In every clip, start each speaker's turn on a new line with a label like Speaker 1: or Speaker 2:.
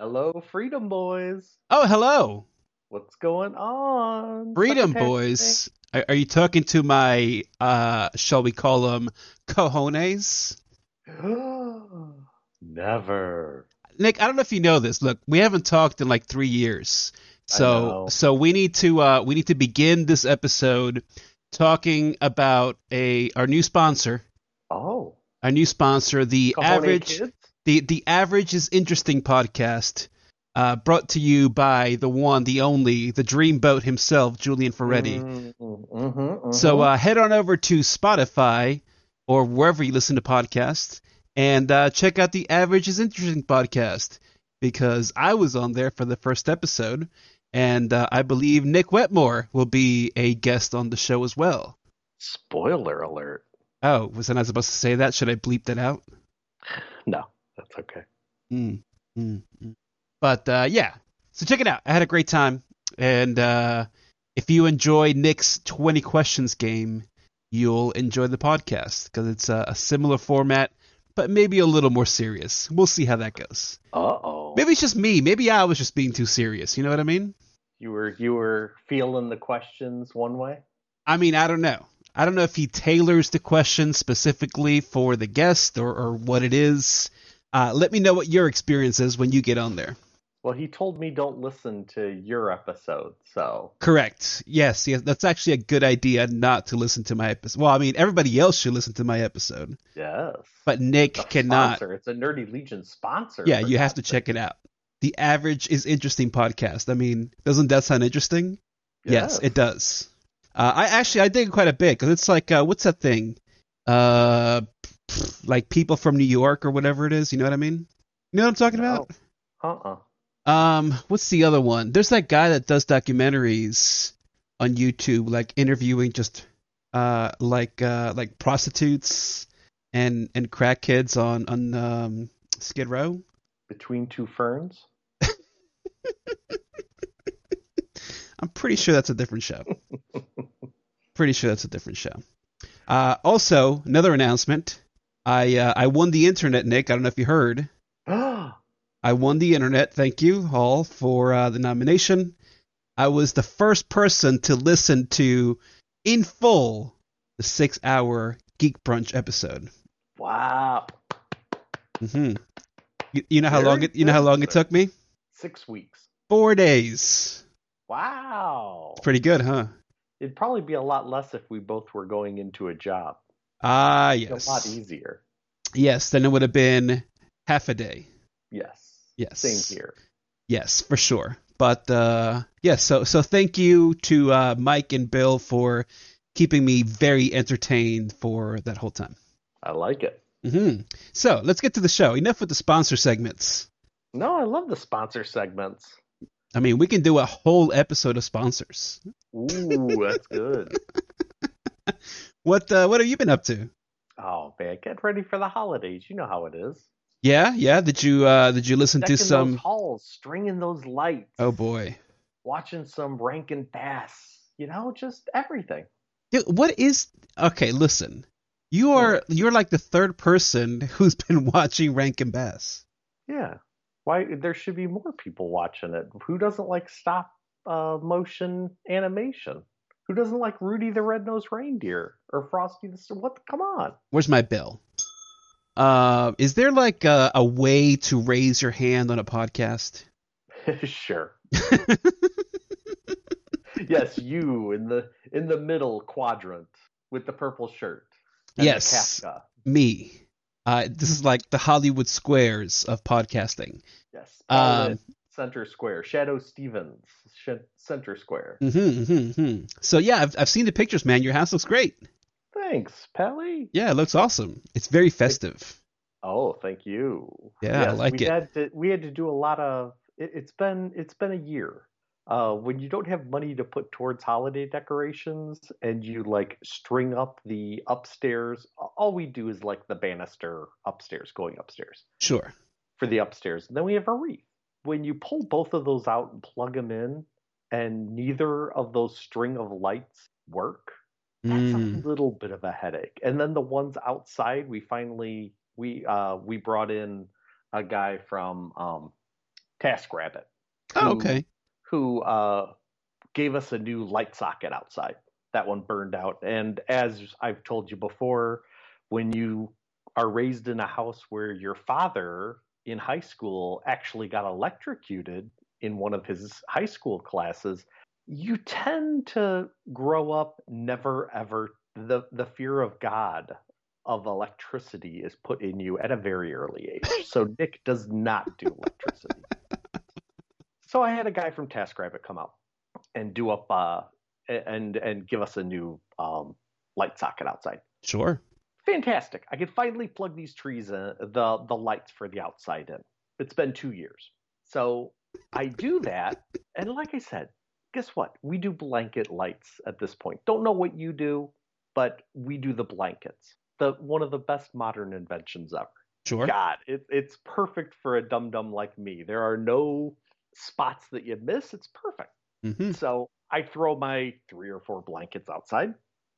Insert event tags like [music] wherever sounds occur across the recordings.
Speaker 1: Hello, Freedom Boys.
Speaker 2: Oh, hello,
Speaker 1: What's going on?
Speaker 2: Freedom Boys. Are, are you talking to my, uh, shall we call them, cojones? [gasps]
Speaker 1: Never.
Speaker 2: Nick, I don't know if you know this. Look, we haven't talked in like three years, so so we need to uh, we need to begin this episode talking about a our new sponsor,
Speaker 1: Oh,
Speaker 2: our new sponsor, the average
Speaker 1: Kids?
Speaker 2: The the average is interesting podcast, uh, brought to you by the one, the only, the dreamboat himself, Julian Ferretti.
Speaker 1: Mm, mhm, mhm.
Speaker 2: So uh, head on over to Spotify or wherever you listen to podcasts and uh, check out the Average is Interesting podcast because I was on there for the first episode, and uh, I believe Nick Wetmore will be a guest on the show as well.
Speaker 1: spoiler alert.
Speaker 2: Oh, was I not supposed to say that? Should I bleep that out?
Speaker 1: No, that's okay.
Speaker 2: Mm, mm, mm. But uh, yeah, so check it out. I had a great time, and uh, if you enjoy Nick's 20 questions game, you'll enjoy the podcast because it's a, a similar format, but maybe a little more serious. We'll see how that goes.
Speaker 1: Uh oh.
Speaker 2: Maybe it's just me. Maybe I was just being too serious. You know what I mean?
Speaker 1: You were you were feeling the questions one way.
Speaker 2: I mean, I don't know. I don't know if he tailors the question specifically for the guest or, or what it is. Uh, let me know what your experience is when you get on there.
Speaker 1: Well, he told me don't listen to your episode, so
Speaker 2: Correct. Yes, yes, that's actually a good idea not to listen to my episode. Well, I mean, everybody else should listen to my episode,
Speaker 1: yes.
Speaker 2: but Nick
Speaker 1: It's
Speaker 2: cannot.
Speaker 1: Sponsor. It's a Nerdy Legion sponsor.
Speaker 2: Yeah, you have to
Speaker 1: God's
Speaker 2: check it out. The average is interesting podcast. I mean, doesn't that sound interesting?
Speaker 1: sake.
Speaker 2: Yes, it does. Uh, I actually I dig it quite a bit because it's like uh, what's that thing? Uh, like people from New York or whatever it is. You know what I mean? You know what I'm talking about?
Speaker 1: Uh-uh.
Speaker 2: Um, what's the other one? There's that guy that does documentaries on YouTube, like interviewing just uh like uh like prostitutes and and crackheads on on um Skid Row.
Speaker 1: Between two ferns. [laughs]
Speaker 2: I'm pretty sure that's a different show. [laughs] pretty sure that's a different show. Uh, also, another announcement. I uh, I won the internet, Nick. I don't know if you heard. [gasps] I won the internet. Thank you, Hall, for uh, the nomination. I was the first person to listen to in full the six-hour Geek Brunch episode.
Speaker 1: wow.
Speaker 2: Mm-hmm. You, you know how
Speaker 1: Very
Speaker 2: long it you know how long it took me?
Speaker 1: Six weeks.
Speaker 2: Four days.
Speaker 1: Wow.
Speaker 2: Pretty good, huh?
Speaker 1: It'd probably be a lot less if we both were going into a job.
Speaker 2: Ah,
Speaker 1: yes. A lot easier.
Speaker 2: yes. Then it would have been half a day.
Speaker 1: Yes.
Speaker 2: Yes.
Speaker 1: Same here.
Speaker 2: Yes, for sure. But uh yes, so so thank you to uh Mike and Bill for keeping me very entertained for that whole time.
Speaker 1: I like it.
Speaker 2: Mm-hmm. So let's get to the show. Enough with the sponsor segments.
Speaker 1: No, I love the sponsor segments.
Speaker 2: I mean, we can do a whole episode of sponsors.
Speaker 1: Ooh, that's good. [laughs]
Speaker 2: What uh, what have you been up to?
Speaker 1: Oh man, get ready for the holidays. You know how it is.
Speaker 2: Yeah, yeah. Did you uh did you listen
Speaker 1: Decking
Speaker 2: to some?
Speaker 1: those halls, stringing those lights.
Speaker 2: Oh boy,
Speaker 1: watching some Rankin Bass. You know, just everything.
Speaker 2: Dude, what is? Okay, listen. You are you're like the third person who's been [laughs] watching Rankin Bass.
Speaker 1: Yeah. Why there should be more people watching it. Who doesn't like stop uh, motion animation? Who doesn't like Rudy the Red-Nosed Reindeer or Frosty the? What? Come on.
Speaker 2: Where's my bill? Uh, is there like a, a way to raise your hand on a podcast? [laughs]
Speaker 1: sure. [laughs] yes, you in the in the middle quadrant with the purple shirt.
Speaker 2: Yes. Me. Uh, this is like the Hollywood squares of podcasting.
Speaker 1: Yes.
Speaker 2: Um,
Speaker 1: center square. Shadoe Stevens, sh- center square.
Speaker 2: hmm hmm hmm So yeah, I've I've seen the pictures, man. Your house looks great.
Speaker 1: Thanks, Pelly.
Speaker 2: Yeah, it looks awesome. It's very festive.
Speaker 1: Oh, thank you.
Speaker 2: Yeah, I like
Speaker 1: we
Speaker 2: it.
Speaker 1: Had to, we had to do a lot of. It, it's been it's been a year. Uh, when you don't have money to put towards holiday decorations and you like string up the upstairs, all we do is like the banister upstairs, going upstairs
Speaker 2: Sure.
Speaker 1: for the upstairs. And then we have a wreath. When you pull both of those out and plug them in, and neither of those string of lights work, that's
Speaker 2: Mm.
Speaker 1: a little bit of a headache. And then the ones outside, we finally we uh we brought in a guy from um TaskRabbit.
Speaker 2: Oh, okay.
Speaker 1: Who uh, gave us a new light socket outside. That one burned out. And as I've told you before, when you are raised in a house where your father in high school actually got electrocuted in one of his high school classes, you tend to grow up never ever the the fear of God of electricity is put in you at a very early age. So [laughs] Nick does not do electricity. so I had a guy from TaskRabbit come out and do up uh and and give us a new um, light socket outside.
Speaker 2: Sure.
Speaker 1: Fantastic! I can finally plug these trees in, the the lights for the outside in. It's been two years, so I do that, and like I said, guess what? We do blanket lights at this point. Don't know what you do, but we do the blankets. The one of the best modern inventions ever.
Speaker 2: Sure.
Speaker 1: God, it, it's perfect for a dum dum like me. There are no spots that you miss. It's perfect.
Speaker 2: hmm
Speaker 1: So I throw my three or four blankets outside.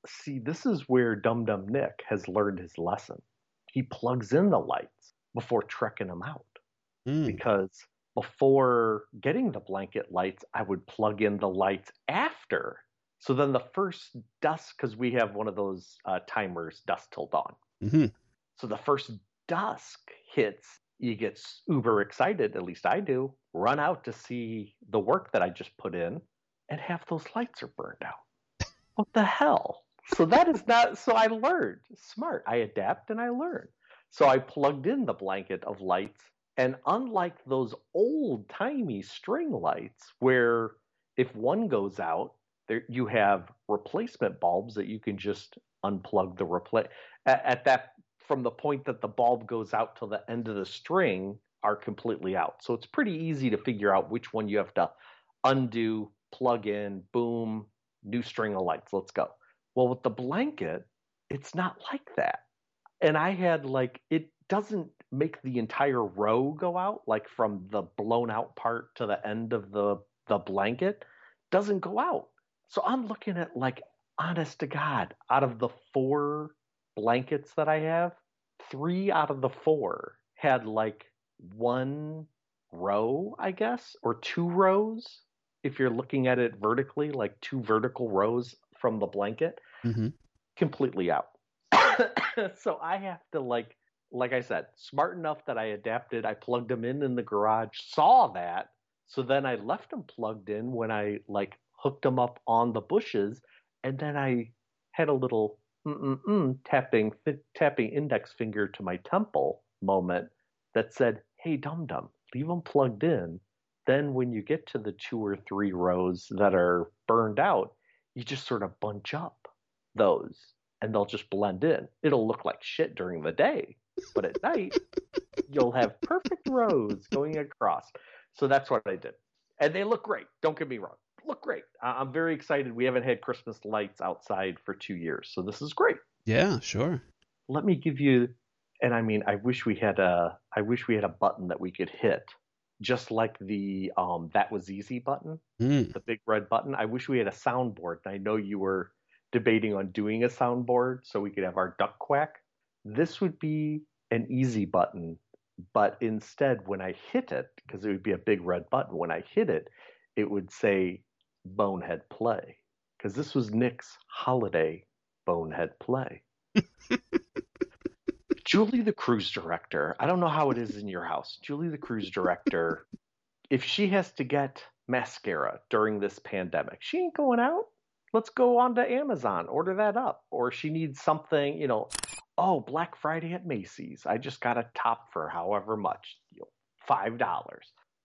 Speaker 1: See, this is where Dum Dum Nick has learned his lesson. He plugs in the lights before trekking them out
Speaker 2: Mm.
Speaker 1: because before getting the blanket lights, I would plug in the lights after. So then the first dusk, because we have one of those uh, timers, dusk till dawn.
Speaker 2: hmm
Speaker 1: So the first dusk hits, you get uber excited, at least I do, run out to see the work that I just put in, and half those lights are burned out. what the hell? So that is not, so I learned. Smart. I adapt and I learn. So I plugged in the blanket of lights, and unlike those old timey string lights where if one goes out, there you have replacement bulbs that you can just unplug the replace at, at that from the point that the bulb goes out till the end of the string are completely out. So it's pretty easy to figure out which one you have to undo, plug in, boom, new string of lights. Let's go. Well, with the blanket, it's not like that. And I had like it doesn't make the entire row go out, like from the blown out part to the end of the the blanket doesn't go out. So I'm looking at like honest to God, out of the four blankets that I have, three out of the four had like one row, I guess, or two rows. If you're looking at it vertically, like two vertical rows from the blanket,
Speaker 2: hmm
Speaker 1: completely out. [coughs] so I have to like, like I said, smart enough that I adapted. I plugged them in in the garage, saw that, so then I left them plugged in when I like hooked them up on the bushes, and then I had a little tapping fi- tapping index finger to my temple moment that said, "Hey, dum dum, leave them plugged in." Then when you get to the two or three rows that are burned out, you just sort of bunch up those and they'll just blend in. It'll look like shit during the day, but at night you'll have perfect rows going across. So that's what I did. And they look great. Don't get me wrong. Look great. I'm very excited. We haven't had Christmas lights outside for 2 years. So this is great.
Speaker 2: Yeah, sure.
Speaker 1: Let me give you and I mean I wish we had a I wish we had a button that we could hit just like the um that was easy button
Speaker 2: Mm.
Speaker 1: the big red button. I wish we had a soundboard. And I know you were debating on doing a soundboard so we could have our duck quack. This would be an easy button, but instead, when I hit it, because it would be a big red button, when I hit it, it would say Bonehead Play. Because this was Nick's holiday Bonehead Play. [laughs] Julie, the cruise director, I don't know how it is in your house. Julie, the cruise director, if she has to get mascara during this pandemic, she ain't going out. Let's go on to Amazon, order that up. Or she needs something, you know, oh, Black Friday at Macy's. I just got a top for however much, you know, $5.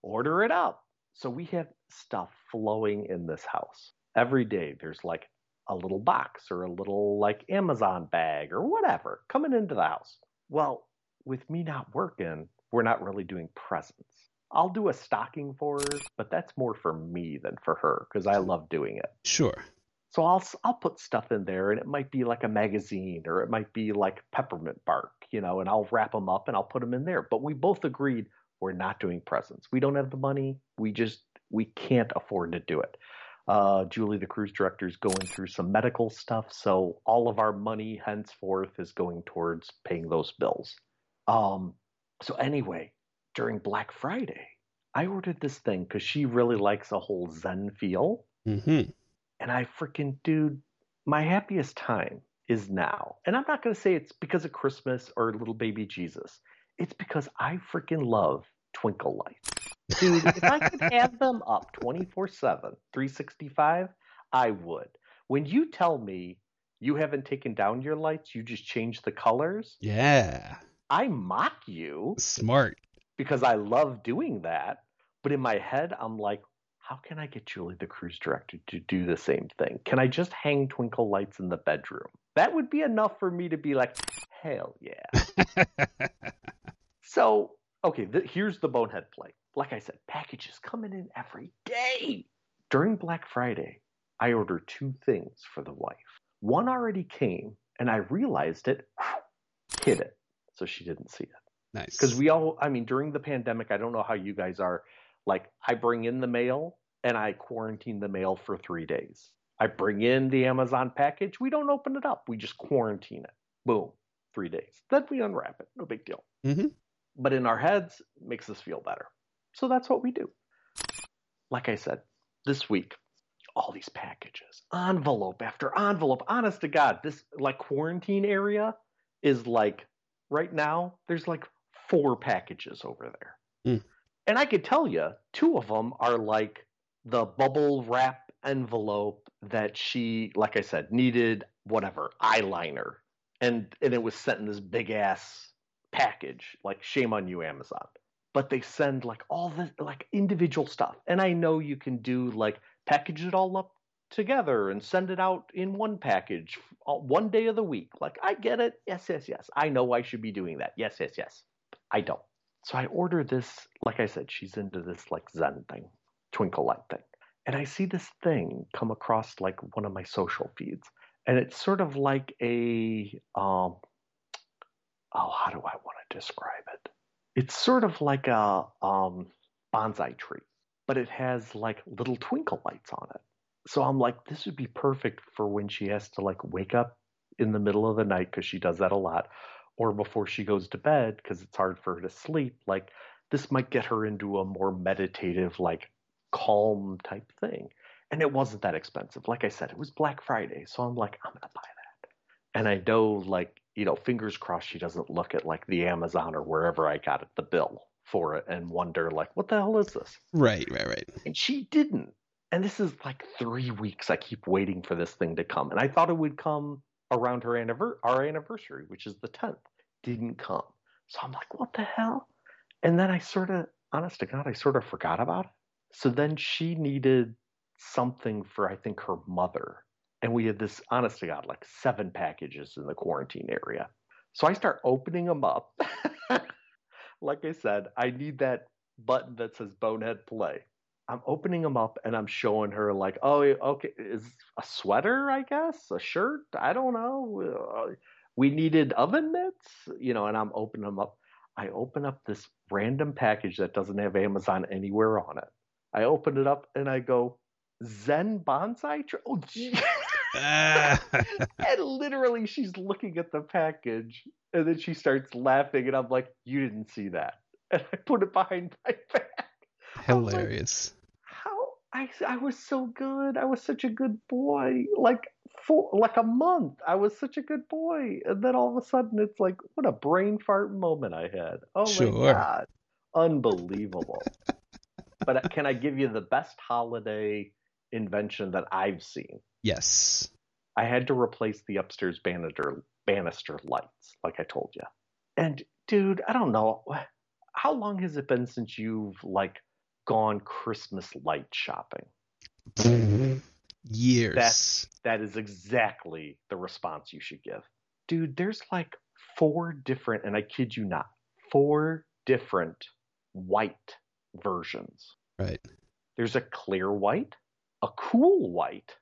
Speaker 1: Order it up. So we have stuff flowing in this house. Every day there's like a little box or a little like Amazon bag or whatever coming into the house. Well, with me not working, we're not really doing presents. I'll do a stocking for her, but that's more for me than for her because I love doing it.
Speaker 2: Sure.
Speaker 1: So I'll I'll put stuff in there, and it might be like a magazine, or it might be like peppermint bark, you know, and I'll wrap them up and I'll put them in there. But we both agreed we're not doing presents. We don't have the money. We just we can't afford to do it. Uh, Julie, the cruise director, is going through some medical stuff, so all of our money henceforth is going towards paying those bills. Um, so anyway, during Black Friday, I ordered this thing because she really likes a whole Zen feel.
Speaker 2: Mm-hmm.
Speaker 1: And I freaking, dude, my happiest time is now. And I'm not going to say it's because of Christmas or little baby Jesus. It's because I freaking love twinkle lights. Dude, if I could have them up 24 7, 365, I would. When you tell me you haven't taken down your lights, you just change the colors,
Speaker 2: Yeah.
Speaker 1: I mock you
Speaker 2: Smart.
Speaker 1: because I love doing that. But in my head, I'm like, how can I get Julie, the cruise director, to do the same thing? Can I just hang twinkle lights in the bedroom? That would be enough for me to be like, hell yeah. [laughs] So, okay, th- here's the bonehead play. Like I said, packages coming in every day. During Black Friday, I ordered two things for the wife. One already came, and I realized it, [sighs] hid it, so she didn't see it.
Speaker 2: nice.
Speaker 1: Because we all, I mean, during the pandemic, I don't know how you guys are. Like, I bring in the mail and I quarantine the mail for three days. I bring in the Amazon package. We don't open it up. We just quarantine it. Boom, three days. Then we unwrap it. No big deal.
Speaker 2: Mhm.
Speaker 1: But in our heads, it makes us feel better. So that's what we do. Like I said, this week, all these packages, envelope after envelope. Honest to God, this like quarantine area is like right now. There's like four packages over there,
Speaker 2: Mm.
Speaker 1: and I could tell you, two of them are like the bubble wrap envelope that she, like I said, needed whatever eyeliner, and and it was sent in this big ass package. Like shame on you, Amazon. But they send like all the like individual stuff, and I know you can do like package it all up together and send it out in one package uh, one day of the week. Like, I get it. Yes, yes, yes. I know I should be doing that. Yes, yes, yes. I don't. So I order this, like I said, she's into this like Zen thing, twinkle light thing. And I see this thing come across like one of my social feeds. And it's sort of like a, um, oh, how do I want to describe it? It's sort of like a um, bonsai tree but it has like little twinkle lights on it. So I'm like, this would be perfect for when she has to like wake up in the middle of the night because she does that a lot, or before she goes to bed because it's hard for her to sleep. Like, this might get her into a more meditative, like calm type thing. And it wasn't that expensive. Like I said, it was Black Friday. So I'm like, I'm to buy that. And I know, like, you know, fingers crossed she doesn't look at like the Amazon or wherever I got it, the bill for it and wonder like what the hell is this?
Speaker 2: Right, right, right.
Speaker 1: and she didn't. And this is like three weeks i keep waiting for this thing to come. And i thought it would come around her anniver- our anniversary which is the 10th didn't come. So i'm like what the hell? And then i sort of honest to god i sort of forgot about it. So then she needed something for i think her mother and we had this honest to god like seven packages in the quarantine area so i start opening them up [laughs] like I said, I need that button that says Bonehead Play. I'm opening them up and I'm showing her like, oh, okay, is a sweater, I guess, a shirt, I don't know. We needed oven mitts, you know, and I'm opening them up. I open up this random package that doesn't have Amazon anywhere on it. I open it up and I go, Zen bonsai. Oh. [laughs] And literally, she's looking at the package, and then she starts laughing, and I'm like, "You didn't see that," [laughs] and I put it behind my back.
Speaker 2: Hilarious.
Speaker 1: How I I was so good. I was such a good boy. Like for like a month, I was such a good boy, and then all of a sudden, it's like, what a brain fart moment I had. Oh my god, unbelievable. but uh, can I give you the best holiday invention that I've seen?
Speaker 2: Yes.
Speaker 1: I had to replace the upstairs banister banister lights, like I told you. And dude, I don't know how long has it been since you've like gone Christmas light shopping?
Speaker 2: Years.
Speaker 1: That's- That is exactly the response you should give. Dude, there's like four different, and I kid you not, four different white versions.
Speaker 2: Right.
Speaker 1: There's a clear white, a cool white,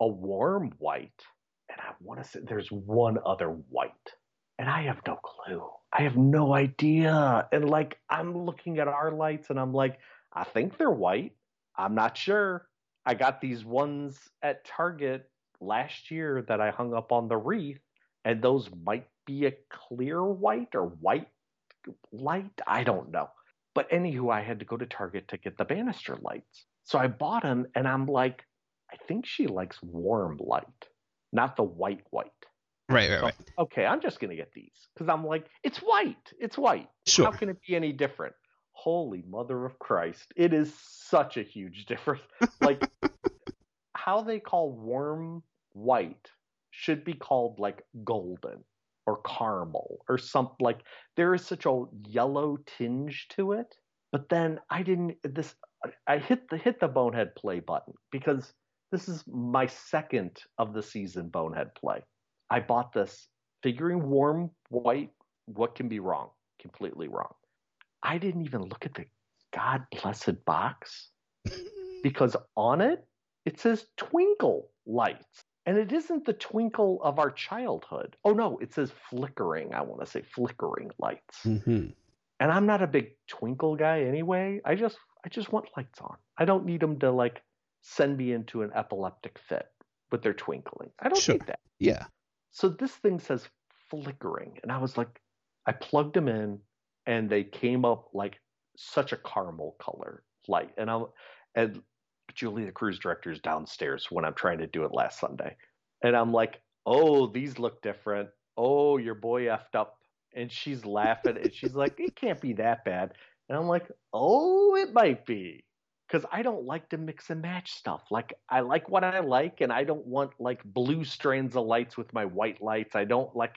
Speaker 1: a warm white, and I want to say there's one other white. And I have no clue. I have no idea. And like, I'm looking at our lights and I'm like, I think they're white. I'm not sure. I got these ones at Target last year that I hung up on the wreath, and those might be a clear white or white light. I don't know. But anywho, I had to go to Target to get the banister lights. So I bought them and I'm like, I think she likes warm light, not the white white.
Speaker 2: Right, right,
Speaker 1: So,
Speaker 2: right.
Speaker 1: okay, I'm just gonna get these because I'm like, it's white, it's white.
Speaker 2: Sure.
Speaker 1: How can it be any different? Holy mother of Christ! It is such a huge [laughs] difference. Like how they call warm white should be called like golden or caramel or something like there is such a yellow tinge to it. But then I didn't this I hit the hit the bonehead play button because this is my second of the season bonehead play. I bought this figuring warm white. What can be wrong? Completely wrong. I didn't even look at the God blessed box [laughs] because on it it says twinkle lights. And it isn't the twinkle of our childhood. Oh no, it says flickering. I want to say flickering lights.
Speaker 2: hmm
Speaker 1: And I'm not a big twinkle guy anyway. I just I just want lights on. I don't need them to like send me into an epileptic fit with their twinkling. I don't
Speaker 2: Sure.
Speaker 1: need that.
Speaker 2: Yeah.
Speaker 1: So this thing says flickering, and I was like, I plugged them in, and they came up like such a caramel color light, and I'm and Julie, the cruise director, is downstairs when I'm trying to do it last Sunday, and I'm like, oh, these look different. Oh, your boy effed up, and she's laughing, and she's like, it can't be that bad, and I'm like, oh, it might be. Because I don't like to mix and match stuff. Like I like what I like, and I don't want like blue strands of lights with my white lights. I don't like.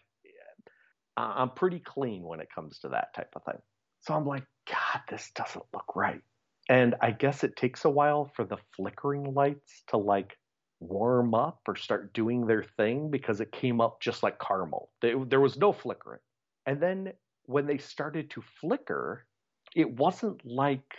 Speaker 1: I'm pretty clean when it comes to that type of thing. So I'm like, God, this doesn't look right. And I guess it takes a while for the flickering lights to like warm up or start doing their thing because it came up just like caramel. There was no flickering. And then when they started to flicker, it wasn't like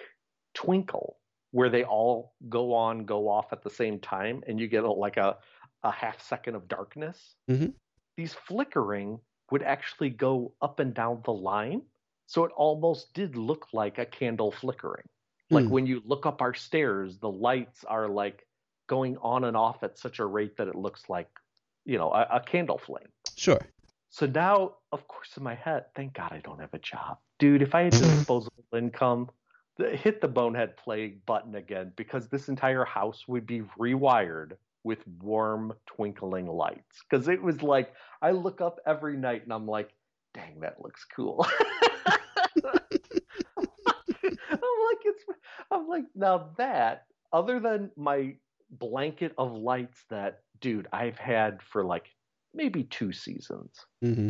Speaker 1: Twinkle where they all go on, go off at the same time, and you get a, like a, a half second of darkness.
Speaker 2: Mhm.
Speaker 1: These flickering would actually go up and down the line. So it almost did look like a candle flickering. Like
Speaker 2: Hmm.
Speaker 1: when you look up our stairs, the lights are like going on and off at such a rate that it looks like, you know, a, a candle flame.
Speaker 2: Sure.
Speaker 1: So now, of course, in my head, thank God I don't have a job. Dude, if I had disposable income, hit the bonehead play button again because this entire house would be rewired with warm, twinkling lights. Because it was like, I look up every night and I'm like, dang, that looks cool. [laughs] I'm like, it's, I'm like, now that, other than my blanket of lights that, dude, I've had for like maybe two seasons
Speaker 2: hmm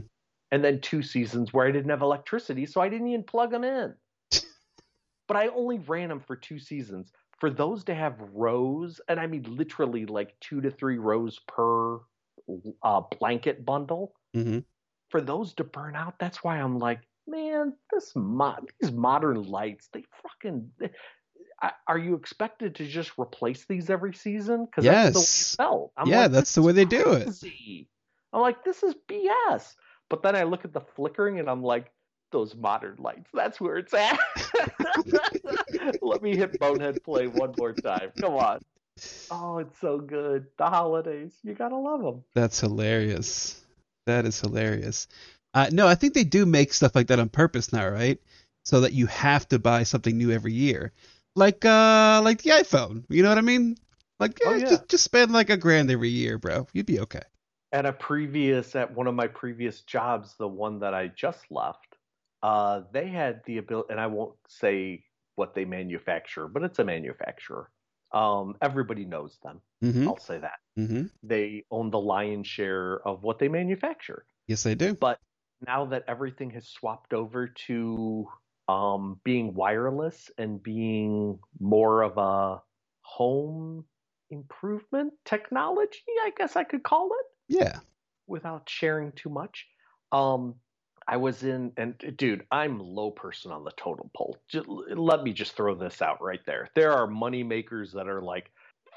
Speaker 1: and then two seasons where I didn't have electricity, so I didn't even plug them in. [laughs] but I only ran them for two seasons. For those to have rows, and I mean literally like two to three rows per uh, blanket bundle,
Speaker 2: hmm
Speaker 1: for those to burn out, that's why I'm like, man, this these modern lights, they fucking. I- Are you expected to just replace these every season? Because that's the way
Speaker 2: Yes.
Speaker 1: it felt. I'm
Speaker 2: Yeah,
Speaker 1: like,
Speaker 2: that's the way they do it.
Speaker 1: I'm like, this is BS. But then I look at the flickering and I'm like, those modern lights, that's where it's at. [laughs] Let me hit Bonehead play one more time. Come on. Oh, it's so good. The holidays, you gotta love them.
Speaker 2: That's hilarious. That is hilarious. Uh, no, I think they do make stuff like that on purpose now, right? So that you have to buy something new every year, like uh, like the iPhone. You know what I mean? Like,
Speaker 1: Oh,
Speaker 2: eh,
Speaker 1: yeah.
Speaker 2: just just spend like a grand every year, bro. You'd be okay.
Speaker 1: At a previous, at one of my previous jobs, the one that I just left, uh, they had the ability, and I won't say what they manufacture, but it's a manufacturer. Um, everybody knows them.
Speaker 2: hmm
Speaker 1: I'll say that.
Speaker 2: hmm
Speaker 1: They own the lion's share of what they manufacture.
Speaker 2: Yes, they do.
Speaker 1: But now that everything has swapped over to um, being wireless and being more of a home improvement technology, I guess I could call it
Speaker 2: Yeah.
Speaker 1: without sharing too much. Um, I was in, and dude, I'm low person on the totem pole. Just, let me just throw this out right there. There are money makers that are like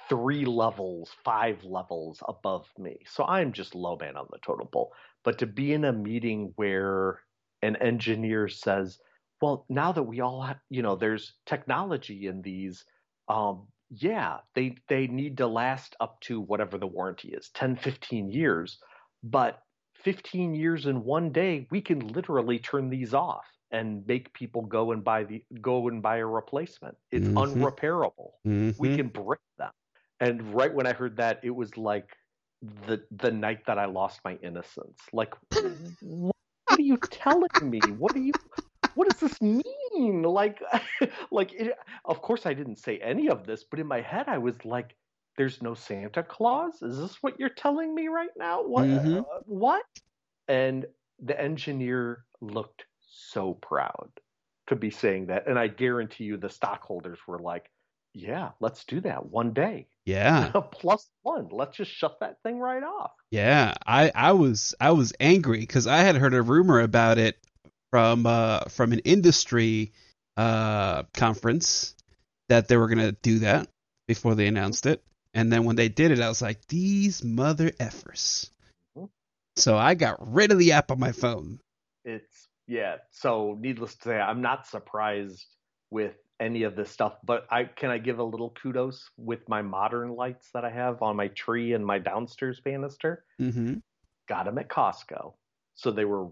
Speaker 1: three levels, five levels above me. So I'm just low man on the totem pole. But to be in a meeting where an engineer says, well, now that we all have, you know, there's technology in these, um, yeah, they they need to last up to whatever the warranty is, 10, 15 years. But 15 years in one day, we can literally turn these off and make people go and buy the go and buy a replacement. It's
Speaker 2: Mhm.
Speaker 1: unrepairable.
Speaker 2: Mhm.
Speaker 1: We can break them. And right when I heard that, it was like the the night that I lost my innocence. Like, [laughs] what are you telling me? What are you? What does this mean? Like, [laughs] like it, of course I didn't say any of this, but in my head I was like, "There's no Santa Claus. Is this what you're telling me right now? What?
Speaker 2: Mhm.
Speaker 1: uh, what?" And the engineer looked so proud to be saying that, and I guarantee you the stockholders were like, "Yeah, let's do that one day."
Speaker 2: Yeah. [laughs]
Speaker 1: plus one. Let's just shut that thing right off.
Speaker 2: Yeah, I, I was I was angry because I had heard a rumor about it from uh, from an industry uh, conference that they were gonna do that before they announced it, and then when they did it, I was like, these mother effers.
Speaker 1: Mhm.
Speaker 2: So I got rid of the app on my phone.
Speaker 1: It's yeah. So needless to say, I'm not surprised with any of this stuff. But I can I give a little kudos with my modern lights that I have on my tree and my downstairs banister.
Speaker 2: Mm-hmm.
Speaker 1: Got them at Costco, so they were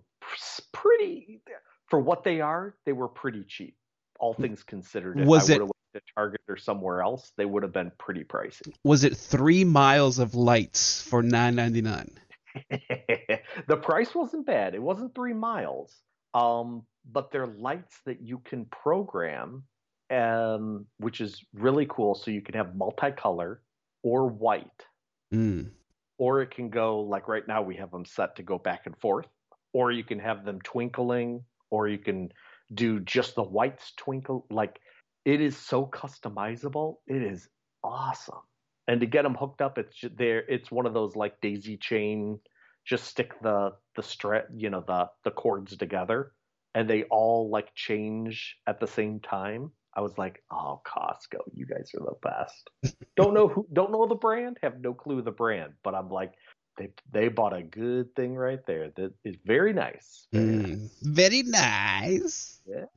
Speaker 1: pretty for what they are. They were pretty cheap, all things considered. If
Speaker 2: Was
Speaker 1: I
Speaker 2: it-
Speaker 1: would have went to Target or somewhere else, they would have been pretty pricey.
Speaker 2: Was it three miles of lights for nine ninety nine? [laughs]
Speaker 1: the price wasn't bad. It wasn't three miles. Um, but they're lights that you can program, um, which is really cool. So you can have multicolor or white,
Speaker 2: Mm.
Speaker 1: Or it can go like right now we have them set to go back and forth, or you can have them twinkling, or you can do just the whites twinkle. Like it is so customizable. It is awesome. And to get them hooked up, it's there. It's one of those like daisy chain. Just stick the the strap, you know, the the cords together, and they all like change at the same time. I was like, oh, Costco, you guys are the best. don't know who, [laughs] don't know the brand, have no clue the brand, but I'm like, they they bought a good thing right there. That is very nice. Very nice.
Speaker 2: Mm. Very nice.
Speaker 1: Yes,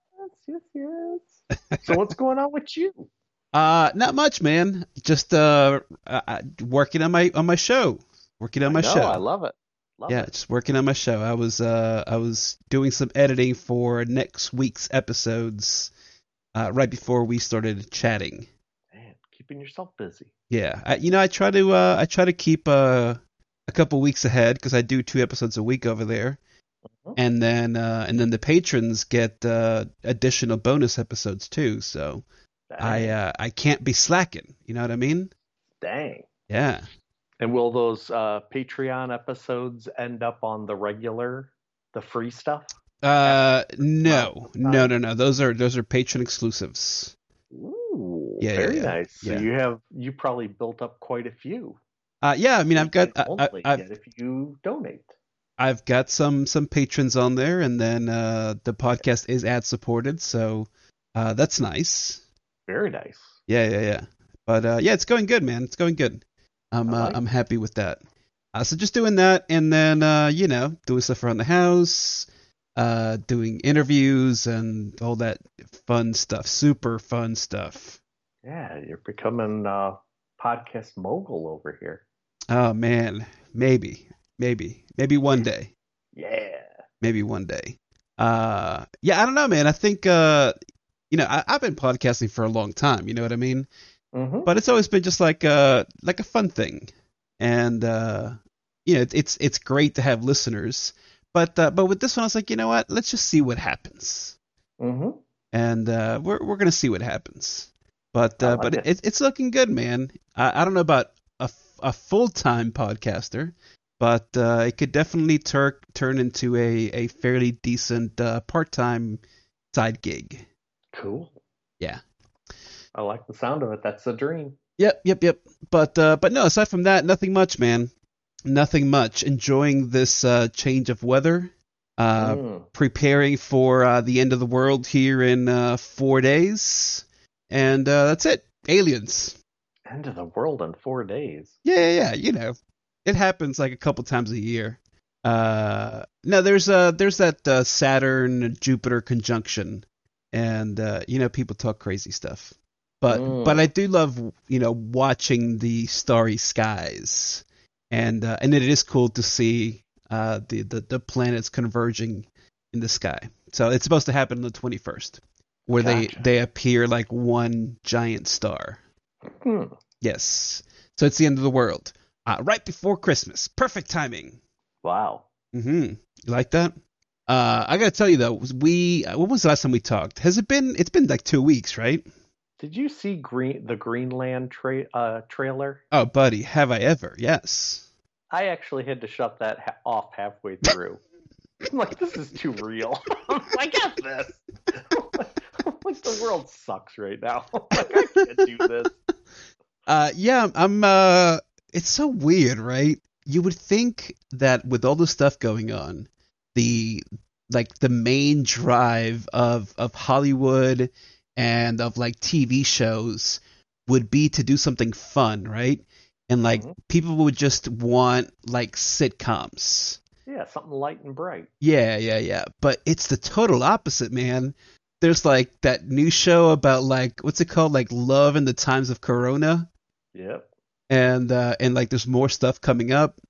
Speaker 1: yes, yes. so what's going on with you? [laughs]
Speaker 2: Uh, not much, man. Just uh, uh uh, working on my on my show. Working on my
Speaker 1: I know,
Speaker 2: show.
Speaker 1: I love it. Love
Speaker 2: yeah,
Speaker 1: it.
Speaker 2: just working on my show. I was uh I was doing some editing for next week's episodes uh right before we started chatting.
Speaker 1: Man, keeping yourself busy.
Speaker 2: Yeah. I, you know, I try to uh I try to keep uh a couple weeks ahead cuz I do two episodes a week over there.
Speaker 1: Mhm.
Speaker 2: And then uh and then the patrons get uh additional bonus episodes too. So
Speaker 1: Dang.
Speaker 2: I uh I can't be slacking, you know what I mean?
Speaker 1: Dang.
Speaker 2: Yeah.
Speaker 1: And will those uh, Patreon episodes end up on the regular, the free stuff?
Speaker 2: Uh no. No, no, no. Those are those are patron exclusives.
Speaker 1: Ooh,
Speaker 2: Yeah, yeah,
Speaker 1: very
Speaker 2: yeah.
Speaker 1: nice. So
Speaker 2: Yeah.
Speaker 1: you have you probably built up quite a few.
Speaker 2: Uh yeah, I mean I've got I, I,
Speaker 1: if you donate.
Speaker 2: I've got some some patrons on there, and then uh, the podcast is ad supported, so uh, that's nice.
Speaker 1: Very nice.
Speaker 2: Yeah, yeah, yeah. But uh, yeah, it's going good, man. It's going good. I'm uh,
Speaker 1: like
Speaker 2: I'm happy with that. Uh, so just doing that, and then uh, you know doing stuff around the house, uh, doing interviews and all that fun stuff. Super fun stuff.
Speaker 1: Yeah, you're becoming a podcast mogul over here.
Speaker 2: Oh man, maybe, maybe, maybe one day.
Speaker 1: Yeah.
Speaker 2: maybe one day. Uh, yeah, I don't know, man. I think, uh, you know, I, I've been podcasting for a long time. You know what I mean?
Speaker 1: Mm-hmm.
Speaker 2: But it's always been just like, uh, like a fun thing, and uh, you know, it, it's it's great to have listeners. But uh, but with this one, I was like, you know what? Let's just see what happens,
Speaker 1: Mm-hmm.
Speaker 2: and uh, we're we're gonna see what happens. But uh,
Speaker 1: like
Speaker 2: but
Speaker 1: it.
Speaker 2: it, it's looking good, man. I, I don't know about a, a full time podcaster, but uh, it could definitely tur- turn into a, a fairly decent uh, part time side gig.
Speaker 1: Cool.
Speaker 2: Yeah.
Speaker 1: I like the sound of it. That's a dream.
Speaker 2: Yep, yep, yep. But uh, but no, aside from that, nothing much, man. Nothing much. Enjoying this uh, change of weather. Uh,
Speaker 1: Mm.
Speaker 2: Preparing for uh, the end of the world here in uh, four days, and uh, that's it. Aliens.
Speaker 1: End of the world in four days.
Speaker 2: Yeah, yeah, yeah. You know, it happens like a couple times a year. Uh, no, there's uh, there's that uh, Saturn Jupiter conjunction, and uh, you know, people talk crazy stuff. But
Speaker 1: Mm.
Speaker 2: but I do love you know watching the starry skies, and uh, and it is cool to see uh the the, the planets converging in the sky. So it's supposed to happen on the 21st, where
Speaker 1: Gotcha.
Speaker 2: they they appear like one giant star.
Speaker 1: Hmm.
Speaker 2: Yes. So it's the end of the world. Uh, right before Christmas. Perfect timing.
Speaker 1: Wow.
Speaker 2: Mm-hmm. You like that? Uh, I gotta tell you though, we when was the last time we talked? Has it been? It's been like two weeks, right?
Speaker 1: Did you see Green the Greenland tra- uh, trailer?
Speaker 2: Oh, buddy, have I ever? Yes.
Speaker 1: I actually had to shut that ha- off halfway through. [laughs] I'm like, this is too real. [laughs] I get this. [laughs] like the world sucks right now. like I can't do this.
Speaker 2: Uh, yeah, I'm. Uh, it's so weird, right? You would think that with all the stuff going on, the like the main drive of of Hollywood and of like TV shows would be to do something fun, right? And like
Speaker 1: Mhm.
Speaker 2: people would just want like sitcoms.
Speaker 1: Yeah, something light and bright.
Speaker 2: Yeah, yeah, yeah. But it's the total opposite, man. There's like that new show about like what's it called? Like Love in the Times of Corona
Speaker 1: Yep.
Speaker 2: and uh, and like there's more stuff coming up,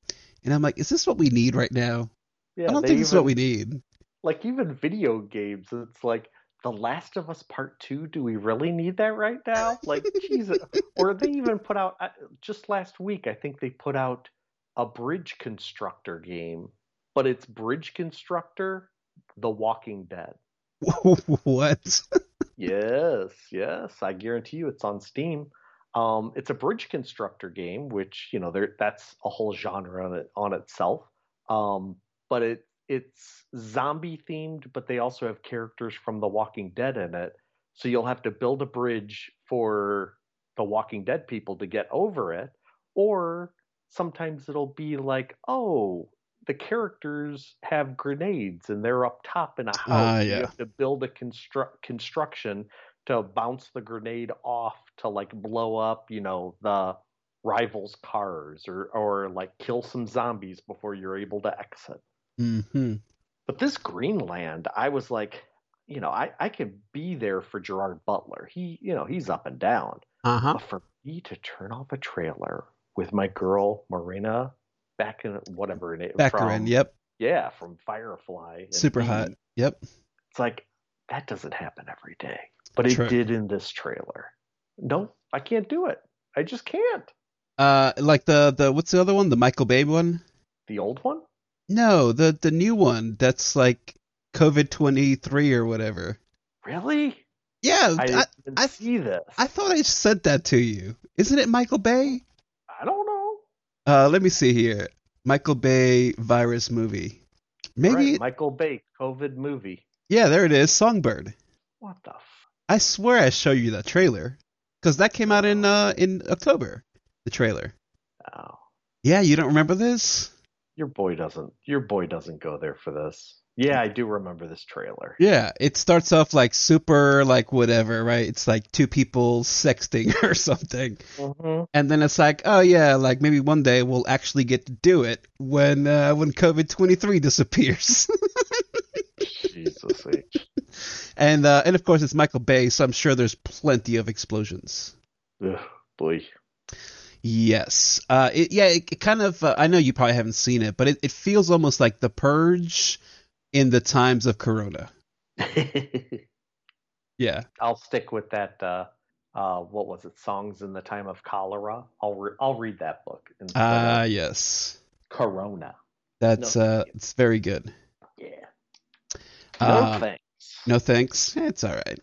Speaker 2: and I'm like, is this what we need right now?
Speaker 1: Yeah,
Speaker 2: I don't think this is what we need.
Speaker 1: like even video games. It's like The Last of Us Part Two. Do we really need that right now? Like, Jesus. Or they even put out uh, just last week. I think they put out a Bridge Constructor game, but it's Bridge Constructor: The Walking Dead. [laughs]
Speaker 2: what? [laughs]
Speaker 1: Yes, yes. I guarantee you it's on Steam. Um, it's a bridge constructor game, which you know there that's a whole genre on it on itself. Um, but it it's zombie themed, but they also have characters from The Walking Dead in it. So you'll have to build a bridge for the Walking Dead people to get over it, or sometimes it'll be like, oh, the characters have grenades and they're up top in a house.
Speaker 2: Ah,
Speaker 1: You have to build a construct construction to bounce the grenade off to like blow up, you know, the rivals' cars or or like kill some zombies before you're able to exit.
Speaker 2: Hmm
Speaker 1: But this Greenland, I was like, you know, I I could be there for Gerard Butler. He, you know, he's up and down.
Speaker 2: Uh huh.
Speaker 1: But for me to turn off a trailer with my girl Marina back in whatever it
Speaker 2: Back
Speaker 1: from,
Speaker 2: in. Yep.
Speaker 1: yeah, from Firefly,
Speaker 2: Super
Speaker 1: me,
Speaker 2: hot. Yep.
Speaker 1: It's like that doesn't happen every day, but it did in this trailer. No, I can't do it. I just can't.
Speaker 2: Uh, like the the what's the other one? The Michael Bay one?
Speaker 1: The old one?
Speaker 2: No, the the new one. That's like COVID twenty three or whatever.
Speaker 1: Really?
Speaker 2: Yeah,
Speaker 1: I
Speaker 2: I,
Speaker 1: didn't
Speaker 2: I-
Speaker 1: see this.
Speaker 2: I thought I sent that to you. Isn't it Michael Bay?
Speaker 1: I don't know.
Speaker 2: Uh, let me see here. Michael Bay virus movie. Maybe.
Speaker 1: Right, Michael Bay COVID movie.
Speaker 2: Yeah, there it is. Songbird.
Speaker 1: What the? F-
Speaker 2: I swear I showed you that trailer because that came out in uh in October. The trailer.
Speaker 1: oh,
Speaker 2: Yeah, you don't remember this?
Speaker 1: Your boy doesn't. Your boy doesn't go there for this. Yeah, I do remember this trailer.
Speaker 2: Yeah, it starts off like super like whatever, right? It's like two people sexting [laughs] or something.
Speaker 1: Mm-hmm.
Speaker 2: And then it's like, oh yeah, like maybe one day we'll actually get to do it when uh when COVID-23 disappears. [laughs]
Speaker 1: Jesus H.
Speaker 2: and uh and of course it's Michael Bay, so I'm sure there's plenty of explosions.
Speaker 1: Ugh, boy.
Speaker 2: Yes. Uh, it, yeah, it, it kind of. Uh, I know you probably haven't seen it, but it, it feels almost like The Purge in the times of Corona. [laughs] Yeah.
Speaker 1: I'll stick with that. Uh, uh, what was it? Songs in the Time of Cholera. I'll re- I'll read that book
Speaker 2: Ah,
Speaker 1: of
Speaker 2: yes.
Speaker 1: Corona.
Speaker 2: That's
Speaker 1: No,
Speaker 2: uh, it's very good.
Speaker 1: Yeah. No
Speaker 2: Uh,
Speaker 1: thanks.
Speaker 2: No thanks. It's all right.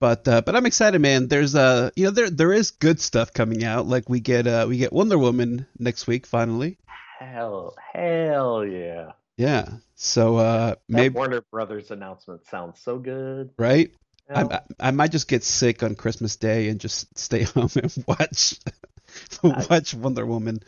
Speaker 2: But uh, but I'm excited, man. There's uh, you know, there there is good stuff coming out. Like we get uh, we get Wonder Woman next week finally.
Speaker 1: Hell, hell yeah.
Speaker 2: Yeah. So uh,
Speaker 1: That
Speaker 2: maybe
Speaker 1: Warner Brothers announcement sounds so good.
Speaker 2: right. I I might just get sick on Christmas Day and just stay [laughs] home and watch watch Wonder Woman.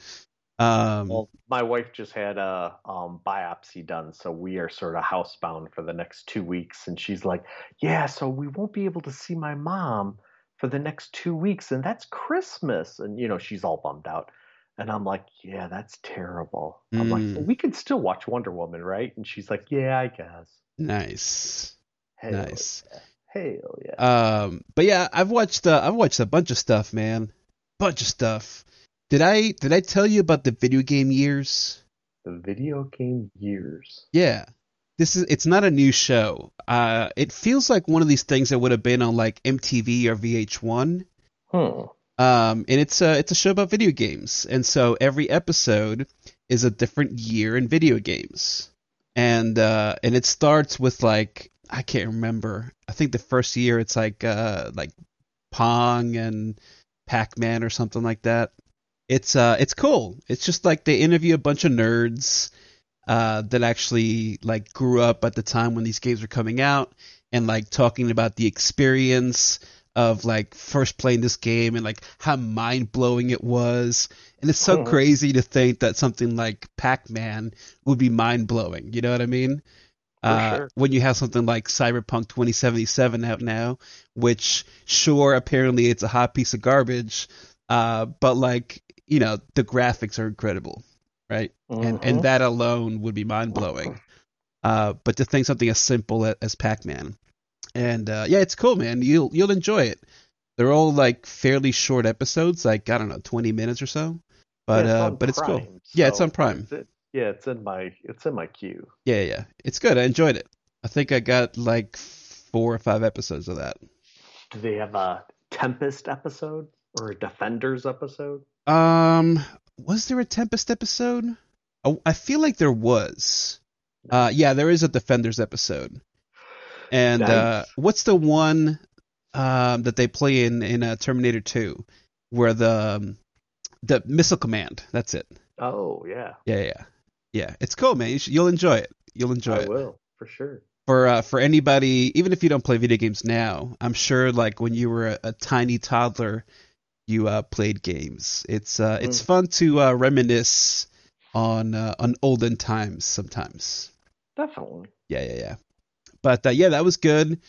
Speaker 2: Um,
Speaker 1: well, my wife just had a um, biopsy done, so we are sort of housebound for the next two weeks. And she's like, "Yeah, so we won't be able to see my mom for the next two weeks, and that's Christmas." And you know, she's all bummed out. And I'm like, "Yeah, that's terrible." I'm like,
Speaker 2: Mm.
Speaker 1: well, "We could still watch Wonder Woman, right?" And she's like, "Yeah, I guess."
Speaker 2: nice,
Speaker 1: Hell
Speaker 2: nice.
Speaker 1: yeah. Hell yeah.
Speaker 2: Um, but yeah, I've watched uh, I've watched a bunch of stuff, man. Bunch of stuff. Did I did I tell you about the video game years?
Speaker 1: the video game years.
Speaker 2: Yeah. this is it's not a new show. Uh, it feels like one of these things that would have been on like MTV or VH1.
Speaker 1: Hmm.
Speaker 2: Um, and it's a it's a show about video games, and so every episode is a different year in video games, and uh, and it starts with like I can't remember. I think the first year it's like uh like Pong and Pac Man or something like that. It's uh it's cool. It's just like they interview a bunch of nerds uh that actually like grew up at the time when these games were coming out and like talking about the experience of like first playing this game and like how mind blowing it was. And it's so
Speaker 1: Mhm.
Speaker 2: crazy to think that something like Pac Man would be mind blowing. You know what I mean? Uh,
Speaker 1: sure.
Speaker 2: When you have something like Cyberpunk 2077 out now, which sure apparently it's a hot piece of garbage, uh, but like you know the graphics are incredible, right? And
Speaker 1: Mhm.
Speaker 2: and that alone would be mind blowing. Uh, but to think something as simple as, as Pac Man, and uh, yeah, it's cool, man. You'll you'll enjoy it. They're all like fairly short episodes, like I don't know, 20 minutes or so. But
Speaker 1: Yeah, it's
Speaker 2: uh, but it's cool.
Speaker 1: Prime,
Speaker 2: Yeah, it's on Prime.
Speaker 1: it's- it- yeah, it's in my it's in my queue.
Speaker 2: Yeah, yeah, it's good. I enjoyed it. I think I got like four or five episodes of that.
Speaker 1: Do they have a Tempest episode or a Defenders episode?
Speaker 2: Um, was there a Tempest episode? Oh, I feel like there was. Uh, yeah, there is a Defenders episode. And uh, what's the one um, that they play in in uh, Terminator 2, where the um, the missile command? That's it.
Speaker 1: Oh yeah,
Speaker 2: Yeah, yeah, yeah. It's cool, man. You should, you'll enjoy it. You'll enjoy
Speaker 1: I
Speaker 2: it.
Speaker 1: will for sure.
Speaker 2: for uh, for anybody, even if you don't play video games now, I'm sure like when you were a, a tiny toddler, you uh, played games. It's uh, it's
Speaker 1: Mm.
Speaker 2: fun to uh, reminisce on uh, on olden times sometimes.
Speaker 1: Definitely.
Speaker 2: Yeah, yeah, yeah. But uh, yeah, that was good.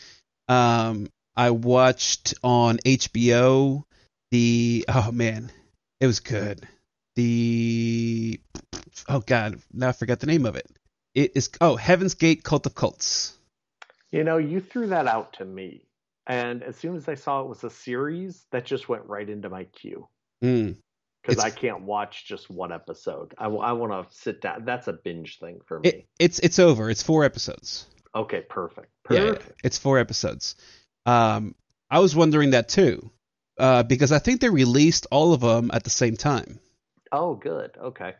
Speaker 2: Um, I watched on HBO the oh man, it was good. The oh god, now I forgot the name of it. It is oh Heaven's Gate Cult of Cults.
Speaker 1: You know, you threw that out to me, and as soon as I saw it was a series, that just went right into my queue
Speaker 2: Mm.
Speaker 1: because I can't watch just one episode. I, want to sit down. That's a binge thing for me.
Speaker 2: It, it's it's over. It's four episodes.
Speaker 1: okay, perfect.
Speaker 2: Yeah, yeah, it's four episodes. Um, I was wondering that too, uh, because I think they released all of them at the same time.
Speaker 1: Oh, good. Okay.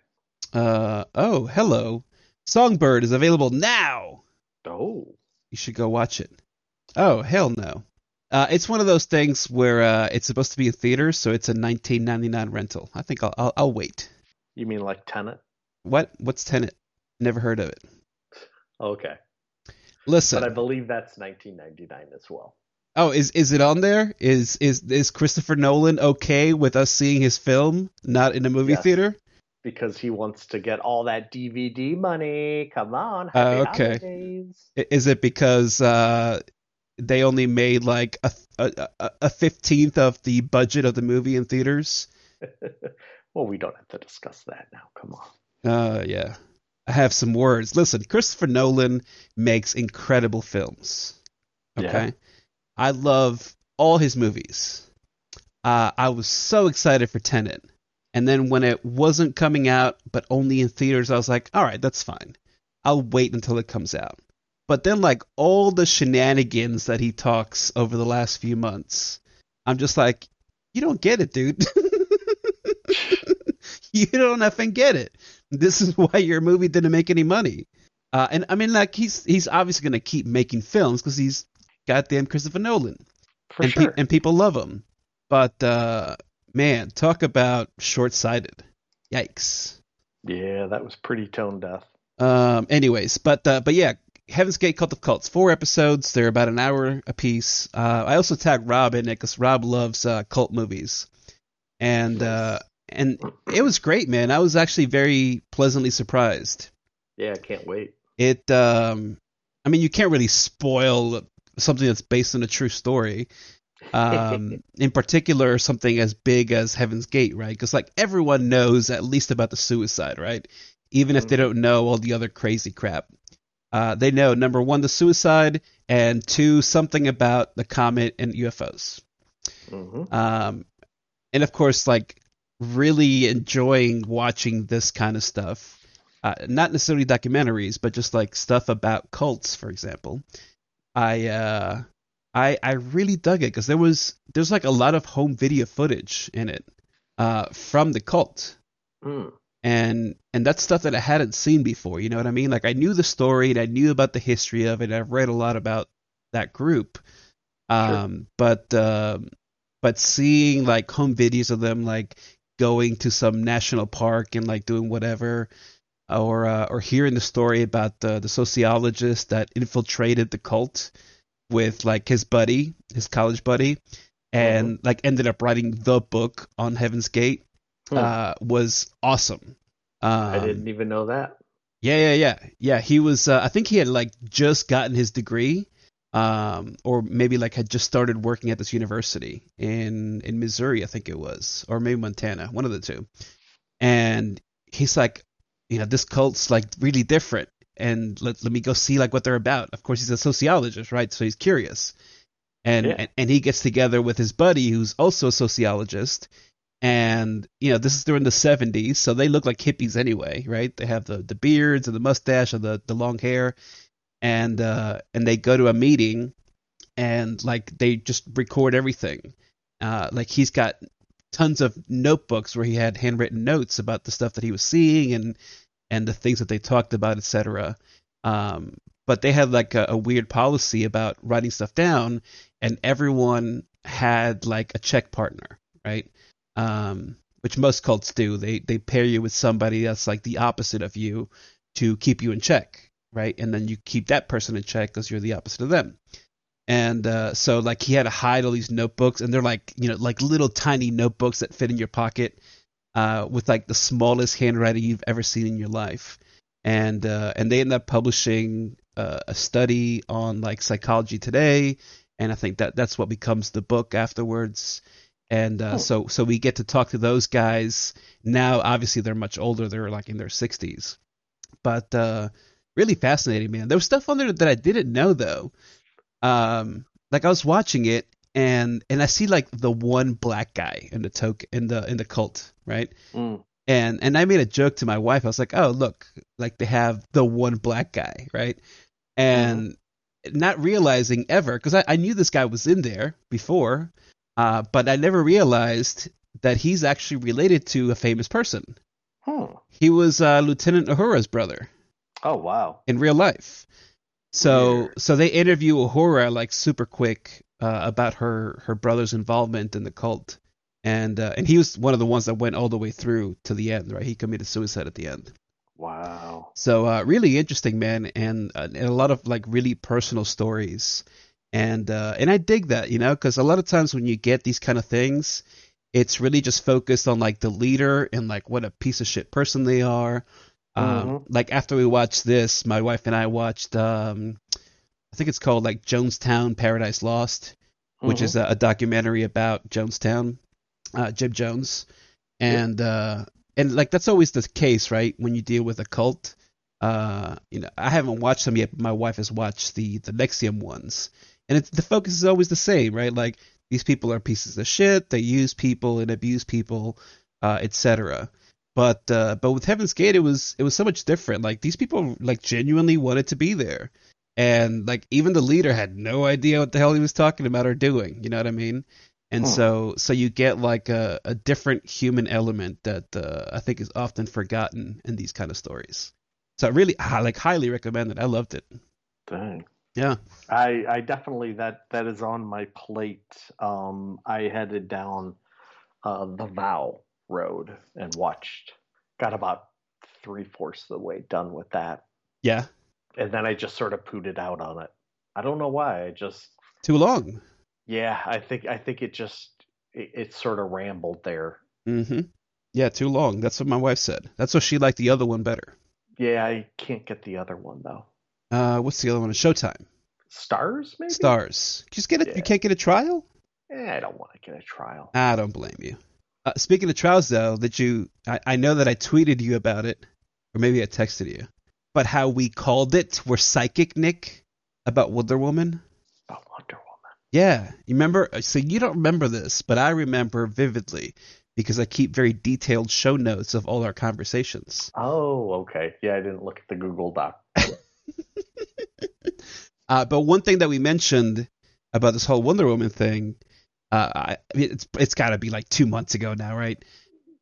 Speaker 2: Uh, oh, hello, Songbird is available now.
Speaker 1: Oh,
Speaker 2: You should go watch it. Oh, hell no. Uh, it's one of those things where uh, it's supposed to be in theaters, so it's a 19.99 rental. I think I'll, I'll I'll wait.
Speaker 1: you mean like Tenet?
Speaker 2: What? What's Tenet? Never heard of it.
Speaker 1: Okay,
Speaker 2: Listen.
Speaker 1: but I believe that's 1999 as well.
Speaker 2: Oh, is is it on there? Is is is Christopher Nolan okay with us seeing his film not in a movie
Speaker 1: Yes.
Speaker 2: theater?
Speaker 1: because he wants to get all that DVD money. Come on, happy
Speaker 2: okay.
Speaker 1: holidays.
Speaker 2: Is it because uh, they only made like a a fifteenth of the budget of the movie in theaters? [laughs]
Speaker 1: well, we don't have to discuss that now. Come on.
Speaker 2: Uh, yeah. I have some words. Listen, Christopher Nolan makes incredible films. Okay.
Speaker 1: Yeah.
Speaker 2: I love all his movies. Uh, I was so excited for Tenet. And then when it wasn't coming out, but only in theaters, I was like, all right, that's fine. I'll wait until it comes out. But then, like, all the shenanigans that he talks over the last few months, I'm just like, you don't get it, dude. [laughs] you don't effing get it. This is why your movie didn't make any money. Uh, and I mean, like, he's he's obviously gonna keep making films because he's goddamn Christopher Nolan,
Speaker 1: For
Speaker 2: and pe-
Speaker 1: sure.
Speaker 2: and people love him. But uh, man, talk about short-sighted. Yikes.
Speaker 1: yeah, that was pretty tone deaf.
Speaker 2: Um, anyways, but uh, but yeah, Heaven's Gate Cult of Cults, four episodes. They're about an hour apiece. Uh, I also tagged Rob in it because Rob loves uh, cult movies, and uh, and it was great, man. I was actually very pleasantly surprised.
Speaker 1: Yeah, I can't wait.
Speaker 2: It, um, I mean, you can't really spoil something that's based on a true story. Um, [laughs] in particular, something as big as Heaven's Gate, right? Because like everyone knows at least about the suicide, right? Even if they
Speaker 1: Mhm.
Speaker 2: don't know all the other crazy crap. Uh, they know number one, the suicide, and two, something about the comet and UFOs.
Speaker 1: hmm
Speaker 2: Um, and of course, like really enjoying watching this kind of stuff. uh, not necessarily documentaries, but just like stuff about cults, for example. I uh, I I really dug it because there was there's like a lot of home video footage in it uh, from the cult,
Speaker 1: Mm.
Speaker 2: And and that's stuff that I hadn't seen before. You know what I mean? Like I knew the story and I knew about the history of it. I've read a lot about that group, um, but um but seeing like home videos of them like going to some national park and like doing whatever, or uh, or hearing the story about the the sociologist that infiltrated the cult with like his buddy, his college buddy, and like ended up writing the book on Heaven's Gate
Speaker 1: Hmm.
Speaker 2: uh, was awesome. Um,
Speaker 1: I didn't even know that.
Speaker 2: yeah, yeah, yeah, yeah. He was. Uh, I think he had like just gotten his degree, um, or maybe like had just started working at this university in in Missouri, I think it was, or maybe Montana, one of the two. And he's like, you know, this cult's like really different, and let let me go see like what they're about. Of course, he's a sociologist, right? So he's curious, and
Speaker 1: Yeah.
Speaker 2: and, and he gets together with his buddy who's also a sociologist. And you know this is during the 70s, so they look like hippies anyway, right? They have the, the beards and the mustache and the, the long hair, and uh, and they go to a meeting, and like they just record everything. Uh, like he's got tons of notebooks where he had handwritten notes about the stuff that he was seeing and and the things that they talked about, etc. Um, but they had like a, a weird policy about writing stuff down, and everyone had like a check partner, right? Um, which most cults do. They they pair you with somebody that's like the opposite of you to keep you in check, right? And then you keep that person in check because you're the opposite of them. And uh, so like he had to hide all these notebooks, and they're like you know like little tiny notebooks that fit in your pocket, uh, with like the smallest handwriting you've ever seen in your life. And uh, and they end up publishing uh, a study on like psychology today, and I think that that's what becomes the book afterwards. And uh,
Speaker 1: Hmm.
Speaker 2: so so we get to talk to those guys now. Obviously, they're much older; they're like in their sixties, but uh, really fascinating, man. There was stuff on there that I didn't know though. Um, like I was watching it, and and I see like the one black guy in the token in the in the cult, right?
Speaker 1: Mm.
Speaker 2: and and I made a joke to my wife. I was like, "Oh, look, like they have the one black guy, right?" And not realizing ever, because I, I knew this guy was in there before, uh, but I never realized that he's actually related to a famous person.
Speaker 1: Hmm.
Speaker 2: He was uh, Lieutenant Uhura's brother
Speaker 1: Oh wow.
Speaker 2: in real life. So
Speaker 1: Weird.
Speaker 2: so they interview Uhura like super quick uh, about her her brother's involvement in the cult, and uh, and he was one of the ones that went all the way through to the end. Right, he committed suicide at the end.
Speaker 1: Wow.
Speaker 2: So uh, really interesting, man, and, uh, and a lot of like really personal stories, and uh, and I dig that, you know, because a lot of times when you get these kind of things, it's really just focused on like the leader and like what a piece of shit person they are. Um, Like after we watched this, my wife and I watched, um, I think it's called like Jonestown Paradise Lost, which
Speaker 1: Mhm.
Speaker 2: is a, a documentary about Jonestown, uh, Jim Jones, and uh, and like that's always the case, right? When you deal with a cult, uh, you know, I haven't watched them yet, but my wife has watched the the NXIVM ones, and it's the focus is always the same, right? Like these people are pieces of shit, they use people and abuse people, uh, etc. But uh, but with Heaven's Gate, it was it was so much different. Like these people like genuinely wanted to be there, and like even the leader had no idea what the hell he was talking about or doing. You know what I mean? And
Speaker 1: Hmm.
Speaker 2: so so you get like a, a different human element that uh, I think is often forgotten in these kind of stories. So I really I like highly recommend it. I loved it.
Speaker 1: Dang.
Speaker 2: Yeah.
Speaker 1: I, I definitely that that is on my plate. Um, I headed down uh, the Vow road and watched. Got about three fourths of the way done with that,
Speaker 2: Yeah.
Speaker 1: and then I just sort of pooted out on it. I don't know why. I just
Speaker 2: Too long.
Speaker 1: yeah. I think I think it just it, it sort of rambled there.
Speaker 2: Mm-hmm. Yeah, too long. That's what my wife said. That's what she liked the other one better.
Speaker 1: Yeah, I can't get the other one though.
Speaker 2: Uh, what's the other one? Showtime.
Speaker 1: Stars maybe.
Speaker 2: Stars. Just get it.
Speaker 1: Yeah.
Speaker 2: You can't get a trial.
Speaker 1: Eh, I don't want to get a trial.
Speaker 2: I don't blame you. Uh, speaking of trials, though, that you, I, I know that I tweeted you about it, or maybe I texted you, but how we called it, we're psychic, Nick, about Wonder Woman.
Speaker 1: About Wonder Woman.
Speaker 2: Yeah, you remember? So you don't remember this, but I remember vividly because I keep very detailed show notes of all our conversations.
Speaker 1: Oh, okay. Yeah, I didn't look at the Google Doc. [laughs]
Speaker 2: Uh, but one thing that we mentioned about this whole Wonder Woman thing, uh, I, it's it's got to be like two months ago now, right?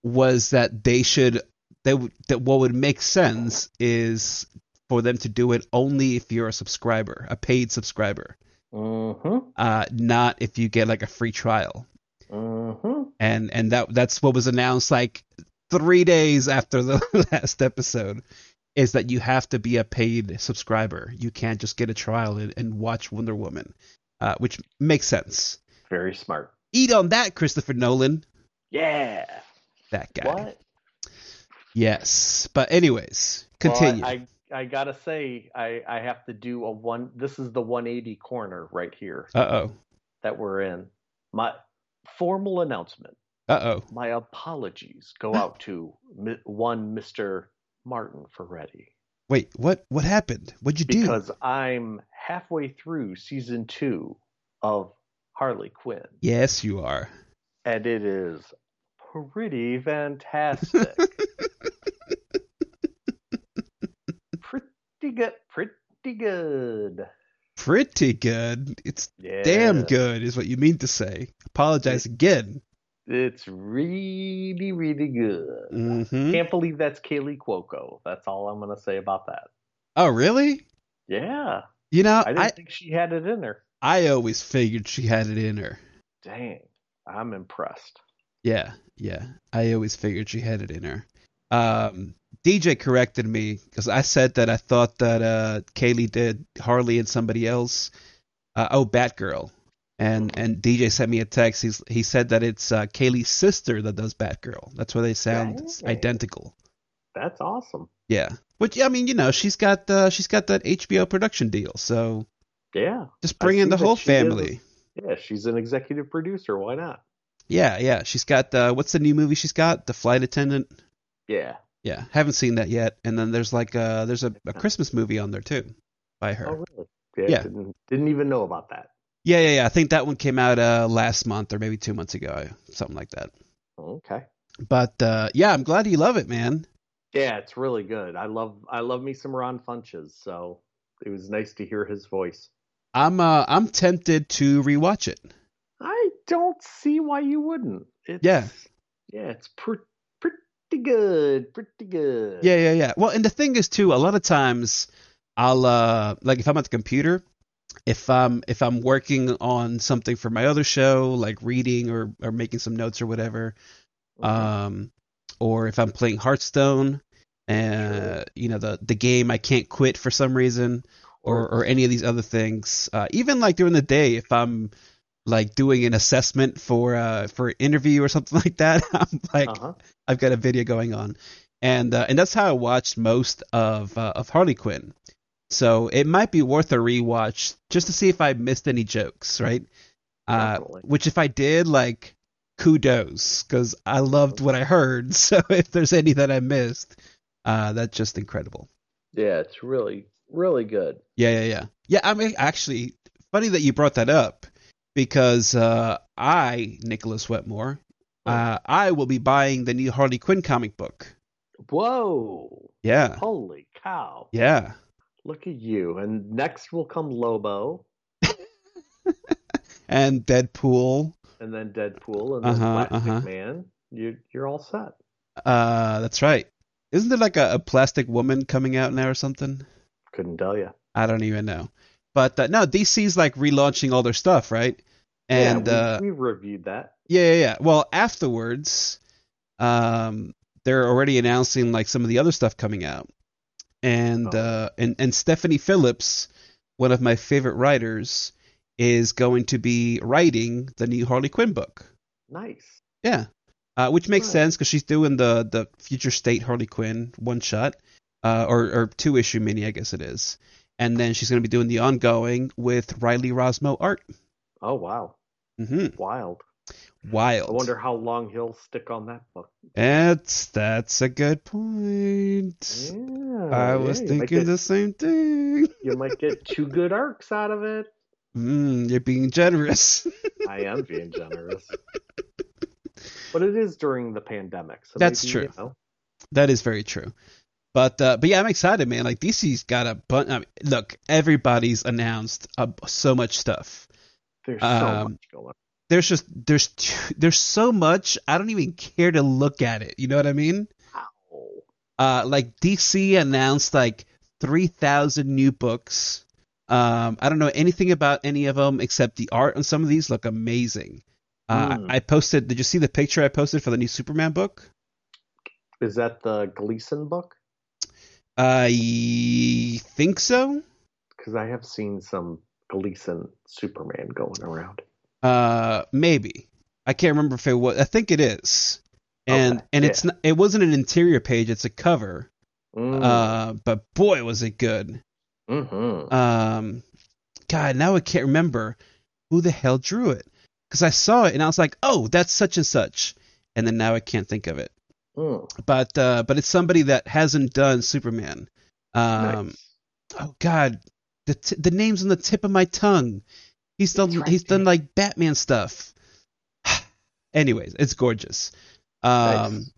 Speaker 2: Was that they should they that what would make sense is for them to do it only if you're a subscriber, a paid subscriber,
Speaker 1: Mm-hmm.
Speaker 2: uh, not if you get like a free trial.
Speaker 1: Mm-hmm.
Speaker 2: And and that that's what was announced like three days after the [laughs] last episode. Is that you have to be a paid subscriber? You can't just get a trial and, and watch Wonder Woman, uh, which makes sense.
Speaker 1: Very smart.
Speaker 2: Eat on that, Christopher Nolan.
Speaker 1: Yeah.
Speaker 2: That guy.
Speaker 1: What?
Speaker 2: Yes. But anyways, continue.
Speaker 1: Well, I, I I gotta say, I I have to do a one. This is the 180 corner right here
Speaker 2: uh oh.
Speaker 1: that we're in. My formal announcement.
Speaker 2: Uh oh.
Speaker 1: My apologies go out to one Mister Martin Ferretti
Speaker 2: Wait, what what happened? What'd you do?
Speaker 1: because I'm halfway through season two of Harley Quinn,
Speaker 2: Yes, you are.
Speaker 1: and it is pretty [laughs] fantastic. pretty good. Pretty good.
Speaker 2: Pretty good. It's
Speaker 1: Yeah.
Speaker 2: damn good, is what you mean to say. Apologize again.
Speaker 1: It's really, really good.
Speaker 2: hmm
Speaker 1: Can't believe that's Kaley Cuoco. That's all I'm gonna say about that.
Speaker 2: Oh, really?
Speaker 1: Yeah,
Speaker 2: You know,
Speaker 1: I didn't
Speaker 2: I
Speaker 1: think she had it in her.
Speaker 2: I always figured she had it in her.
Speaker 1: Dang, I'm impressed.
Speaker 2: Yeah, yeah. I always figured she had it in her. Um, DJ corrected me because I said that I thought that uh, Kaley did Harley and somebody else. Uh, oh, Batgirl. And and DJ sent me a text. He's he said that it's uh, Kaley's sister that does Batgirl. That's why they sound identical.
Speaker 1: That's awesome.
Speaker 2: Yeah. Which I mean, you know, she's got uh, she's got that HBO production deal, so
Speaker 1: Yeah,
Speaker 2: just
Speaker 1: I
Speaker 2: bring in the whole
Speaker 1: she is-
Speaker 2: family.
Speaker 1: yeah. She's an executive producer. Why not?
Speaker 2: Yeah, yeah. She's got uh, what's the new movie she's got? The Flight Attendant.
Speaker 1: Yeah.
Speaker 2: Yeah, haven't seen that yet. And then there's like uh there's a, a Christmas movie on there too by her.
Speaker 1: Oh, really? Yeah.
Speaker 2: Yeah.
Speaker 1: Didn't, didn't even know about that.
Speaker 2: Yeah, yeah, yeah. I think that one came out uh last month or maybe 2 months ago, something like that.
Speaker 1: Okay.
Speaker 2: But uh yeah, I'm glad you love it, man.
Speaker 1: Yeah, it's really good. I love I love me some Ron Funches, so it was nice to hear his voice.
Speaker 2: I'm uh I'm tempted to rewatch it.
Speaker 1: I don't see why you wouldn't. It's,
Speaker 2: Yeah.
Speaker 1: Yeah, it's pre- pretty good. Pretty good.
Speaker 2: Yeah, yeah, yeah. Well, and the thing is too, a lot of times I'll uh like if I'm at the computer, if I'm if I'm working on something for my other show, like reading or or making some notes or whatever, um, or if I'm playing Hearthstone, and
Speaker 1: Sure.
Speaker 2: you know the the game I can't quit for some reason, or or any of these other things. Uh, even like during the day, if I'm like doing an assessment for uh for an interview or something [laughs] like that, [laughs] I'm like
Speaker 1: uh-huh.
Speaker 2: I've got a video going on, and uh, and that's how I watched most of uh, of Harley Quinn. So it might be worth a rewatch just to see if I missed any jokes, right? Uh, which if I did, like kudos, because I loved what I heard. [laughs] So if there's any that I missed, uh, that's just incredible.
Speaker 1: Yeah, it's really really good.
Speaker 2: Yeah, yeah, yeah. Yeah, I mean, actually, funny that you brought that up because uh, I, Nicholas Wetmore, uh, I will be buying the new Harley Quinn comic book.
Speaker 1: Whoa!
Speaker 2: Yeah,
Speaker 1: Holy cow!
Speaker 2: yeah.
Speaker 1: Look at you. And next will come Lobo, [laughs]
Speaker 2: And Deadpool.
Speaker 1: and then Deadpool, and then
Speaker 2: Uh-huh,
Speaker 1: Plastic
Speaker 2: uh-huh.
Speaker 1: Man. You you're all set.
Speaker 2: Uh, that's right. Isn't there like a, a plastic woman coming out now or something?
Speaker 1: Couldn't tell you.
Speaker 2: I don't even know. But uh, no, DC's like relaunching all their stuff, right? And
Speaker 1: yeah, we,
Speaker 2: uh,
Speaker 1: we reviewed that.
Speaker 2: Yeah, yeah, yeah. Well, afterwards, um, they're already announcing like some of the other stuff coming out, and
Speaker 1: Oh.
Speaker 2: uh, and and Stephanie Phillips, one of my favorite writers, is going to be writing the new Harley Quinn book.
Speaker 1: Nice.
Speaker 2: Yeah, uh, which makes sense because she's doing the the Future State Harley Quinn one shot, uh, or or two issue mini, I guess it is, and then she's going to be doing the ongoing with Riley Rossmo art.
Speaker 1: Oh wow,
Speaker 2: hmm
Speaker 1: wild.
Speaker 2: Wild.
Speaker 1: I wonder how long he'll stick on that book.
Speaker 2: That's that's a good point.
Speaker 1: Yeah,
Speaker 2: I was
Speaker 1: yeah,
Speaker 2: thinking
Speaker 1: get-
Speaker 2: the same thing. [laughs]
Speaker 1: You might get two good arcs out of it.
Speaker 2: Mm, you're being generous. [laughs]
Speaker 1: I am being generous. But it is during the pandemic, so
Speaker 2: That's
Speaker 1: maybe,
Speaker 2: true.
Speaker 1: You know,
Speaker 2: That is very true. But uh, but yeah, I'm excited, man. Like DC's got a bunch. I mean, look, everybody's announced uh, so much stuff.
Speaker 1: there's so
Speaker 2: Um,
Speaker 1: much going.
Speaker 2: There's just there's too, there's so much. I don't even care to look at it. You know what I mean?
Speaker 1: Ow.
Speaker 2: Uh, like DC announced like three thousand new books. Um, I don't know anything about any of them except the art on some of these look amazing. Uh,
Speaker 1: Mm.
Speaker 2: I posted. Did you see the picture I posted for the new Superman book?
Speaker 1: Is that the Gleason book?
Speaker 2: I think so.
Speaker 1: Because I have seen some Gleason Superman going around.
Speaker 2: Uh, maybe. I can't remember if it was. I think it is. And
Speaker 1: Okay,
Speaker 2: and it's not, it wasn't an interior page. It's a cover.
Speaker 1: Mm.
Speaker 2: Uh, but boy, was it good.
Speaker 1: hmm
Speaker 2: Um, God, now I can't remember who the hell drew it because I saw it and I was like, oh, that's such and such, and then now I can't think of it.
Speaker 1: Mm.
Speaker 2: But uh, but it's somebody that hasn't done Superman. Um,
Speaker 1: nice.
Speaker 2: oh God, the t- the name's on the tip of my tongue. He's done
Speaker 1: It's
Speaker 2: he's done like Batman stuff. [sighs] Anyways, it's gorgeous. Um,
Speaker 1: Nice.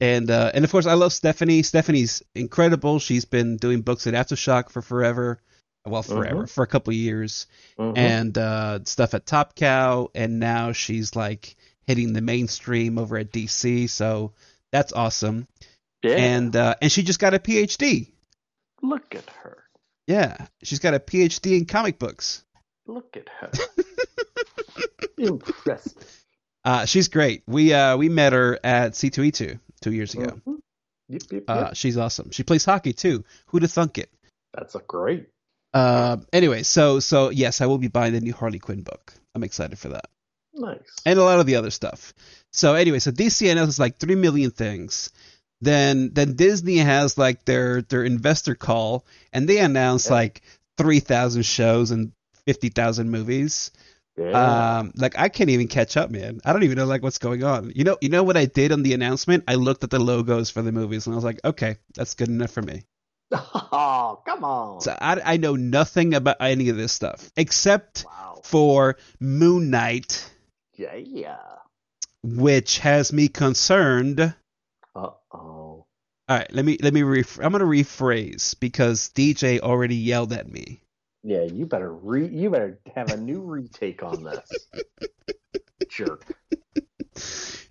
Speaker 2: and uh, and of course I love Stephanie. Stephanie's incredible. She's been doing books at Aftershock for forever. Well, forever for a couple of years,
Speaker 1: Mhm.
Speaker 2: and uh, stuff at Top Cow, and now she's like hitting the mainstream over at DC. So that's awesome.
Speaker 1: yeah.
Speaker 2: And uh, and she just got a PhD.
Speaker 1: look at her.
Speaker 2: Yeah, she's got a PhD in comic books.
Speaker 1: Look at her. [laughs] Impressive.
Speaker 2: Uh, she's great. We uh, we met her at C2E2 two years ago.
Speaker 1: Mhm. Yep, yep, yep.
Speaker 2: Uh, she's awesome. She plays hockey too. Who'd have thunk it?
Speaker 1: That's a great.
Speaker 2: Uh, anyway, so so yes, I will be buying the new Harley Quinn book. I'm excited for that,
Speaker 1: Nice.
Speaker 2: and a lot of the other stuff. So anyway, so DC announces like three million things. Then then Disney has like their their investor call, and they announce
Speaker 1: Yeah.
Speaker 2: like three thousand shows and fifty thousand movies.
Speaker 1: yeah.
Speaker 2: Um, like I can't even catch up, man. I don't even know like what's going on. You know, you know what I did on the announcement? I looked at the logos for the movies and I was like, okay, that's good enough for me. [laughs]
Speaker 1: oh, come on.
Speaker 2: So I, I know nothing about any of this stuff except
Speaker 1: wow.
Speaker 2: for Moon Knight,
Speaker 1: Yeah,
Speaker 2: which has me concerned.
Speaker 1: Uh oh.
Speaker 2: All right, let me let me ref- I'm gonna rephrase because DJ already yelled at me.
Speaker 1: Yeah, you better re. You better have a new retake on this. [laughs] Jerk.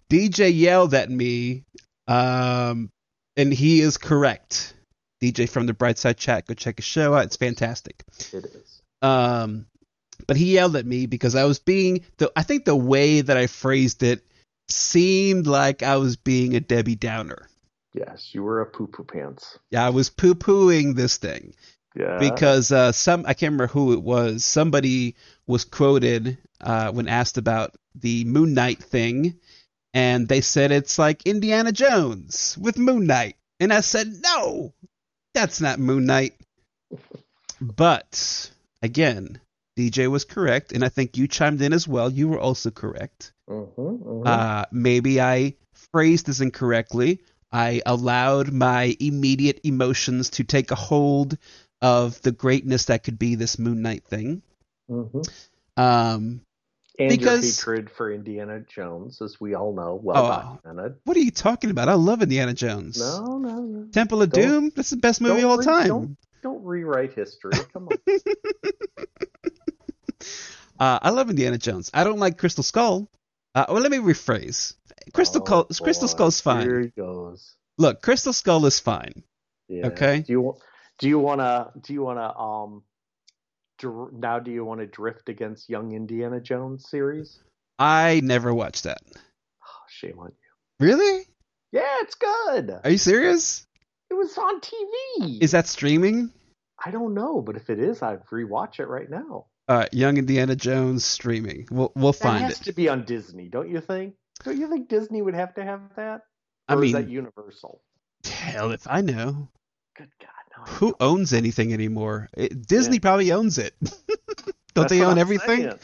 Speaker 2: DJ yelled at me, um, and he is correct. DJ from the Brightside Chat, go check his show out. It's fantastic.
Speaker 1: It is.
Speaker 2: Um, but he yelled at me because I was being the. I think the way that I phrased it seemed like I was being a Debbie Downer.
Speaker 1: Yes, you were a poo poo pants.
Speaker 2: Yeah, I was poo pooing this thing
Speaker 1: Yeah.
Speaker 2: because uh, some I can't remember who it was. Somebody was quoted uh, when asked about the Moon Knight thing, and they said it's like Indiana Jones with Moon Knight, and I said no, that's not Moon Knight. But again, DJ was correct, and I think you chimed in as well. You were also correct.
Speaker 1: Mm-hmm,
Speaker 2: Uh, maybe I phrased this incorrectly. I allowed my immediate emotions to take a hold of the greatness that could be this Moon Knight thing.
Speaker 1: hmm
Speaker 2: Um,
Speaker 1: And
Speaker 2: Because-
Speaker 1: your hatred for Indiana Jones, as we all know,
Speaker 2: Oh.
Speaker 1: well documented.
Speaker 2: what are you talking about? I love Indiana Jones.
Speaker 1: No, no, no.
Speaker 2: Temple of
Speaker 1: Don't-
Speaker 2: Doom? That's the best movie of all
Speaker 1: re-
Speaker 2: time.
Speaker 1: Don't, don't rewrite history. Come on. [laughs]
Speaker 2: Uh, I love Indiana Jones. I don't like Crystal Skull. Uh, well, let me rephrase. Crystal,
Speaker 1: Oh,
Speaker 2: Skull, Crystal. Skull's fine.
Speaker 1: Here he goes.
Speaker 2: Look, Crystal Skull is fine.
Speaker 1: Yeah.
Speaker 2: Okay.
Speaker 1: Do you do you want to do you want to um dr- now do you want to drift against Young Indiana Jones series?
Speaker 2: I never watched that.
Speaker 1: Oh, shame on you.
Speaker 2: Really?
Speaker 1: Yeah, it's good.
Speaker 2: Are you serious?
Speaker 1: It was on TV.
Speaker 2: Is that streaming?
Speaker 1: I don't know, but if it is, I'd rewatch it right now.
Speaker 2: Uh, Young Indiana Jones streaming. We'll we'll
Speaker 1: That
Speaker 2: find
Speaker 1: has
Speaker 2: it.
Speaker 1: to be on Disney, don't you think? Don't you think Disney would have to have that?
Speaker 2: I
Speaker 1: Or is
Speaker 2: mean-
Speaker 1: that Universal?
Speaker 2: Hell, if I know.
Speaker 1: Good God. I
Speaker 2: Who owns anything anymore? It, Disney
Speaker 1: Yeah.
Speaker 2: probably owns it. [laughs] Don't
Speaker 1: That's
Speaker 2: they own everything?
Speaker 1: saying.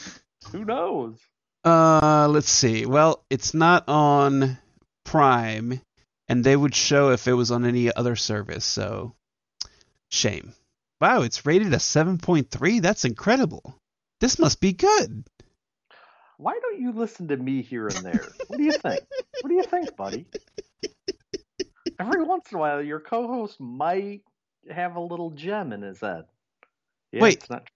Speaker 1: Who knows?
Speaker 2: Uh, let's see. Well, it's not on Prime, and they would show if it was on any other service. So, shame. Wow, it's rated a 7.3. That's incredible. This must be good.
Speaker 1: why don't you listen to me here and there? What do you think? What do you think, buddy? [laughs] Every once in a while, your co-host might have a little gem in his head. Yeah,
Speaker 2: Wait.
Speaker 1: not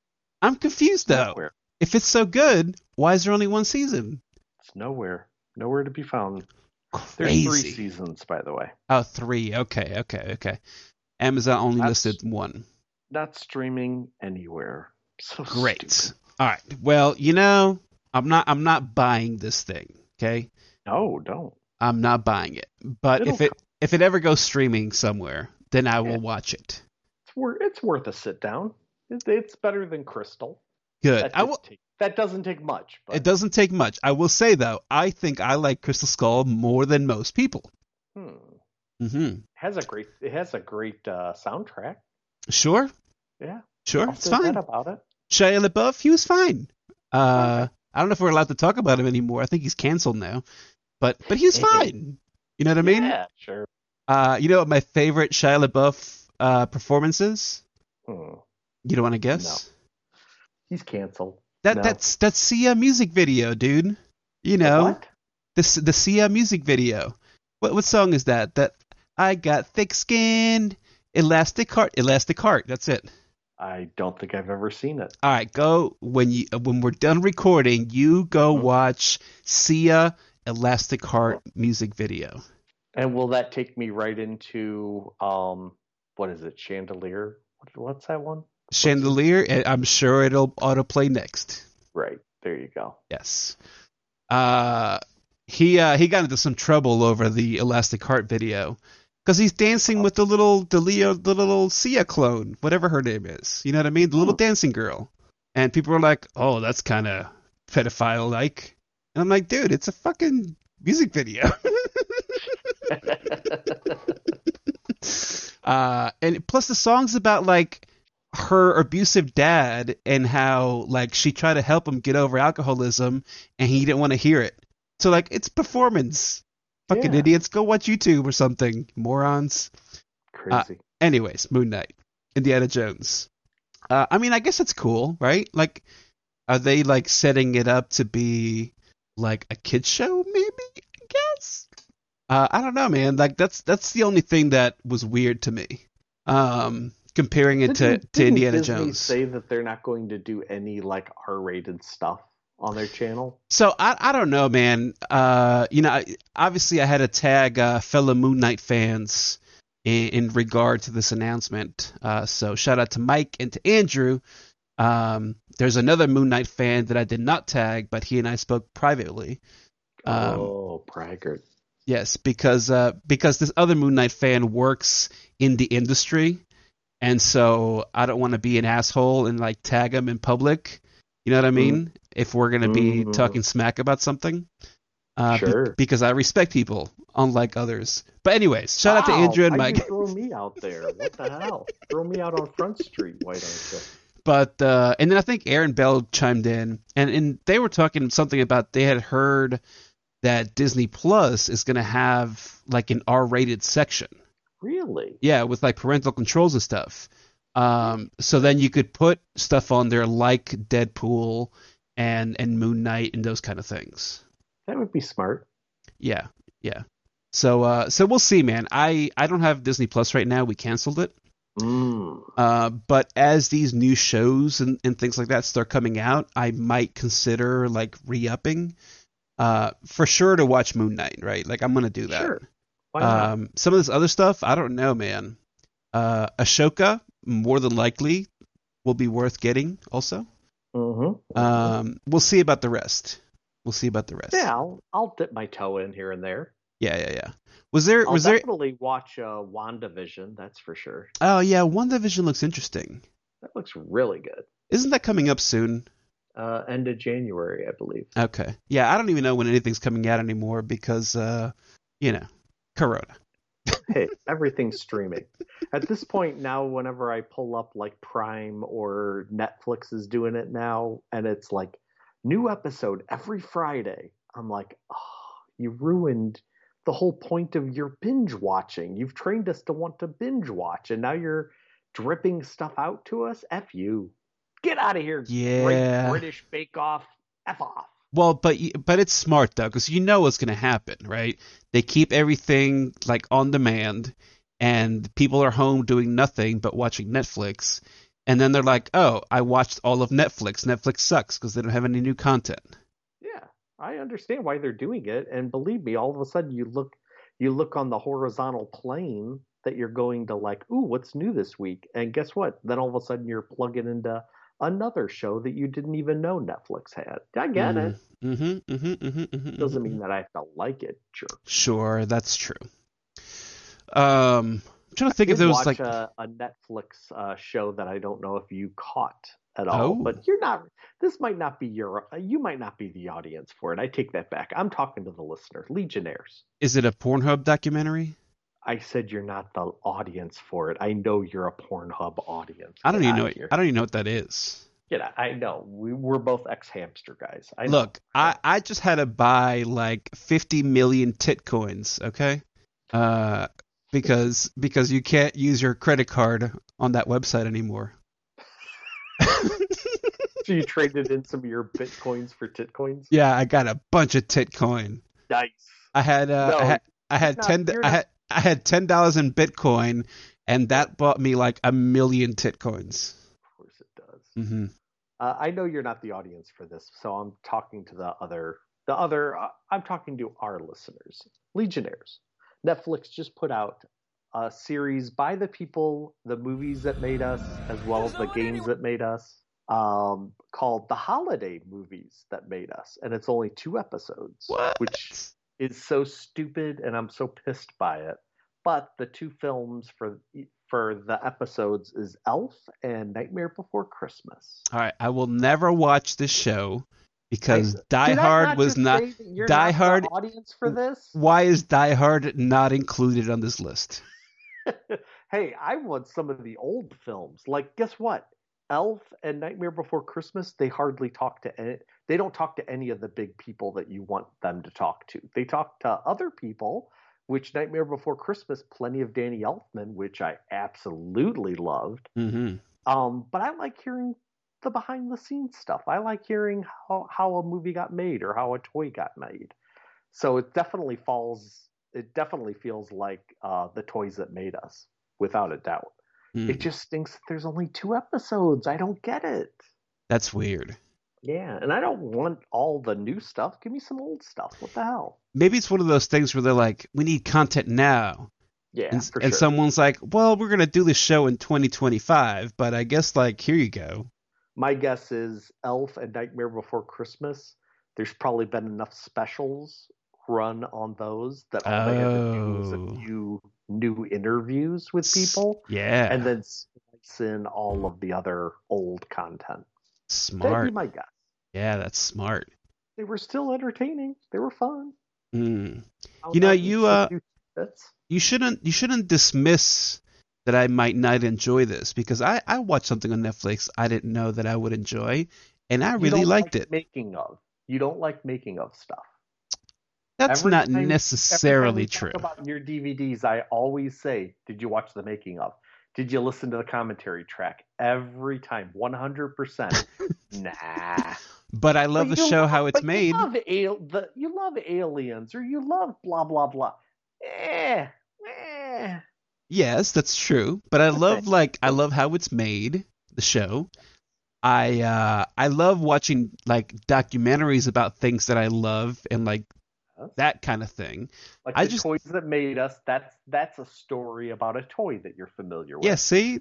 Speaker 2: I'm confused though.
Speaker 1: nowhere.
Speaker 2: If it's so good, why is there only one season?
Speaker 1: It's nowhere, nowhere to be found. Crazy. There's three seasons, by the way.
Speaker 2: Oh, three. Okay, okay, okay. Amazon only
Speaker 1: That's-
Speaker 2: listed one.
Speaker 1: Not streaming anywhere. So
Speaker 2: Great.
Speaker 1: stupid.
Speaker 2: All right. Well, you know, I'm not. I'm not buying this thing. Okay.
Speaker 1: No, don't.
Speaker 2: I'm not buying it. But
Speaker 1: It'll
Speaker 2: if it
Speaker 1: come.
Speaker 2: if it ever goes streaming somewhere, then I will
Speaker 1: Yeah.
Speaker 2: watch it.
Speaker 1: It's worth it's worth a sit down. It, it's better than Crystal.
Speaker 2: Good.
Speaker 1: That,
Speaker 2: I will,
Speaker 1: take- that doesn't take much. But,
Speaker 2: it doesn't take much. I will say though, I think I like Crystal Skull more than most people.
Speaker 1: hmm.
Speaker 2: Mm-hmm.
Speaker 1: has a great it has a great uh, soundtrack.
Speaker 2: Sure.
Speaker 1: Yeah,
Speaker 2: Sure.
Speaker 1: I'll
Speaker 2: it's fine.
Speaker 1: about it.
Speaker 2: Shia LaBeouf, he was fine. Uh,
Speaker 1: Okay.
Speaker 2: I don't know if we're allowed to talk about him anymore. I think he's canceled now. But but he was fine. You know what I mean?
Speaker 1: yeah, sure.
Speaker 2: Uh, you know what my favorite Shia LaBeouf uh, performance is?
Speaker 1: Hmm.
Speaker 2: You don't want to guess?
Speaker 1: He's canceled.
Speaker 2: That
Speaker 1: No.
Speaker 2: that's that's Sia music video, dude. You know
Speaker 1: What?
Speaker 2: this the Sia music video. What what song is that? That I got thick skin, elastic heart, elastic heart. That's it.
Speaker 1: I don't think I've ever seen it.
Speaker 2: All right, go when you when we're done recording. You go
Speaker 1: Mhm.
Speaker 2: watch Sia Elastic Heart music video.
Speaker 1: And will that take me right into um what is it? Chandelier? What's that one?
Speaker 2: Chandelier. and I'm sure it'll autoplay next.
Speaker 1: Right. There you go.
Speaker 2: Yes. Uh, he uh, he got into some trouble over the Elastic Heart video because he's dancing with the little the Leo the little Sia clone, whatever her name is. You know what I mean? The little
Speaker 1: Hmm.
Speaker 2: dancing girl. And people were like, "Oh, that's kind of pedophile like." And I'm like, "Dude, it's a fucking music video." [laughs] [laughs] uh, and plus the song's about like her abusive dad and how like she tried to help him get over alcoholism and he didn't want to hear it. So like it's performance. Fucking
Speaker 1: Yeah.
Speaker 2: idiots, go watch YouTube or something, morons.
Speaker 1: Crazy.
Speaker 2: Anyways, Moon Knight, Indiana Jones. Uh, I mean, I guess it's cool, right? Like, are they like setting it up to be like a kids show? Maybe, I guess. Uh, I don't know, man. Like that's that's the only thing that was weird to me. Um, comparing it to,
Speaker 1: Didn't-
Speaker 2: to
Speaker 1: didn't
Speaker 2: Indiana
Speaker 1: Disney
Speaker 2: Jones.
Speaker 1: say that they're not going to do any like R-rated stuff on their channel?
Speaker 2: So I I don't know, man. Uh, you know, I- obviously I had to tag uh, fellow Moon Knight fans in, in regard to this announcement. Uh, so shout out to Mike and to Andrew. Um, there's another Moon Knight fan that I did not tag, but he and I spoke privately. Um,
Speaker 1: oh, braggart.
Speaker 2: Yes, because uh, because this other Moon Knight fan works in the industry, and so I don't want to be an asshole and like tag him in public. You know what I mean? If we're gonna be
Speaker 1: Mhm.
Speaker 2: talking smack about something, uh, be-
Speaker 1: Sure.
Speaker 2: because I respect people unlike others. But anyways, shout out to Andrew and Mike.
Speaker 1: Throw me out there. What the hell? throw me out on Front Street. Why don't you?
Speaker 2: But uh, and then I think Aaron Bell chimed in, and and they were talking something about they had heard that Disney Plus is gonna have like an R-rated section.
Speaker 1: Really?
Speaker 2: Yeah, with like parental controls and stuff. Um, so then you could put stuff on there like Deadpool and and Moon Knight and those kind of things.
Speaker 1: That would be smart.
Speaker 2: Yeah, yeah. So uh, so we'll see, man. I I don't have Disney Plus right now. We canceled it.
Speaker 1: Mm.
Speaker 2: Uh, but as these new shows and, and things like that start coming out, I might consider like re-upping. Uh, for sure to watch Moon Knight, right? Like I'm gonna do that.
Speaker 1: Sure. Why not?
Speaker 2: Um, some of this other stuff, I don't know, man. Uh, Ahsoka, more than likely, will be worth getting. Also,
Speaker 1: mm-hmm.
Speaker 2: um, we'll see about the rest. We'll see about the rest.
Speaker 1: yeah, I'll, I'll dip my toe in here and there.
Speaker 2: yeah, yeah, yeah. Was there?
Speaker 1: I'll
Speaker 2: Was there?
Speaker 1: definitely watch uh, WandaVision. That's for sure.
Speaker 2: Oh, yeah. WandaVision looks interesting.
Speaker 1: That looks really good.
Speaker 2: Isn't that coming up soon?
Speaker 1: Uh, end of January, I believe.
Speaker 2: Okay. Yeah, I don't even know when anything's coming out anymore because, uh, you know, Corona. [laughs]
Speaker 1: hey, everything's streaming. At this point now, whenever I pull up like Prime or Netflix is doing it now, and it's like new episode every Friday, I'm like, oh, you ruined the whole point of your binge watching. You've trained us to want to binge watch, and now you're dripping stuff out to us. F you. Get out of here.
Speaker 2: Yeah.
Speaker 1: Great British Bake Off. F off.
Speaker 2: Well, but but it's smart though, because you know what's going to happen, right? They keep everything like on demand, and people are home doing nothing but watching Netflix, and then they're like, "Oh, I watched all of Netflix. Netflix sucks because they don't have any new content."
Speaker 1: Yeah, I understand why they're doing it, and believe me, all of a sudden you look you look on the horizontal plane that you're going to like, ooh, what's new this week? And guess what? Then all of a sudden you're plugging into another show that you didn't even know Netflix had. I get it.
Speaker 2: Mm-hmm, mm-hmm, mm-hmm, mm-hmm,
Speaker 1: Doesn't
Speaker 2: mhm.
Speaker 1: mean that I have to like it. Sure.
Speaker 2: Sure, that's true. Um, I'm trying to think if there was like
Speaker 1: a, a Netflix uh, show that I don't know if you caught at all.
Speaker 2: Oh.
Speaker 1: But you're not. This might not be your. uh, You might not be the audience for it. I take that back. I'm talking to the listener, Legionnaires.
Speaker 2: is it a Pornhub documentary?
Speaker 1: I said you're not the audience for it. I know you're a Pornhub audience.
Speaker 2: I don't
Speaker 1: Get
Speaker 2: even know.
Speaker 1: here.
Speaker 2: I don't even know what that is.
Speaker 1: Out. I know. We, we're both xHamster guys. I know.
Speaker 2: Look, I I just had to buy like 50 million tit coins, okay? Uh, because because you can't use your credit card on that website anymore. [laughs]
Speaker 1: so you traded in some of your bitcoins for titcoins.
Speaker 2: Yeah, I got a bunch of tit coin.
Speaker 1: Nice.
Speaker 2: I had uh,
Speaker 1: No,
Speaker 2: I had I had ten I had I had ten dollars in Bitcoin, and that bought me like a million titcoins.
Speaker 1: Of course it does.
Speaker 2: hmm
Speaker 1: Uh, I know you're not the audience for this, so I'm talking to the other, the other. Uh, I'm talking to our listeners, Legionnaires. Netflix just put out a series by the people, the movies that made us, as well as the games that made us, um, called the Holiday Movies That Made Us, and it's only two episodes,
Speaker 2: What?
Speaker 1: which is so stupid, and I'm so pissed by it. But the two films for for the episodes is Elf and Nightmare Before Christmas.
Speaker 2: All right, I will never watch this show because Die Hard was not.
Speaker 1: say that you're
Speaker 2: Die
Speaker 1: not the
Speaker 2: Hard-
Speaker 1: audience for this.
Speaker 2: Why is Die Hard not included on this list? [laughs]
Speaker 1: hey, I want some of the old films. Like, guess what? Elf and Nightmare Before Christmas, they hardly talk to any. They don't talk to any of the big people that you want them to talk to. They talk to other people, which Nightmare Before Christmas, plenty of Danny Elfman, which I absolutely loved.
Speaker 2: hmm
Speaker 1: Um, but I like hearing the behind the scenes stuff. I like hearing how, how a movie got made or how a toy got made. So it definitely falls. It definitely feels like uh, the toys that made us, without a doubt.
Speaker 2: Hmm.
Speaker 1: It just stinks that there's only two episodes. I don't get it.
Speaker 2: That's weird.
Speaker 1: Yeah, and I don't want all the new stuff. Give me some old stuff. What the hell?
Speaker 2: Maybe it's one of those things where they're like, we need content now.
Speaker 1: Yeah,
Speaker 2: and, and
Speaker 1: sure.
Speaker 2: someone's like, well, we're going to do this show in 2025, but I guess, like, here you go.
Speaker 1: My guess is Elf and Nightmare Before Christmas. There's probably been enough specials run on those that all they had to do was
Speaker 2: Oh.
Speaker 1: a few new interviews with people,
Speaker 2: Yeah.
Speaker 1: and then slice in all of the other old content. That'd
Speaker 2: smart.
Speaker 1: be my guess.
Speaker 2: Yeah, that's smart.
Speaker 1: They were still entertaining. They were fun.
Speaker 2: Mm. You know, you, uh. You shouldn't you shouldn't dismiss that I might not enjoy this because I I watched something on Netflix I didn't know that I would enjoy, and I
Speaker 1: You
Speaker 2: really
Speaker 1: don't
Speaker 2: liked
Speaker 1: like
Speaker 2: it.
Speaker 1: Making of. You don't like making of stuff.
Speaker 2: That's
Speaker 1: Every
Speaker 2: not
Speaker 1: time-
Speaker 2: necessarily true.
Speaker 1: About your DVDs. I always say, "Did you watch the making of? Did you listen to the commentary track?" Every time, one hundred percent. [laughs] Nah.
Speaker 2: But I love
Speaker 1: But
Speaker 2: the show
Speaker 1: love-
Speaker 2: how it's made.
Speaker 1: You love, al- the, you love aliens, or you love blah blah blah. Eh, eh.
Speaker 2: Yes, that's true. But I love like I love how it's made, the show. I uh I love watching like documentaries about things that I love and like
Speaker 1: Yes.
Speaker 2: that kind of thing.
Speaker 1: Like
Speaker 2: I
Speaker 1: the
Speaker 2: just-
Speaker 1: toys that made us. That's that's a story about a toy that you're familiar with.
Speaker 2: Yeah, see?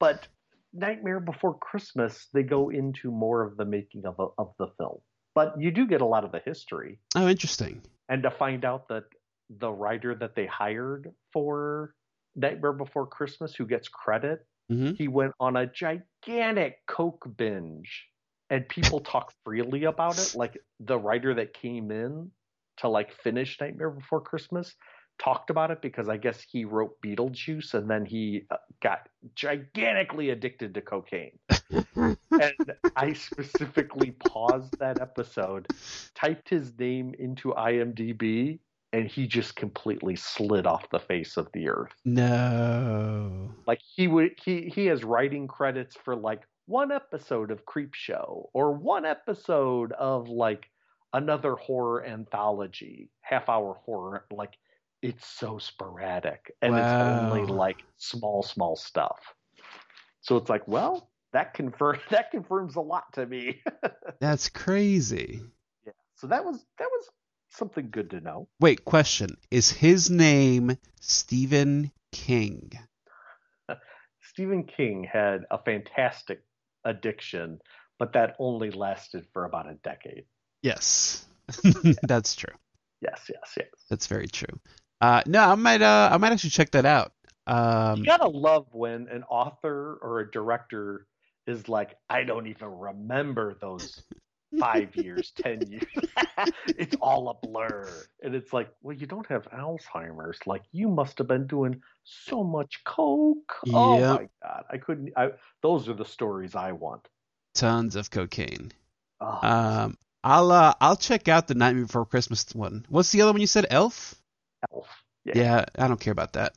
Speaker 1: but Nightmare Before Christmas, they go into more of the making of of the film. But you do get a lot of the history,
Speaker 2: Oh, interesting.
Speaker 1: and to find out that the writer that they hired for Nightmare Before Christmas, who gets credit,
Speaker 2: Mhm.
Speaker 1: he went on a gigantic coke binge, and people talk freely about it. Like the writer that came in to like finish Nightmare Before Christmas talked about it because I guess he wrote Beetlejuice and then he uh, got gigantically addicted to cocaine. and [laughs] I specifically paused that episode, typed his name into IMDb, and he just completely slid off the face of the earth.
Speaker 2: No.
Speaker 1: Like he would he he has writing credits for like one episode of Creep Show or one episode of like another horror anthology, half hour horror. Like it's so sporadic and it's only like small, small stuff. So it's like, well, that confirm [laughs] that confirms a lot to me. [laughs]
Speaker 2: That's crazy.
Speaker 1: yeah. So that was that was something good to know.
Speaker 2: Wait, question. Is his name Stephen King? [laughs]
Speaker 1: Stephen King had a fantastic addiction, but that only lasted for about a decade.
Speaker 2: Yes. [laughs] That's true.
Speaker 1: Yes, yes, yes.
Speaker 2: That's very true. Uh, no, I might uh, I might actually check that out. Um,
Speaker 1: you gotta love when an author or a director is like, I don't even remember those five [laughs] years, ten years. [laughs] it's all a blur. And it's like, well, you don't have Alzheimer's. Like you must have been doing so much coke. Oh my god. I couldn't I those are the stories I want.
Speaker 2: tons of cocaine.
Speaker 1: Oh,
Speaker 2: Um, I'll uh, I'll check out the Nightmare Before Christmas one. What's the other one you said? Elf?
Speaker 1: Elf.
Speaker 2: Yeah, I don't care about that.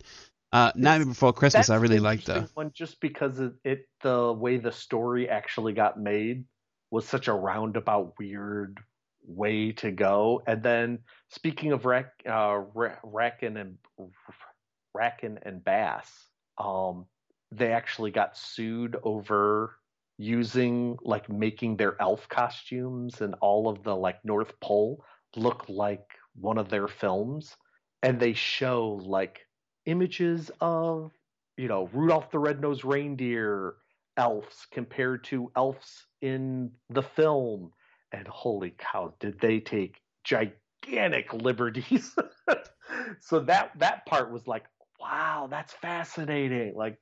Speaker 2: Uh, Nightmare Before Christmas, I really
Speaker 1: an
Speaker 2: like though.
Speaker 1: interesting One just because it, it the way the story actually got made was such a roundabout weird way to go. And then speaking of Rack, uh, Rankin and Rankin and Bass, um, they actually got sued over using like making their elf costumes and all of the like North Pole look like one of their films, and they show like images of you know Rudolph the Red-Nosed Reindeer elves compared to elves in the film. And holy cow did they take gigantic liberties. [laughs] So that that part was like wow that's fascinating. Like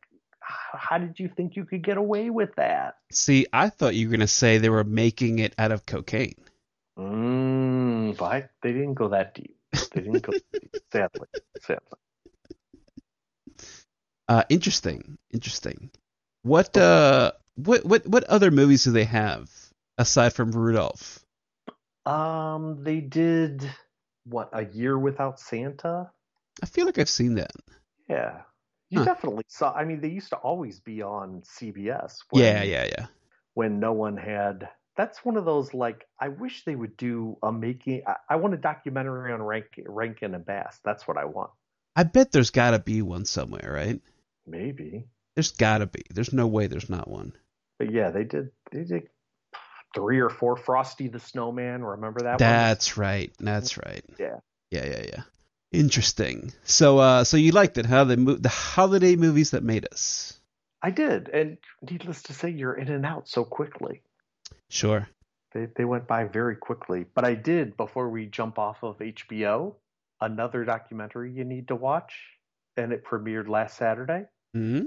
Speaker 1: how did you think you could get away with that
Speaker 2: See, I thought you were gonna say they were making it out of cocaine.
Speaker 1: mm, but I, they didn't go that deep they didn't go that deep [laughs] sadly sadly
Speaker 2: Uh, interesting, interesting. What uh, what what what other movies do they have aside from Rudolph?
Speaker 1: Um, they did what a year without Santa.
Speaker 2: I feel like I've seen that.
Speaker 1: Yeah, you
Speaker 2: Huh.
Speaker 1: definitely saw. I mean, they used to always be on CBS. When,
Speaker 2: Yeah, yeah, yeah.
Speaker 1: When no one had. That's one of those like I wish they would do a making. I, I want a documentary on Rank, Rankin and Bass. That's what I want.
Speaker 2: I bet there's got to be one somewhere, right?
Speaker 1: Maybe,
Speaker 2: There's got to be. There's no way there's not one.
Speaker 1: but yeah, they did. They did three or four Frosty the Snowman. Remember that one?
Speaker 2: That's right. That's right.
Speaker 1: Yeah.
Speaker 2: Yeah, yeah, yeah. Interesting. So, uh, so you liked it, huh? The mo- the holiday movies that made us.
Speaker 1: I did, and needless to say, you're in and out so quickly.
Speaker 2: Sure.
Speaker 1: They they went by very quickly. But I did before we jump off of HBO another documentary you need to watch, and it premiered last Saturday.
Speaker 2: hmm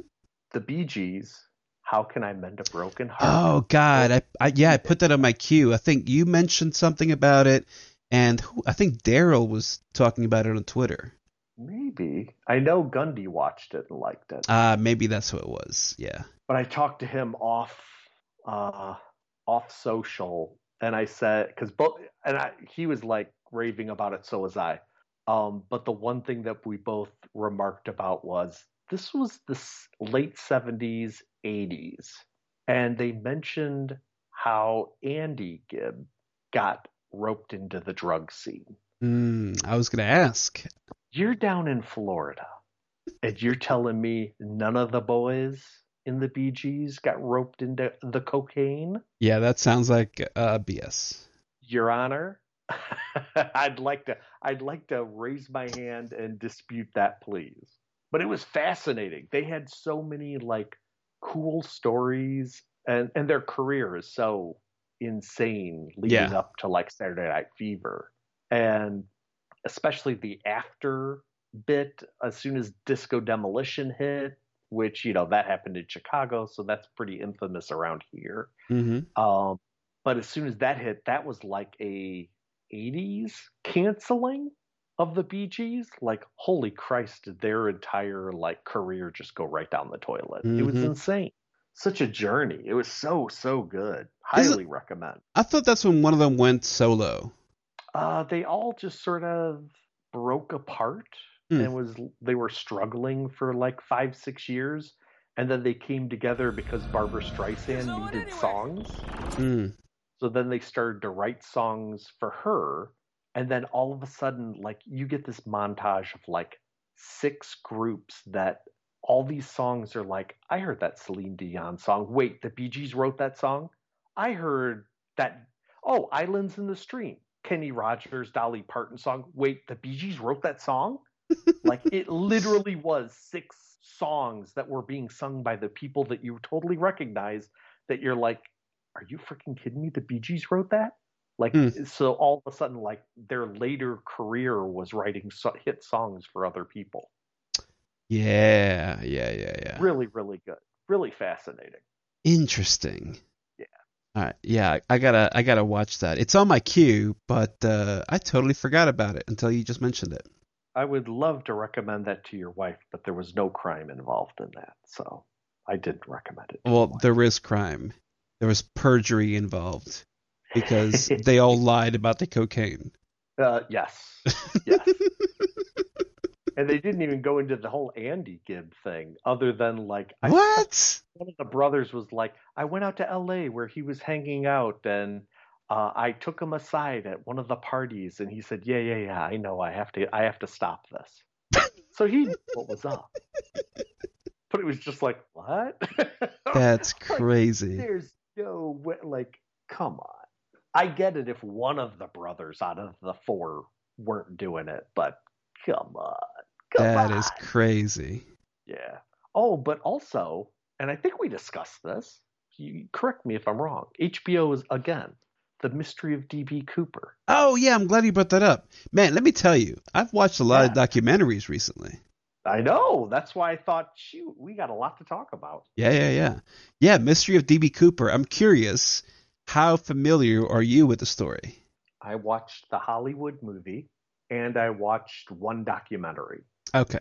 Speaker 1: The Bee Gees. How can I mend a broken heart?
Speaker 2: Oh God, I, I yeah, I put that on my queue. I think you mentioned something about it, and who, I think Daryl was talking about it on Twitter.
Speaker 1: Maybe I know Gundy watched it and liked it,
Speaker 2: Uh maybe that's who it was. Yeah.
Speaker 1: but I talked to him off uh, off social, and I said because both and I he was like raving about it, so was I. Um, but the one thing that we both remarked about was this was the late 70s, 80s, and they mentioned how Andy Gibb got roped into the drug scene.
Speaker 2: Mm, I was gonna ask.
Speaker 1: You're down in Florida, and you're telling me none of the boys in the Gees got roped into the cocaine?
Speaker 2: Yeah, that sounds like uh, BS.
Speaker 1: Your Honor, [laughs] I'd like to I'd like to raise my hand and dispute that, please. But it was fascinating. They had so many like cool stories, and and their career is so insane leading
Speaker 2: Yeah.
Speaker 1: up to like Saturday Night Fever, and especially the after bit as soon as Disco Demolition hit, which you know that happened in Chicago, so that's pretty infamous around here.
Speaker 2: hmm
Speaker 1: Um, but as soon as that hit, that was like a 80s canceling of the Bee Gees. Like, holy Christ, did their entire like career just go right down the toilet? It was
Speaker 2: Mhm.
Speaker 1: insane. Such a journey. It was so so good.
Speaker 2: Is it-
Speaker 1: Highly recommend.
Speaker 2: I thought that's when one of them went solo.
Speaker 1: Uh, they all just sort of broke apart
Speaker 2: Hmm.
Speaker 1: and was they were struggling for like five six years, and then they came together because Barbra Streisand needed songs.
Speaker 2: Mm.
Speaker 1: So then they started to write songs for her. And then all of a sudden, like, you get this montage of like six groups that all these songs are like, I heard that Celine Dion song. Wait, the Bee Gees wrote that song? I heard that, oh, Islands in the Stream. Kenny Rogers, Dolly Parton song. Wait, the Bee Gees wrote that song? [laughs] like it literally was six songs that were being sung by the people that you totally recognize that you're like, are you freaking kidding me? The Bee Gees wrote that? Like,
Speaker 2: Hmm.
Speaker 1: so all of a sudden, like their later career was writing so- hit songs for other people.
Speaker 2: Yeah, yeah, yeah, yeah.
Speaker 1: Really, really good. Really fascinating.
Speaker 2: Interesting.
Speaker 1: Yeah.
Speaker 2: All right. Yeah, I gotta, I gotta watch that. It's on my queue, but uh, I totally forgot about it until you just mentioned it.
Speaker 1: I would love to recommend that to your wife, but there was no crime involved in that, so I didn't recommend it.
Speaker 2: Well, there is crime. There was perjury involved because [laughs] they all lied about the cocaine.
Speaker 1: Uh, yes, yes. [laughs] and they didn't even go into the whole Andy Gibb thing, other than like I,
Speaker 2: What?
Speaker 1: one of the brothers was like, I went out to L.A. where he was hanging out, and uh, I took him aside at one of the parties, and he said, "Yeah, yeah, yeah, I know. I have to, I have to stop this." so he knew what was up, but it was just like, what? [laughs]
Speaker 2: That's
Speaker 1: Like,
Speaker 2: crazy.
Speaker 1: There's no way. Like, come on. I get it if one of the brothers out of the four weren't doing it, but come on.
Speaker 2: That
Speaker 1: on.
Speaker 2: is crazy.
Speaker 1: Yeah. Oh, but also, and I think we discussed this. You correct me if I'm wrong. HBO is again the mystery of DB Cooper.
Speaker 2: Oh yeah, I'm glad you brought that up. Man, let me tell you, I've watched a lot of documentaries recently.
Speaker 1: I know. That's why I thought, shoot, we got a lot to talk about.
Speaker 2: Yeah, yeah, yeah. Yeah, Mystery of DB Cooper. I'm curious, how familiar are you with the story?
Speaker 1: I watched the Hollywood movie and I watched one documentary
Speaker 2: Okay.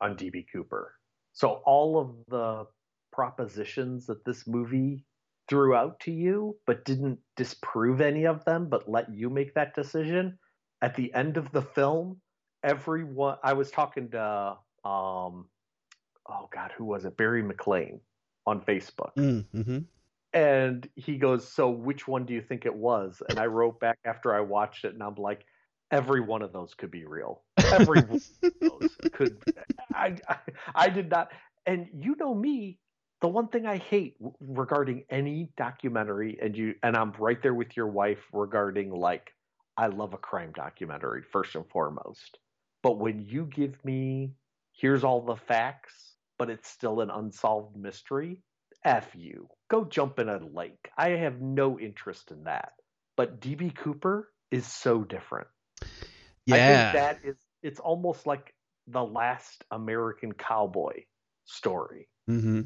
Speaker 1: on DB Cooper. So all of the propositions that this movie threw out to you, but didn't disprove any of them, but let you make that decision. At the end of the film, everyone I was talking to um oh god, who was it? Barry McLean on Facebook.
Speaker 2: Mm-hmm.
Speaker 1: And he goes, So which one do you think it was? And I wrote back after I watched it and I'm like, every one of those could be real. Every [laughs] one of those could I, I I did not and you know me, the one thing I hate w- regarding any documentary and you and I'm right there with your wife regarding like I love a crime documentary first and foremost. But when you give me here's all the facts, but it's still an unsolved mystery, F you. Go jump in a lake. I have no interest in that. But DB Cooper is so different. I
Speaker 2: Yeah.
Speaker 1: think that is it's almost like the last American cowboy story.
Speaker 2: mm-hmm.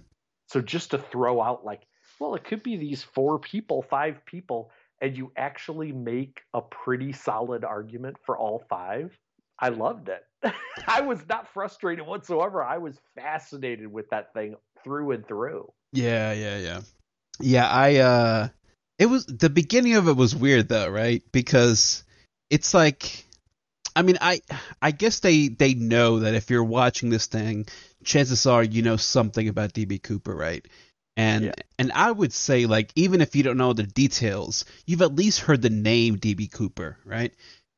Speaker 1: So just to throw out like, well, it could be these four people, five people, and you actually make a pretty solid argument for all five. I loved it. [laughs] I was not frustrated whatsoever. I was fascinated with that thing through and through.
Speaker 2: Yeah, yeah, yeah. Yeah, I uh it was the beginning of it was weird though, right? Because it's like I mean, I I guess they they know that if you're watching this thing, chances are you know something about DB Cooper, right? And
Speaker 1: Yeah.
Speaker 2: and I would say like even if you don't know the details, you've at least heard the name DB Cooper, right?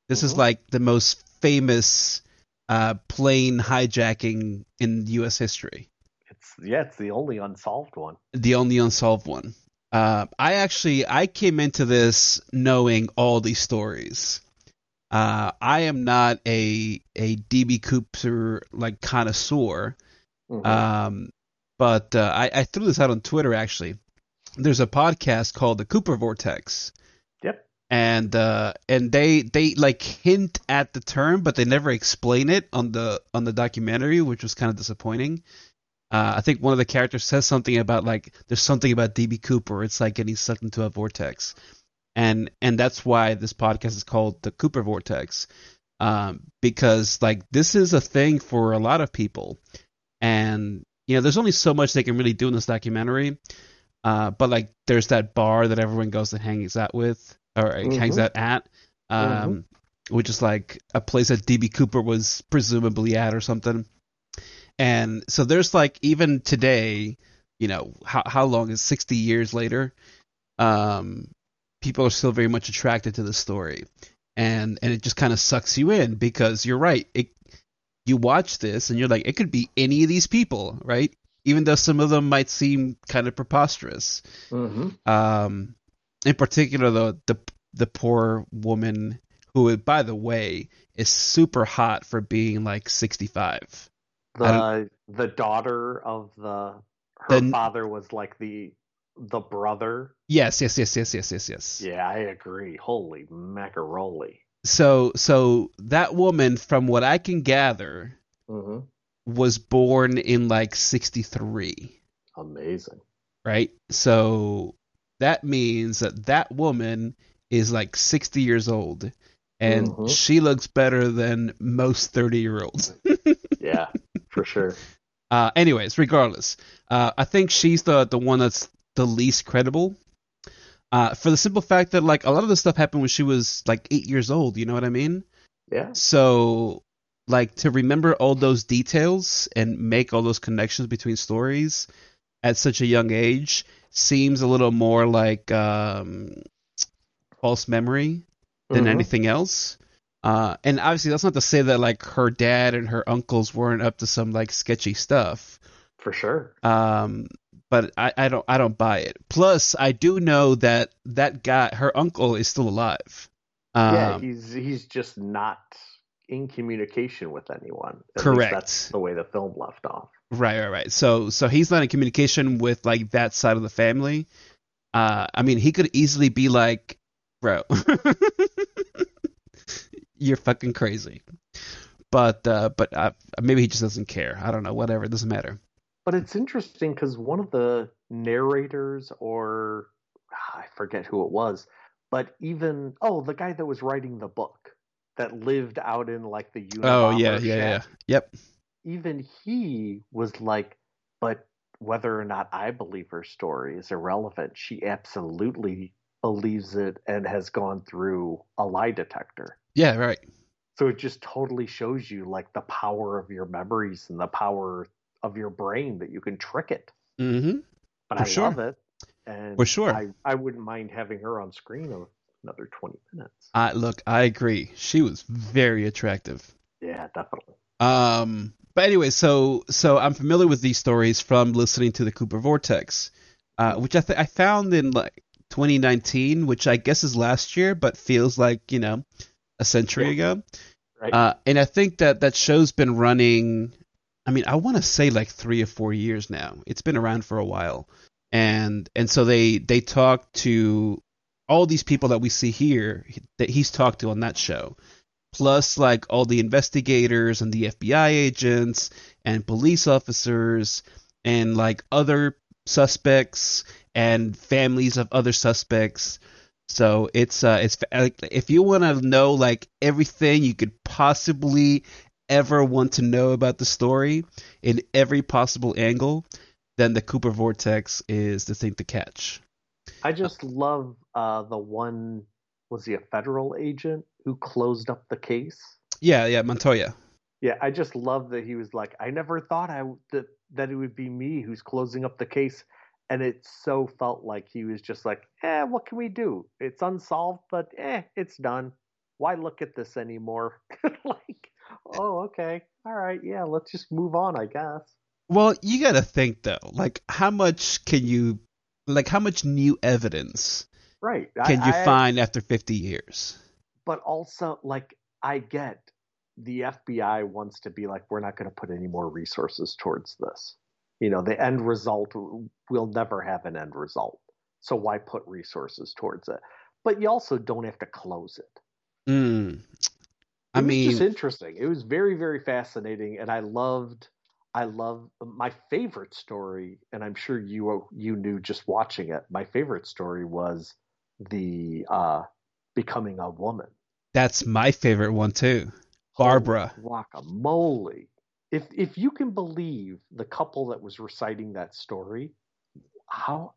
Speaker 2: This is
Speaker 1: Mhm.
Speaker 2: like the most famous uh plane hijacking in US history
Speaker 1: It's yeah, it's the only unsolved one.
Speaker 2: the only unsolved one. Uh, I actually I came into this knowing all these stories. Uh, I am not a a DB Cooper like connoisseur,
Speaker 1: Mhm.
Speaker 2: um, but uh, I, I threw this out on Twitter actually. There's a podcast called the Cooper Vortex,
Speaker 1: yep.
Speaker 2: and uh, and they they like hint at the term, but they never explain it on the on the documentary, which was kind of disappointing. Uh, I think one of the characters says something about like there's something about DB Cooper. It's like getting sucked into a vortex, and and that's why this podcast is called the Cooper Vortex, um, because like this is a thing for a lot of people, and you know there's only so much they can really do in this documentary, uh, but like there's that bar that everyone goes to hangs out with or hangs
Speaker 1: Mhm.
Speaker 2: out at, um, which is like a place that DB Cooper was presumably at or something. And so there's like even today, you know, how how long is 60 years later? Um people are still very much attracted to the story, and and it just kind of sucks you in because you're right. It you watch this and you're like, it could be any of these people, right? Even though some of them might seem kind of preposterous.
Speaker 1: Mm-hmm.
Speaker 2: Um, in particular, the the the poor woman who, by the way, is super hot for being like 65.
Speaker 1: The the daughter of the her
Speaker 2: The-
Speaker 1: father was like the the brother.
Speaker 2: Yes, yes, yes, yes, yes, yes, yes.
Speaker 1: Yeah, I agree. Holy macaroni.
Speaker 2: So, so that woman, from what I can gather,
Speaker 1: Mm-hmm.
Speaker 2: was born in like 63,
Speaker 1: Amazing.
Speaker 2: right? So that means that that woman is like 60 years old and
Speaker 1: Mhm.
Speaker 2: she looks better than most 30 year olds. [laughs]
Speaker 1: Yeah, for sure.
Speaker 2: Uh, anyways, regardless, uh, I think she's the the one that's the least credible. Uh, for the simple fact that like a lot of the stuff happened when she was like eight years old. You know what I mean?
Speaker 1: Yeah.
Speaker 2: So like to remember all those details and make all those connections between stories at such a young age seems a little more like um, false memory than
Speaker 1: Mhm.
Speaker 2: anything else. Uh, and obviously, that's not to say that like her dad and her uncles weren't up to some like sketchy stuff.
Speaker 1: For sure.
Speaker 2: Um, but I, I don't I don't buy it. Plus, I do know that that guy, her uncle, is still alive. Um,
Speaker 1: yeah, he's he's just not in communication with anyone. At
Speaker 2: Correct.
Speaker 1: that's the way the film left off.
Speaker 2: Right, right, right. So, so he's not in communication with like that side of the family. Uh, I mean, he could easily be like, bro, [laughs] you're fucking crazy. But, uh, but uh, maybe he just doesn't care. I don't know. Whatever. It doesn't matter.
Speaker 1: But it's interesting because one of the narrators, or ah, I forget who it was, but even oh, the guy that was writing the book that lived out in like the
Speaker 2: Oh
Speaker 1: Unabomber
Speaker 2: yeah, yeah, yeah.
Speaker 1: shack,
Speaker 2: Yep.
Speaker 1: Even he was like, but whether or not I believe her story is irrelevant. She absolutely believes it and has gone through a lie detector.
Speaker 2: Yeah. Right.
Speaker 1: So it just totally shows you like the power of your memories and the power of your brain that you can trick it.
Speaker 2: Mm-hmm.
Speaker 1: But
Speaker 2: For
Speaker 1: I
Speaker 2: sure.
Speaker 1: love it. And
Speaker 2: For sure.
Speaker 1: I, I wouldn't mind having her on screen another 20 minutes.
Speaker 2: I look. I agree. She was very attractive.
Speaker 1: Yeah, definitely.
Speaker 2: Um, but anyway, so so I'm familiar with these stories from listening to the Cooper Vortex, uh, which I th- I found in like 2019, which I guess is last year, but feels like you know a century ago.
Speaker 1: Right?
Speaker 2: Uh, and I think that that show's been running. I mean, I want to say like three or four years now. It's been around for a while, and and so they they talk to all these people that we see here that he's talked to on that show, plus like all the investigators and the FBI agents and police officers and like other suspects and families of other suspects. So it's uh it's like if you want to know like everything you could possibly ever want to know about the story in every possible angle, then the Cooper Vortex is the thing to catch.
Speaker 1: I just love uh, the one, was he a federal agent who closed up the case?
Speaker 2: Yeah, yeah, Montoya.
Speaker 1: Yeah, I just love that he was like, I never thought I that that it would be me who's closing up the case, and it so felt like he was just like, eh, what can we do? It's unsolved, but eh, it's done. Why look at this anymore? [laughs] like, oh, okay, all right, yeah, let's just move on, I guess.
Speaker 2: Well, you got to think though, like how much can you like how much new evidence
Speaker 1: Right?
Speaker 2: can
Speaker 1: I,
Speaker 2: you
Speaker 1: I-
Speaker 2: find after 50 years?
Speaker 1: But also, like, I get the FBI wants to be like, we're not going to put any more resources towards this. You know, the end result, we'll never have an end result. So why put resources towards it? But you also don't have to close it.
Speaker 2: Mm. I mean,
Speaker 1: just interesting. It was very, very fascinating, and I loved. I love my favorite story, and I'm sure you you knew just watching it. My favorite story was the uh, becoming a woman.
Speaker 2: that's my favorite one too. Barbara.
Speaker 1: Holy guacamole! If if you can believe the couple that was reciting that story, how?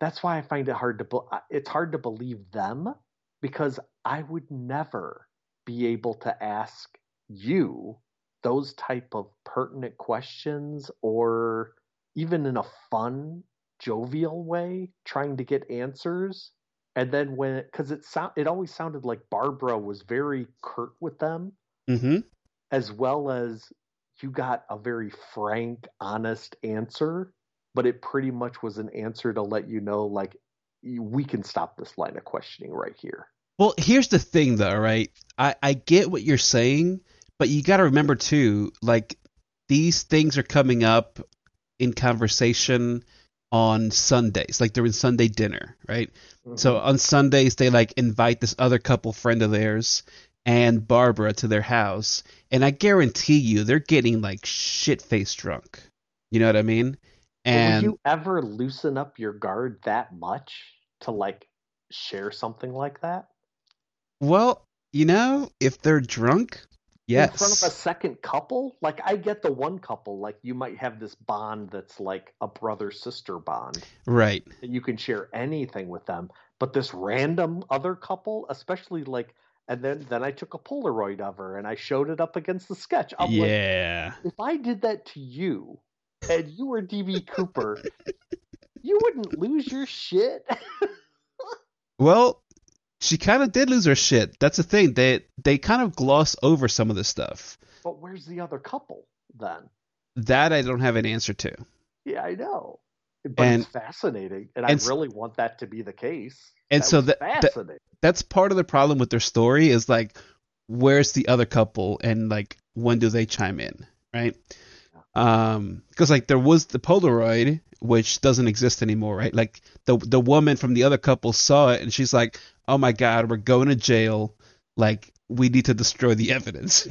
Speaker 1: That's why I find it hard to. It's hard to believe them because I would never be able to ask you those type of pertinent questions or even in a fun jovial way trying to get answers And then when because it sound it always sounded like Barbara was very curt with them,
Speaker 2: Mm-hmm.
Speaker 1: as well as you got a very frank, honest answer, but it pretty much was an answer to let you know like we can stop this line of questioning right here.
Speaker 2: Well, here's the thing, though, right? I, I get what you're saying, but you got to remember too, like these things are coming up in conversation on Sundays, like during Sunday dinner, right? So mm-hmm. on Sundays they like invite this other couple friend of theirs and Barbara to their house, and I guarantee you they're getting like shit faced drunk. You know what I mean? And
Speaker 1: would you ever loosen up your guard that much to like share something like that?
Speaker 2: Well, you know, if they're drunk, yes.
Speaker 1: In front of a second couple? Like I get the one couple, like you might have this bond that's like a brother sister bond.
Speaker 2: Right.
Speaker 1: that you can share anything with them. But this random other couple, especially like and then then I took a Polaroid of her and I showed it up against the sketch. I'm like,
Speaker 2: yeah.
Speaker 1: if I did that to you and you were DB Cooper, you wouldn't lose your shit. [laughs]
Speaker 2: Well, she kind of did lose her shit. That's the thing. They they kind of gloss over some of this stuff.
Speaker 1: but where's the other couple then?
Speaker 2: That I don't have an answer to.
Speaker 1: Yeah, I know. But
Speaker 2: And-
Speaker 1: it's fascinating, and,
Speaker 2: and
Speaker 1: I really want that to be the case.
Speaker 2: And
Speaker 1: That
Speaker 2: so that, that that's part of the problem with their story is like where's the other couple and like when do they chime in, right? Um because like there was the Polaroid which doesn't exist anymore, right? Like the the woman from the other couple saw it and she's like, "Oh my god, we're going to jail. Like we need to destroy the evidence."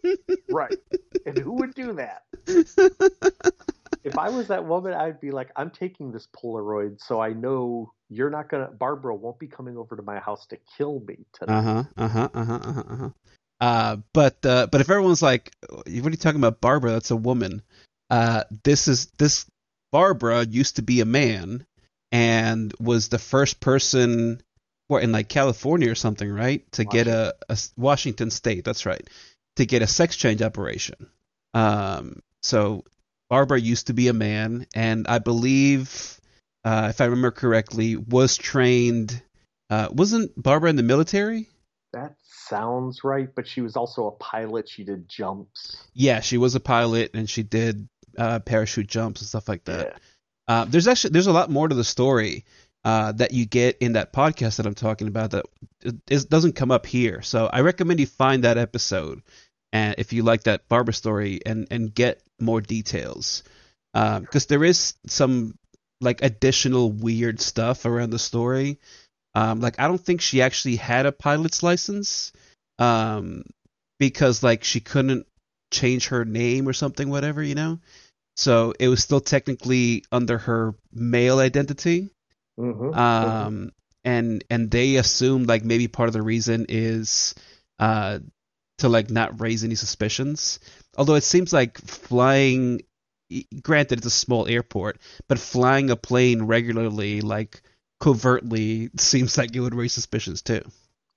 Speaker 2: [laughs]
Speaker 1: right. And who would do that? if I was that woman, I'd be like, I'm taking this Polaroid so I know you're not gonna Barbara won't be coming over to my house to kill me tonight.
Speaker 2: Uh huh. Uh huh. Uh huh. Uh huh. Uh-huh. Uh, but uh, but if everyone's like, "What are you talking about, Barbara? That's a woman." Uh, this is this Barbara used to be a man and was the first person, what in like California or something, right? To get a Washington State. That's right. To get a sex change operation. Um, so Barbara used to be a man, and I believe, uh, if I remember correctly, was trained. Uh, wasn't Barbara in the military?
Speaker 1: That sounds right, but she was also a pilot. She did jumps.
Speaker 2: Yeah, she was a pilot and she did uh, parachute jumps and stuff like that.
Speaker 1: Yeah.
Speaker 2: Uh, there's actually there's a lot more to the story uh, that you get in that podcast that I'm talking about that is, doesn't come up here. So I recommend you find that episode, and if you like that Barbara story, and and get more details, because there is some like additional weird stuff around the story. Um, like I don't think she actually had a pilot's license, um, because like she couldn't change her name or something, whatever, you know. So it was still technically under her male identity.
Speaker 1: Mm-hmm.
Speaker 2: Um, and and they assumed like maybe part of the reason is uh to like not raise any suspicions. Although it seems like flying, granted it's a small airport, but flying a plane regularly, like covertly, [laughs] seems like it would raise suspicions too.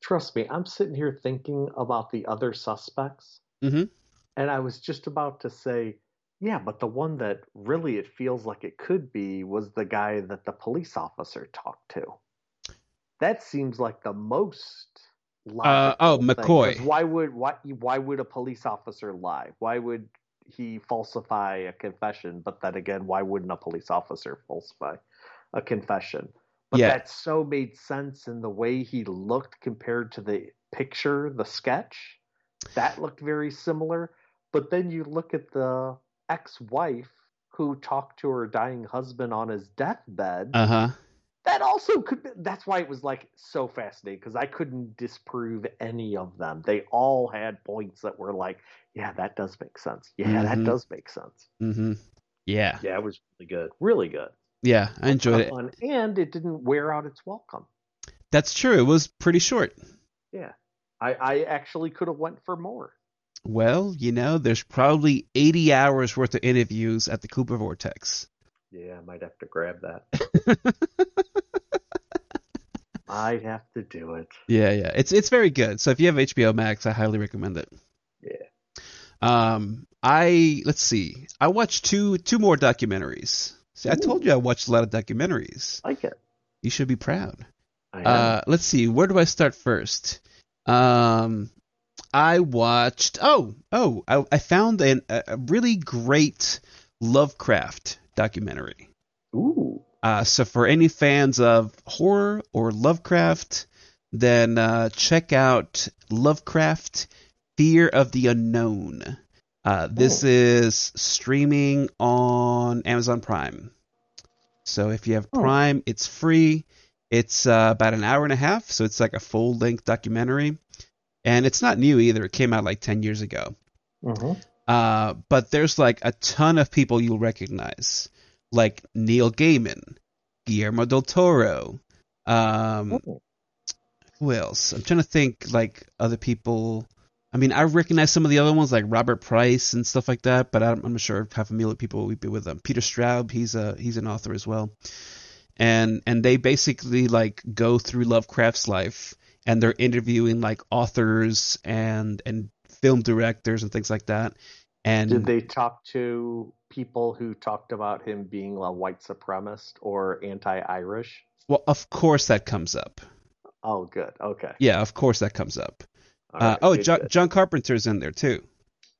Speaker 1: Trust me, I'm sitting here thinking about the other suspects,
Speaker 2: Mhm.
Speaker 1: and I was just about to say, yeah, but the one that really it feels like it could be was the guy that the police officer talked to. That seems like the most.
Speaker 2: Uh, oh,
Speaker 1: thing,
Speaker 2: McCoy.
Speaker 1: Why would why why would a police officer lie? Why would he falsify a confession? But then again, why wouldn't a police officer falsify a confession? But
Speaker 2: Yeah.
Speaker 1: that so made sense in the way he looked compared to the picture, the sketch. That looked very similar. But then you look at the ex-wife who talked to her dying husband on his deathbed.
Speaker 2: Uh huh.
Speaker 1: that also could. Be, that's why it was like so fascinating because I couldn't disprove any of them. They all had points that were like, yeah, that does make sense. Yeah,
Speaker 2: Mhm.
Speaker 1: that does make sense.
Speaker 2: Mm-hmm. Yeah.
Speaker 1: Yeah, it was really good. Really good.
Speaker 2: Yeah, I enjoyed it.
Speaker 1: Fun, and it didn't wear out its welcome.
Speaker 2: That's true. It was pretty short.
Speaker 1: Yeah, I, I actually could have went for more.
Speaker 2: Well, you know, there's probably 80 hours worth of interviews at the Cooper Vortex.
Speaker 1: Yeah, I might have to grab that. [laughs] I'd have to do it.
Speaker 2: Yeah, yeah. It's it's very good. So if you have HBO Max, I highly recommend it.
Speaker 1: Yeah.
Speaker 2: Um, I let's see. I watched two two more documentaries. See, I told you I watched a lot of documentaries.
Speaker 1: Like it.
Speaker 2: You should be proud.
Speaker 1: I
Speaker 2: Uh, let's see. Where do I start first? Um, I watched. Oh, oh, I, I found an, a really great Lovecraft documentary.
Speaker 1: Ooh.
Speaker 2: Uh, so for any fans of horror or Lovecraft, then uh, check out Lovecraft: Fear of the Unknown. Uh, this is streaming on Amazon Prime. So if you have. Prime, it's free. It's uh, about an hour and a half, so it's like a full length documentary. And it's not new either. It came out like 10 years ago.
Speaker 1: hmm
Speaker 2: Uh, but there's like a ton of people you'll recognize, like Neil Gaiman, Guillermo del Toro. Um, who else? I'm trying to think like other people. I mean, I recognize some of the other ones like Robert Price and stuff like that, but I'm, I'm not sure how familiar people would be with them. Peter Straub, he's a he's an author as well, and and they basically like go through Lovecraft's life and they're interviewing like authors and and film directors and things like that. And
Speaker 1: Did they talk to people who talked about him being a white supremacist or anti-Irish?
Speaker 2: well, of course that comes up.
Speaker 1: Oh, good. Okay.
Speaker 2: Yeah, of course that comes up.
Speaker 1: All
Speaker 2: Uh, oh,
Speaker 1: good,
Speaker 2: John,
Speaker 1: good.
Speaker 2: John Carpenter's in there too.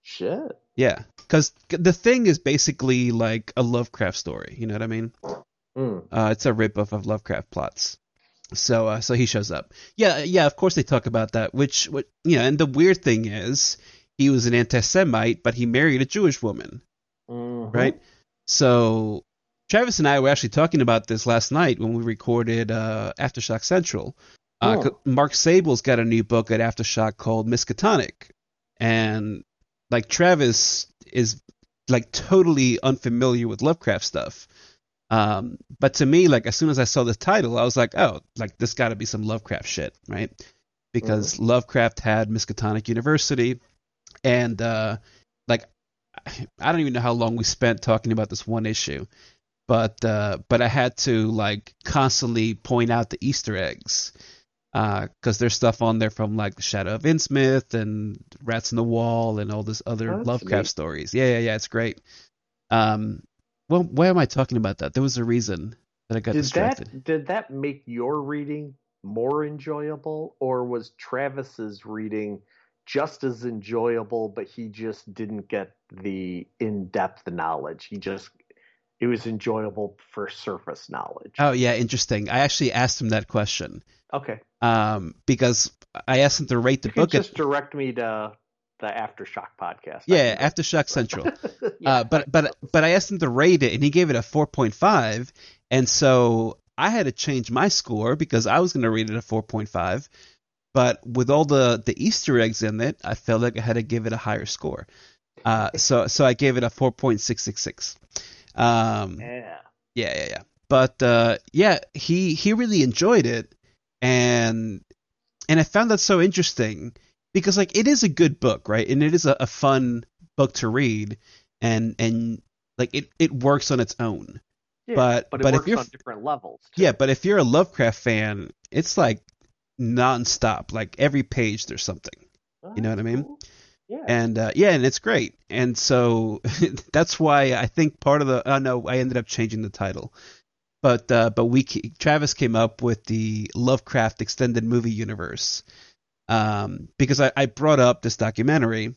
Speaker 1: Shit.
Speaker 2: Yeah, because the thing is basically like a Lovecraft story. You know what I mean?
Speaker 1: Mm.
Speaker 2: Uh, it's a ripoff of Lovecraft plots. So, uh, so he shows up. Yeah, yeah. Of course they talk about that. Which, what, you know, and the weird thing is, he was an anti-Semite, but he married a Jewish woman,
Speaker 1: Mhm.
Speaker 2: right? So, Travis and I were actually talking about this last night when we recorded uh, Aftershock Central. Uh,
Speaker 1: Oh.
Speaker 2: Mark Sable's got a new book at Aftershock called Miskatonic, and like Travis is like totally unfamiliar with Lovecraft stuff. Um, but to me, like as soon as I saw the title, I was like, oh, like this got to be some Lovecraft shit, right? Because Lovecraft had Miskatonic University, and uh, like I don't even know how long we spent talking about this one issue, but uh, but I had to like constantly point out the Easter eggs uh, because there's stuff on there from like the Shadow of Innsmouth and Rats in the Wall and all this other
Speaker 1: That's
Speaker 2: Lovecraft
Speaker 1: neat.
Speaker 2: stories. Yeah, yeah, yeah, it's great. Um, well, why am I talking about that? There was a reason that I got
Speaker 1: Did
Speaker 2: distracted.
Speaker 1: that did that make your reading more enjoyable, or was Travis's reading just as enjoyable, but he just didn't get the in-depth knowledge? He just it was enjoyable for surface knowledge.
Speaker 2: Oh yeah, interesting. I actually asked him that question
Speaker 1: okay.
Speaker 2: um, because I asked him to rate the
Speaker 1: You
Speaker 2: book.
Speaker 1: just
Speaker 2: At,
Speaker 1: direct me to the Aftershock podcast.
Speaker 2: Yeah, Aftershock Central. [laughs]
Speaker 1: yeah.
Speaker 2: Uh, but but but I asked him to rate it, and he gave it a 4.5, and so I had to change my score because I was going to rate it a 4.5. But with all the the Easter eggs in it, I felt like I had to give it a higher score. Uh, so so I gave it a 4.666. Um,
Speaker 1: yeah.
Speaker 2: yeah, yeah, yeah. But uh, yeah, he he really enjoyed it, and and I found that so interesting because like it is a good book, right? And it is a, a fun book to read, and and like it it works on its own.
Speaker 1: Yeah,
Speaker 2: but-
Speaker 1: but it
Speaker 2: but if
Speaker 1: works
Speaker 2: you're-
Speaker 1: on different levels. Too.
Speaker 2: Yeah, but if you're a Lovecraft fan, it's like nonstop. Like every page, there's something.
Speaker 1: Oh,
Speaker 2: you know what I mean?
Speaker 1: Yeah.
Speaker 2: and uh, yeah, and it's great. And so [laughs] that's why I think part of the oh no, I ended up changing the title. But uh, but we Travis came up with the Lovecraft extended movie universe um, because I, I brought up this documentary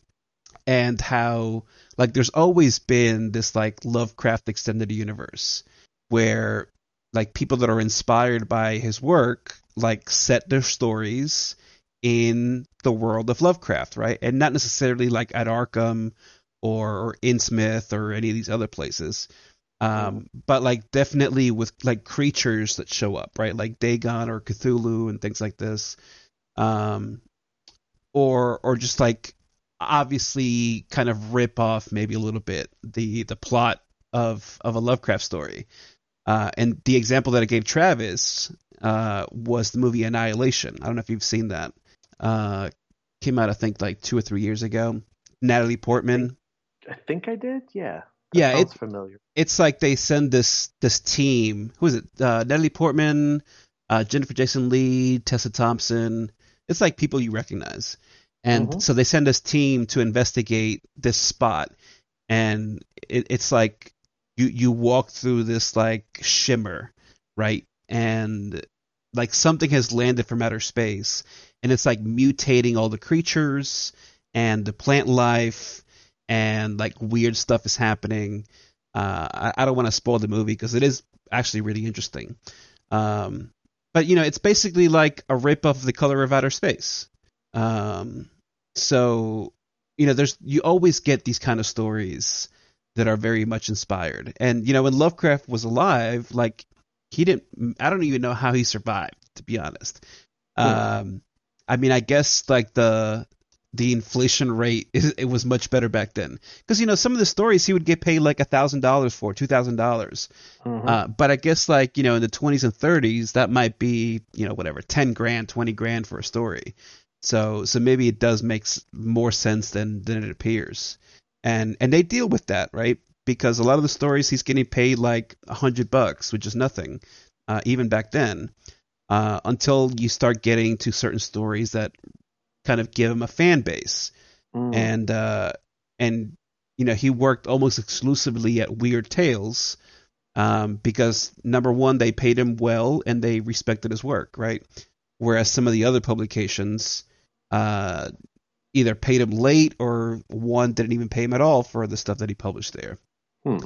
Speaker 2: and how like there's always been this like Lovecraft extended universe where like people that are inspired by his work like set their stories in the world of Lovecraft, right? And not necessarily like at Arkham or, or Innsmouth or any of these other places. Um, but like definitely with like creatures that show up, right? Like Dagon or Cthulhu and things like this. Um, or or just like obviously kind of rip off maybe a little bit the the plot of of a Lovecraft story. Uh, and the example that I gave Travis uh, was the movie Annihilation. I don't know if you've seen that. Uh, came out I think like two or three years ago. Natalie Portman.
Speaker 1: I think I did. Yeah. That
Speaker 2: Yeah, it's
Speaker 1: familiar.
Speaker 2: It's like they send this this team. Who is it? Uh, Natalie Portman, uh, Jennifer Jason Lee, Tessa Thompson. It's like people you recognize. And
Speaker 1: Mhm.
Speaker 2: so they send this team to investigate this spot, and it, it's like you you walk through this like shimmer, right? And like something has landed from outer space and it's like mutating all the creatures and the plant life and like weird stuff is happening. Uh, I, I don't want to spoil the movie because it is actually really interesting. Um, but you know, it's basically like a rip of the color of outer space. Um, so you know, there's you always get these kind of stories that are very much inspired. And you know, when Lovecraft was alive, like he didn't. I don't even know how he survived, to be honest. Yeah. Um, I mean, I guess like the the inflation rate it was much better back then. Because you know some of the stories he would get paid like a thousand dollars for two thousand dollars. Mm-hmm. uh, but i guess like you know in the 20s and 30s that might be you know whatever 10 grand 20 grand for a story. So so maybe it does make more sense than than it appears. And and they deal with that right? Because a lot of the stories he's getting paid like a hundred bucks which is nothing uh, even back then uh, until you start getting to certain stories that kind of give him a fan base. Mm. And uh, and you know he worked almost exclusively at Weird Tales um, because number one they paid him well and they respected his work, right? Whereas some of the other publications uh, either paid him late or one didn't even pay him at all for the stuff that he published there. Hmm.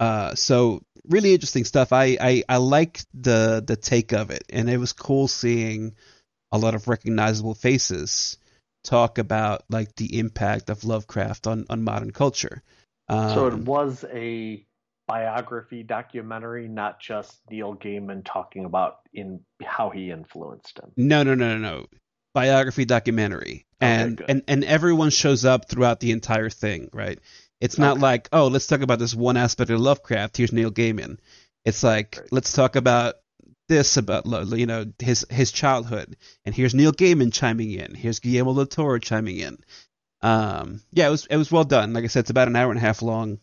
Speaker 2: Uh, so really interesting stuff. I, I, I like the the take of it, and it was cool seeing a lot of recognizable faces talk about like the impact of Lovecraft on on modern culture.
Speaker 1: Um, so it um, was a biography documentary, not just Neil Gaiman talking about in how he influenced him.
Speaker 2: No, no, no, no, no. Biography documentary, and and and everyone shows up throughout the entire thing, right? It's not okay. like, oh, let's talk about this one aspect of Lovecraft. Here's Neil Gaiman. It's like, right. let's talk about this about you know his his childhood, and here's Neil Gaiman chiming in. Here's Guillermo del Toro chiming in. Um, yeah, it was it was well done. Like I said, it's about an hour and a half long,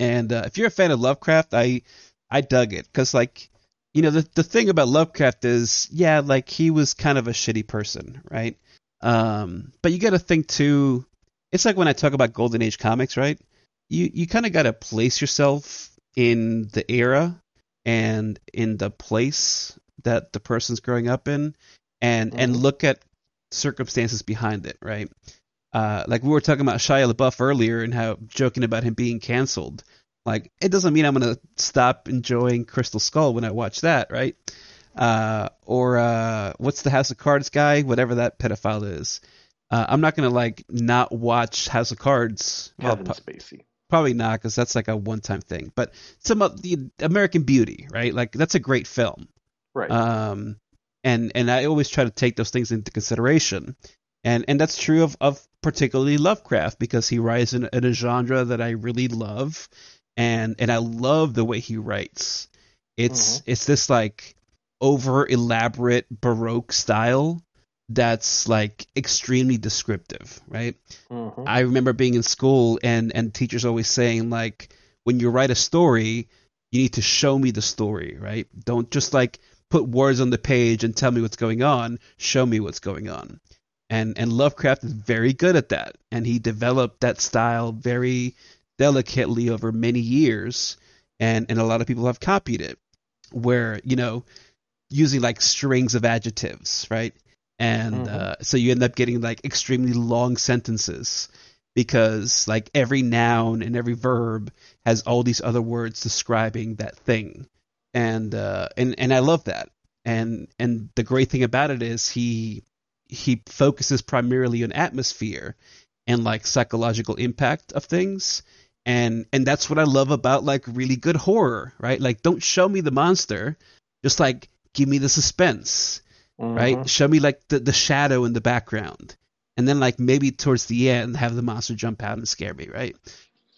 Speaker 2: and uh, if you're a fan of Lovecraft, I I dug it because like you know the the thing about Lovecraft is yeah like he was kind of a shitty person, right? Um, but you got to think too. It's like when I talk about Golden Age comics, right? You you kind of got to place yourself in the era and in the place that the person's growing up in and mm-hmm. and look at circumstances behind it, right? Uh, like we were talking about Shia LaBeouf earlier and how joking about him being canceled. Like it doesn't mean I'm gonna stop enjoying Crystal Skull when I watch that, right? Uh, or uh, what's the House of Cards guy? Whatever that pedophile is. Uh, I'm not gonna like not watch House of Cards.
Speaker 1: Kevin Spacey.
Speaker 2: Probably not, because that's like a one-time thing. But some of the American Beauty, right? Like that's a great film,
Speaker 1: right?
Speaker 2: Um, and and I always try to take those things into consideration, and and that's true of of particularly Lovecraft because he writes in, in a genre that I really love, and and I love the way he writes. It's mm-hmm. it's this like over elaborate baroque style that's like extremely descriptive, right? Mm-hmm. I remember being in school and and teachers always saying like when you write a story, you need to show me the story, right? Don't just like put words on the page and tell me what's going on, show me what's going on. And and Lovecraft is very good at that and he developed that style very delicately over many years and and a lot of people have copied it where, you know, using like strings of adjectives, right? And mm-hmm. uh, so you end up getting like extremely long sentences because like every noun and every verb has all these other words describing that thing. And uh, and and I love that. And and the great thing about it is he he focuses primarily on atmosphere and like psychological impact of things. And and that's what I love about like really good horror right? Like don't show me the monster. Just like give me the suspense mm-hmm. right? Show me like the, the shadow in the background, and then like maybe towards the end have the monster jump out and scare me, right?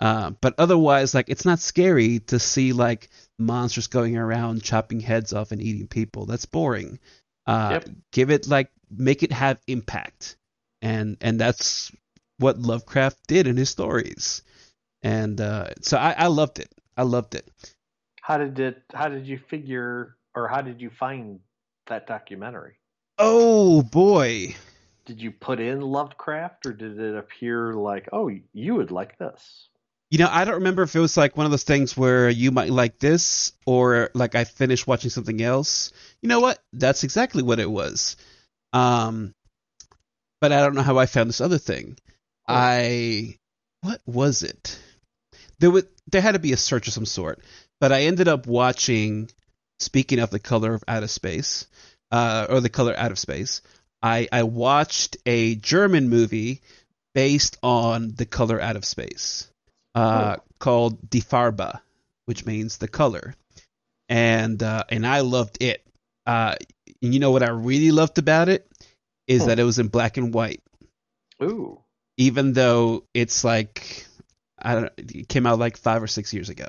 Speaker 2: Uh, but otherwise, like it's not scary to see like monsters going around chopping heads off and eating people. That's boring. Uh, yep. Give it like make it have impact, and and that's what Lovecraft did in his stories. And uh, so I, I loved it. I loved it.
Speaker 1: How did it? How did you figure, or how did you find that documentary?
Speaker 2: Oh boy.
Speaker 1: Did you put in Lovecraft or did it appear like, oh, you would like this?
Speaker 2: You know, I don't remember if it was like one of those things where you might like this or like I finished watching something else. You know what? That's exactly what it was. Um, but I don't know how I found this other thing.
Speaker 1: Oh.
Speaker 2: I what was it? There was there had to be a search of some sort, but I ended up watching. Speaking of the color out of space, uh, or the color out of space, I I watched a German movie based on the color out of space, uh,
Speaker 1: Oh.
Speaker 2: called Die Farbe, which means the color, and uh, and I loved it. Uh, and you know what I really loved about it is
Speaker 1: Hmm.
Speaker 2: that it was in black and white
Speaker 1: Ooh.
Speaker 2: even though it's like I don't it came out like five or six years ago.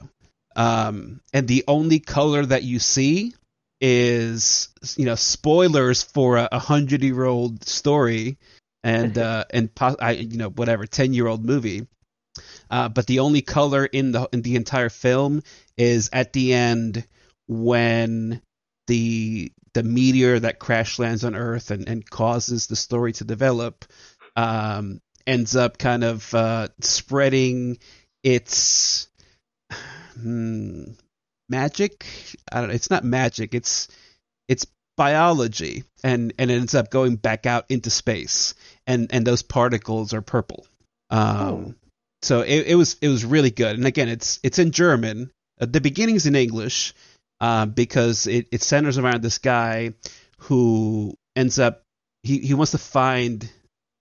Speaker 2: Um, and the only color that you see is you know spoilers for a, a hundred year old story and [laughs] uh and po- I you know whatever ten year old movie. Uh, but the only color in the in the entire film is at the end when the the meteor that crash lands on Earth and, and causes the story to develop um, ends up kind of uh, spreading its hmm, magic. I don't know. It's not magic. It's it's biology, and and it ends up going back out into space, and and those particles are purple. Um,
Speaker 1: Oh.
Speaker 2: So it, it was it was really good, and again, it's it's in German. Uh, the beginning's in English uh, because it, it centers around this guy who ends up he, he wants to find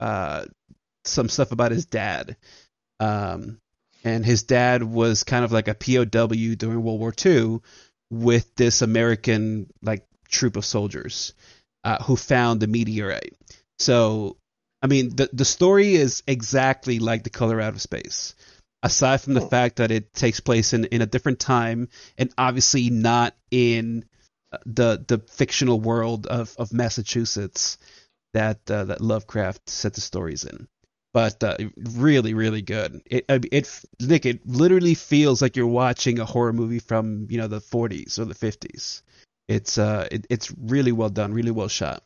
Speaker 2: uh, some stuff about his dad. Um, and his dad was kind of like a POW during World War II with this American like troop of soldiers uh, who found the meteorite. So, I mean, the the story is exactly like the color out of space, aside from the
Speaker 1: Hmm.
Speaker 2: fact that it takes place in, in a different time and obviously not in uh, the the fictional world of, of Massachusetts that uh, that Lovecraft set the stories in. But uh, really, really good. It, it, Nick, it literally feels like you're watching a horror movie from you know the 40s or the 50s. It's uh, it, it's really well done, really well shot.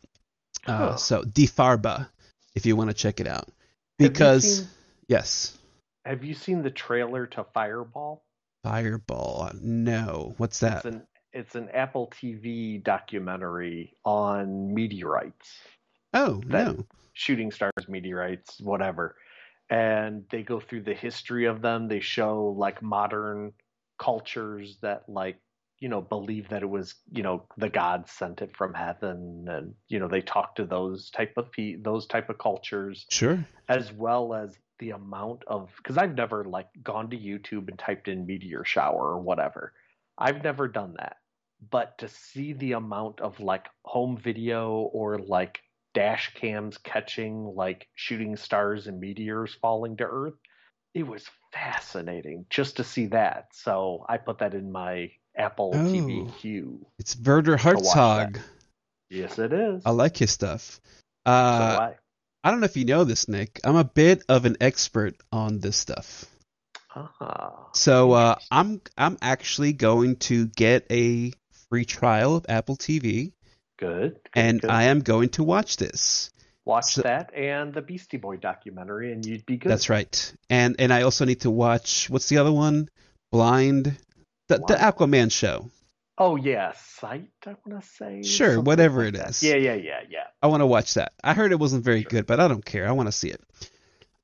Speaker 2: Uh,
Speaker 1: Huh.
Speaker 2: so Die Farbe, if you want to check it out,
Speaker 1: Have
Speaker 2: because
Speaker 1: seen-
Speaker 2: yes,
Speaker 1: Have you seen the trailer to Fireball?
Speaker 2: Fireball. No, what's that?
Speaker 1: It's an it's an Apple TV documentary on meteorites,
Speaker 2: oh
Speaker 1: that-
Speaker 2: no.
Speaker 1: Shooting stars, meteorites, whatever. And they go through the history of them. They show like modern cultures that like you know believe that it was you know the gods sent it from heaven, and you know they talk to those type of pe- those type of cultures.
Speaker 2: Sure.
Speaker 1: as well as the amount of because I've never like gone to YouTube and typed in meteor shower or whatever. I've never done that. But to see the amount of like home video or like dash cams catching like shooting stars and meteors falling to earth, it was fascinating just to see that. So I put that in my Apple TV
Speaker 2: Oh.
Speaker 1: queue.
Speaker 2: It's Werner
Speaker 1: watch
Speaker 2: Herzog.
Speaker 1: Yes, it is.
Speaker 2: I like his stuff.
Speaker 1: So
Speaker 2: Uh,
Speaker 1: I,
Speaker 2: I don't know if you know this, Nick. I'm a bit of an expert on this stuff.
Speaker 1: ah,
Speaker 2: So uh, I'm I'm actually going to get a free trial of Apple TV,
Speaker 1: good. good,
Speaker 2: and
Speaker 1: good.
Speaker 2: I am going to watch this.
Speaker 1: Watch
Speaker 2: So-
Speaker 1: that and the Beastie Boy documentary, and you'd be good.
Speaker 2: That's right. And and I also need to watch what's the other one? Blind. The, the Aquaman show.
Speaker 1: Oh yeah, Sight. I want to say.
Speaker 2: Sure, whatever
Speaker 1: like
Speaker 2: it
Speaker 1: that.
Speaker 2: is.
Speaker 1: Yeah, yeah, yeah, yeah.
Speaker 2: I want to watch that. I heard it wasn't very
Speaker 1: Sure.
Speaker 2: good, but I don't care. I want to see it.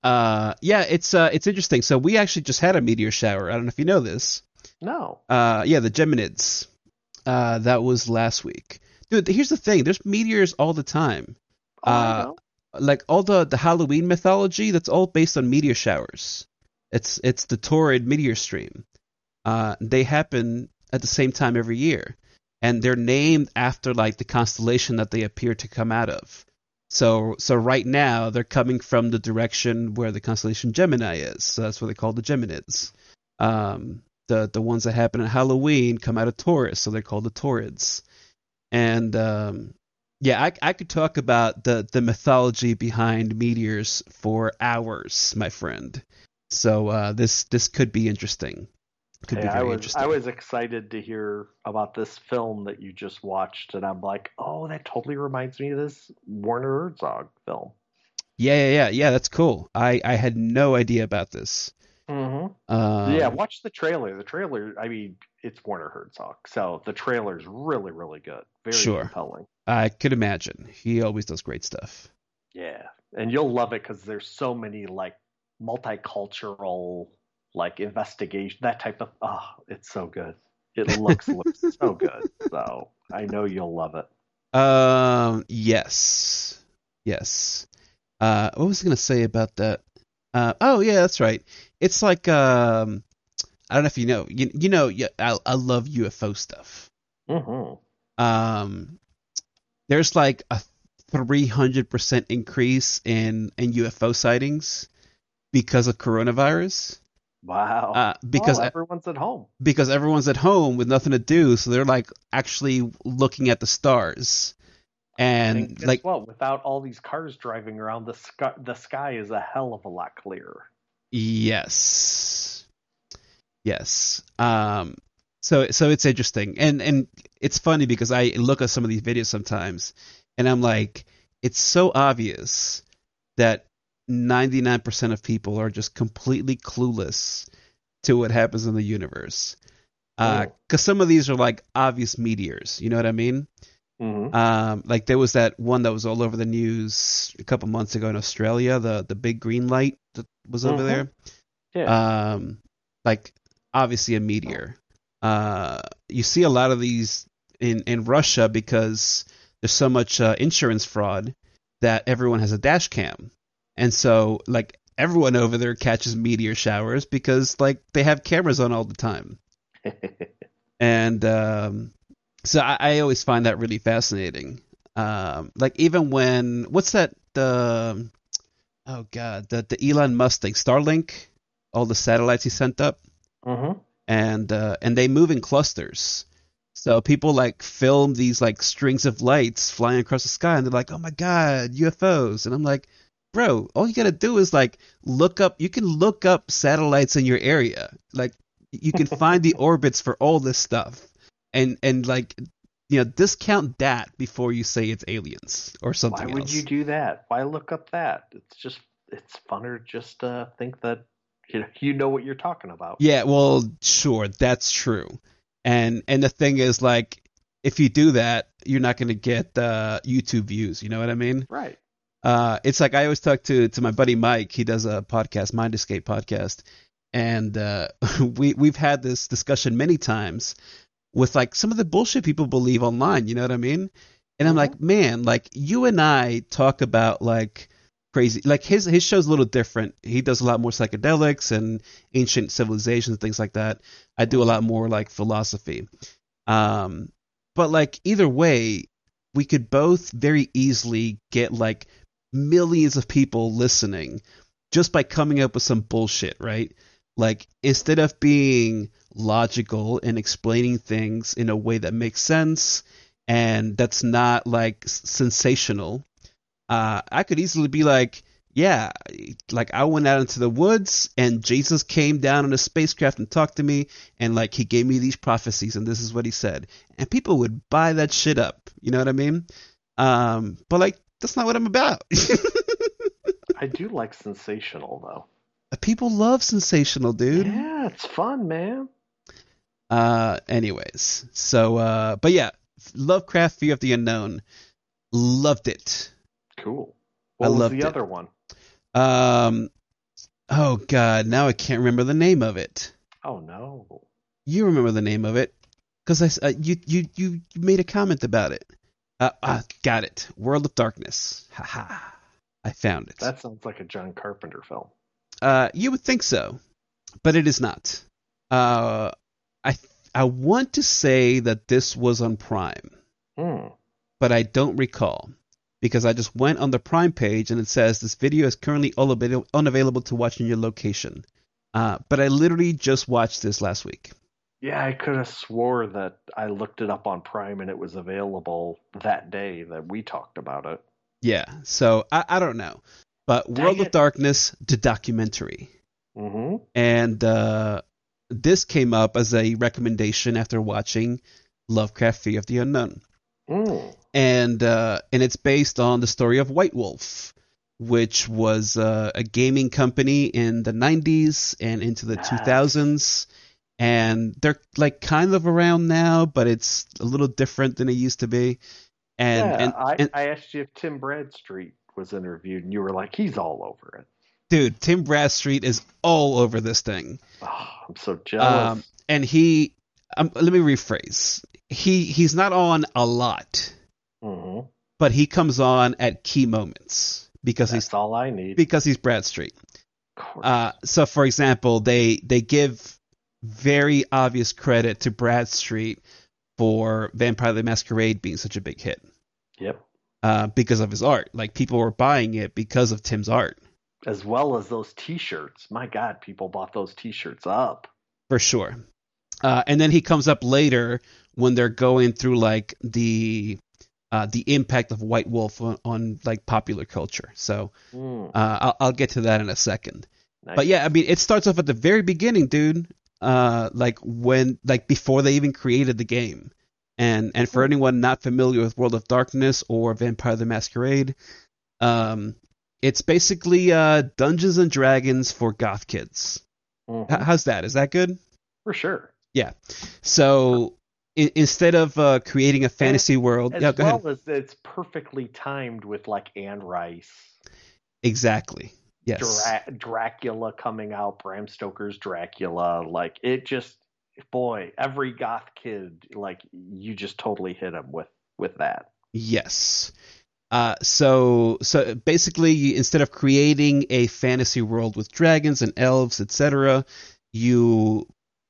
Speaker 2: Uh, yeah, it's uh, it's interesting. So we actually just had a meteor shower. I don't know if you know this.
Speaker 1: No.
Speaker 2: Uh, yeah, the Geminids. Uh, that was last week. Dude, here's the thing. There's meteors all the time.
Speaker 1: Oh,
Speaker 2: Uh. Like all the the Halloween mythology, that's all based on meteor showers. It's it's the Taurid meteor stream. Uh, they happen at the same time every year, and they're named after like the constellation that they appear to come out of. So so right now they're coming from the direction where the constellation Gemini is. So that's what they call the Geminids. Um, the the ones that happen at Halloween come out of Taurus, so they're called the Taurids. And um, yeah, I I could talk about the the mythology behind meteors for hours, my friend. So uh, this this could be interesting. Could
Speaker 1: Hey,
Speaker 2: be
Speaker 1: I was
Speaker 2: interesting.
Speaker 1: I was excited to hear about this film that you just watched, and I'm like, oh, that totally reminds me of this Werner Herzog film.
Speaker 2: Yeah, yeah, yeah, yeah. That's cool. I I had no idea about this.
Speaker 1: Mm-hmm.
Speaker 2: Um,
Speaker 1: yeah, watch the trailer. The trailer, I mean, it's Werner Herzog, so the trailer's really, really good. Very
Speaker 2: Sure.
Speaker 1: compelling.
Speaker 2: I could imagine. He always does great stuff.
Speaker 1: Yeah, and you'll love it because there's so many like multicultural like investigation that type of. Oh, it's so good. It looks [laughs] looks so good. So I know you'll love it.
Speaker 2: Um, yes, yes. Uh, what was I gonna say about that? Uh, oh yeah, that's right. It's like um, I don't know if you know. You, you know, yeah, I I love UFO stuff.
Speaker 1: Mm-hmm.
Speaker 2: Um, there's like a 300% increase in in UFO sightings because of coronavirus.
Speaker 1: Wow.
Speaker 2: Uh, because
Speaker 1: Well, everyone's at home.
Speaker 2: because everyone's at home with nothing to do, so they're like actually looking at the stars. And
Speaker 1: guess
Speaker 2: like
Speaker 1: well, Without all these cars driving around, the sky the sky is a hell of a lot clearer.
Speaker 2: Yes. Yes. Um so so it's interesting. And and it's funny because I look at some of these videos sometimes and I'm like it's so obvious that 99% of people are just completely clueless to what happens in the universe. Uh
Speaker 1: Oh.
Speaker 2: cuz some of these are like obvious meteors, you know what I mean?
Speaker 1: Hmm
Speaker 2: Um, like there was that one that was all over the news a couple months ago in Australia, the the big green light that was over
Speaker 1: Mhm.
Speaker 2: there.
Speaker 1: Yeah.
Speaker 2: Um, like obviously a meteor. Uh, you see a lot of these in in Russia because there's so much uh, insurance fraud that everyone has a dash cam, and so like everyone over there catches meteor showers because like they have cameras on all the time [laughs] and um, so I, I always find that really fascinating. Um, like even when what's that the oh god the the Elon Musk thing Starlink, all the satellites he sent up,
Speaker 1: hmm
Speaker 2: and uh, and they move in clusters. So people like film these like strings of lights flying across the sky, and they're like, "Oh my god, UFOs!" And I'm like, "Bro, all you gotta do is like look up. You can look up satellites in your area. Like you can find the orbits for all this stuff, and and like you know discount that before you say it's aliens or something
Speaker 1: Why would
Speaker 2: else.
Speaker 1: you do that? Why look up that? It's just it's funner just to think that you know, you know what you're talking about.
Speaker 2: Yeah, well, sure, that's true. And and the thing is, like, if you do that, you're not going to get uh, YouTube views. You know what I mean?
Speaker 1: Right.
Speaker 2: Uh, it's like I always talk to to my buddy Mike. He does a podcast, Mind Escape podcast, and uh, [laughs] we we've had this discussion many times with like some of the bullshit people believe online. You know what I mean? And I'm
Speaker 1: Mhm.
Speaker 2: like, man, like you and I talk about like crazy. Like his his show's a little different. He does a lot more psychedelics and ancient civilizations, things like that. I do a lot more like philosophy. Um, but like either way, we could both very easily get like millions of people listening just by coming up with some bullshit, right? Like instead of being logical and explaining things in a way that makes sense and that's not like sensational, uh, I could easily be like, yeah, like I went out into the woods and Jesus came down in a spacecraft and talked to me and like he gave me these prophecies and this is what he said. And people would buy that shit up. You know what I mean? Um, but like that's not what I'm about. [laughs]
Speaker 1: I do like sensational though.
Speaker 2: People love sensational, dude.
Speaker 1: Yeah, it's fun, man.
Speaker 2: Uh, anyways, so uh, but yeah, Lovecraft: Fear of the Unknown, loved it.
Speaker 1: Cool.
Speaker 2: I
Speaker 1: What was
Speaker 2: loved
Speaker 1: the
Speaker 2: it.
Speaker 1: other one?
Speaker 2: Um, oh god, now I can't remember the name of it.
Speaker 1: Oh no.
Speaker 2: You remember the name of it because I uh, you you you made a comment about it. Uh, uh, got it. World of Darkness. Haha. I found it.
Speaker 1: That sounds like a John Carpenter film.
Speaker 2: Uh, you would think so, but it is not. Uh, I I want to say that this was on Prime,
Speaker 1: Hmm.
Speaker 2: but I don't recall because I just went on the Prime page and it says this video is currently unavail- unavailable to watch in your location. Uh, but I literally just watched this last week.
Speaker 1: Yeah, I could have swore that I looked it up on Prime and it was available that day that we talked about it.
Speaker 2: Yeah, so I, I don't know, but
Speaker 1: Dang
Speaker 2: World of. Darkness, the documentary.
Speaker 1: Mm-hmm.
Speaker 2: and uh, this came up as a recommendation after watching Lovecraft: Fear of the Unknown,
Speaker 1: Mm.
Speaker 2: and uh, and it's based on the story of White Wolf, which was uh, a gaming company in the 90s and into the
Speaker 1: Yes.
Speaker 2: 2000s. And they're like kind of around now, but it's a little different than it used to be. And,
Speaker 1: yeah,
Speaker 2: and,
Speaker 1: I,
Speaker 2: and
Speaker 1: I asked you if Tim Bradstreet was interviewed, and you were like, he's all over it.
Speaker 2: dude, Tim Bradstreet is all over this thing.
Speaker 1: Oh, I'm so jealous.
Speaker 2: Um, and he, um, let me rephrase. He he's not on a lot,
Speaker 1: Mhm.
Speaker 2: but he comes on at key moments because
Speaker 1: That's
Speaker 2: he's
Speaker 1: all I need.
Speaker 2: because he's Bradstreet. Uh, so, for example, they they give very obvious credit to Bradstreet for Vampire the Masquerade being such a big hit
Speaker 1: yep.
Speaker 2: Uh, because of his art. Like people were buying it because of Tim's art,
Speaker 1: As well as those T-shirts. My God, people bought those T-shirts up.
Speaker 2: for sure. Uh, and then he comes up later when they're going through like the uh, the impact of White Wolf on, on like popular culture. So
Speaker 1: Mm,
Speaker 2: uh, I'll, I'll get to that in a second.
Speaker 1: nice.
Speaker 2: But yeah, I mean, it starts off at the very beginning, dude. Uh, like when, like before they even created the game. And and for anyone not familiar with World of Darkness or Vampire the Masquerade, um, it's basically uh Dungeons and Dragons for goth kids.
Speaker 1: Mhm.
Speaker 2: H- how's that? Is that good?
Speaker 1: for sure. Yeah.
Speaker 2: So i- instead of uh, creating a fantasy world,
Speaker 1: As
Speaker 2: yeah, go
Speaker 1: well
Speaker 2: ahead.
Speaker 1: as it's perfectly timed with like Anne Rice,
Speaker 2: Exactly. Yes.
Speaker 1: Dra- Dracula coming out, Bram Stoker's Dracula. Like it just, boy, every goth kid, like you just totally hit him with with that.
Speaker 2: Yes. Uh, so so basically, instead of creating a fantasy world with dragons and elves, etc., you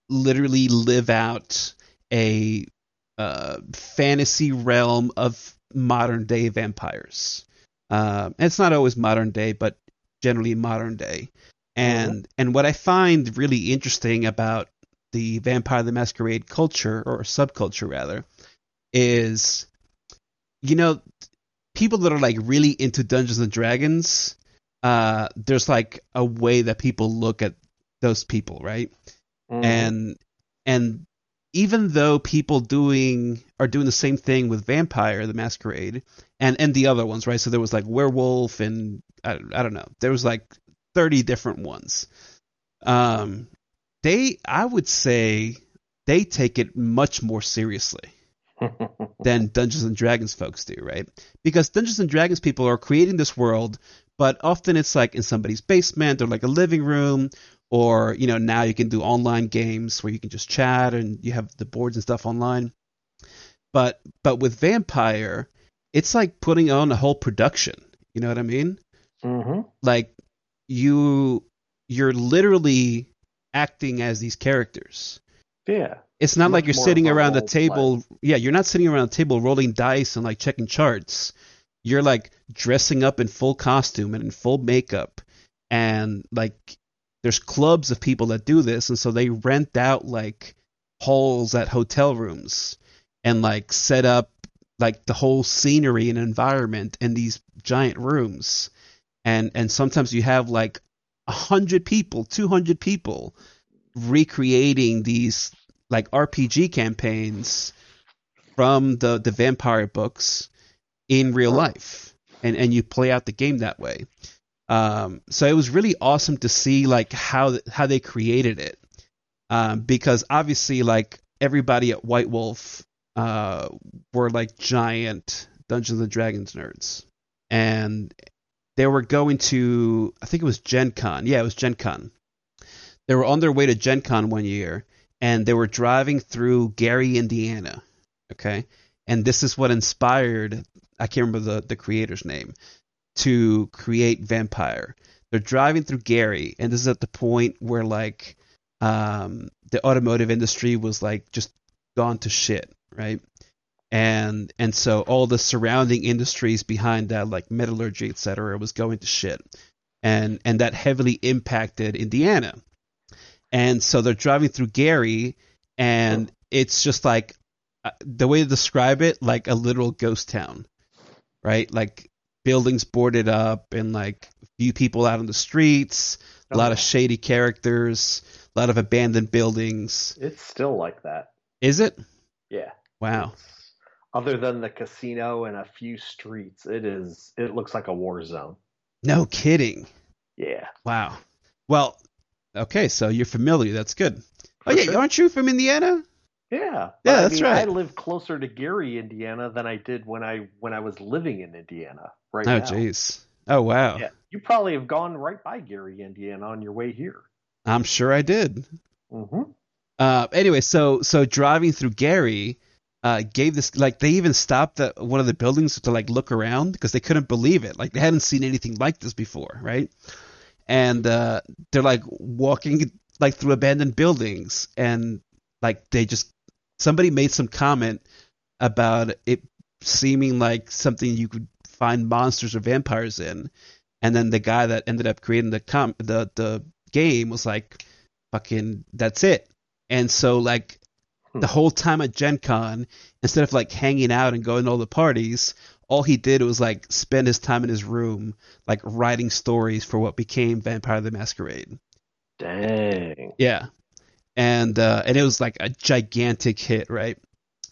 Speaker 2: literally live out a uh, fantasy realm of modern day vampires. Uh, it's not always modern day, but generally modern day. And and what I find really interesting about the Vampire the Masquerade culture or subculture rather is you know people that are like really into Dungeons and Dragons uh there's like a way that people look at those people, right?
Speaker 1: Mhm.
Speaker 2: and and even though people doing are doing the same thing with Vampire the Masquerade and and the other ones, right? So there was like Werewolf and I, I don't know. There was like 30 different ones. Um they I would say they take it much more seriously [laughs] than Dungeons and Dragons folks do, right? Because Dungeons and Dragons people are creating this world, but often it's like in somebody's basement or like a living room, or you know now you can do online games where you can just chat and you have the boards and stuff online. But but with Vampire, it's like putting on a whole production. You know what I mean?
Speaker 1: Mhm.
Speaker 2: Like you you're literally acting as these characters.
Speaker 1: Yeah.
Speaker 2: It's not like you're sitting around the
Speaker 1: play.
Speaker 2: table. Yeah, you're not sitting around the table rolling dice and like checking charts. You're like dressing up in full costume and in full makeup, and like there's clubs of people that do this, and so they rent out like halls at hotel rooms and like set up like the whole scenery and environment in these giant rooms, and and sometimes you have like a hundred people, two hundred people recreating these like RPG campaigns from the the vampire books in real life, and and you play out the game that way. Um, so it was really awesome to see like how how they created it, um, because obviously like everybody at White Wolf uh, were like giant Dungeons and Dragons nerds, and they were going to I think it was Gen Con. Yeah, it was Gen Con. They were on their way to Gen Con one year, and they were driving through Gary, Indiana. Okay, and this is what inspired I can't remember the the creator's name to create Vampire. They're driving through Gary, and this is at the point where like um, the automotive industry was like just gone to shit, right? And and so all the surrounding industries behind that, like metallurgy, et cetera, was going to shit, and and that heavily impacted Indiana. And so they're driving through Gary, and it's just like uh, the way to describe it, like a literal ghost town, right? Like buildings boarded up, and like few people out on the streets, a lot of
Speaker 1: Oh,
Speaker 2: shady characters, a lot of abandoned buildings.
Speaker 1: It's still like that.
Speaker 2: Is it?
Speaker 1: Yeah.
Speaker 2: Wow.
Speaker 1: Other than the casino and a few streets, it is. It looks like a war zone.
Speaker 2: No kidding.
Speaker 1: Yeah.
Speaker 2: Wow. Well, okay, so you're familiar. That's good. Oh yeah,
Speaker 1: sure.
Speaker 2: aren't you from Indiana?
Speaker 1: Yeah.
Speaker 2: Yeah,
Speaker 1: I
Speaker 2: that's
Speaker 1: mean,
Speaker 2: right.
Speaker 1: I live closer to Gary, Indiana than I did when I when I was living in Indiana. Right
Speaker 2: Oh
Speaker 1: now.
Speaker 2: jeez. Oh wow.
Speaker 1: Yeah. You probably have gone right by Gary, Indiana on your way here.
Speaker 2: I'm sure I did.
Speaker 1: hmm
Speaker 2: Uh, anyway, so so driving through Gary, uh, gave this like they even stopped at one of the buildings to like look around because they couldn't believe it. Like they hadn't seen anything like this before, right? And uh, they're like walking like through abandoned buildings, and like they just somebody made some comment about it seeming like something you could find monsters or vampires in, and then the guy that ended up creating the com the the game was like, "Fucking, that's it." And so like. The whole time at Gen Con, instead of like hanging out and going to all the parties, all he did was like spend his time in his room, like writing stories for what became Vampire the Masquerade.
Speaker 1: Dang.
Speaker 2: Yeah. And uh and it was like a gigantic hit, right?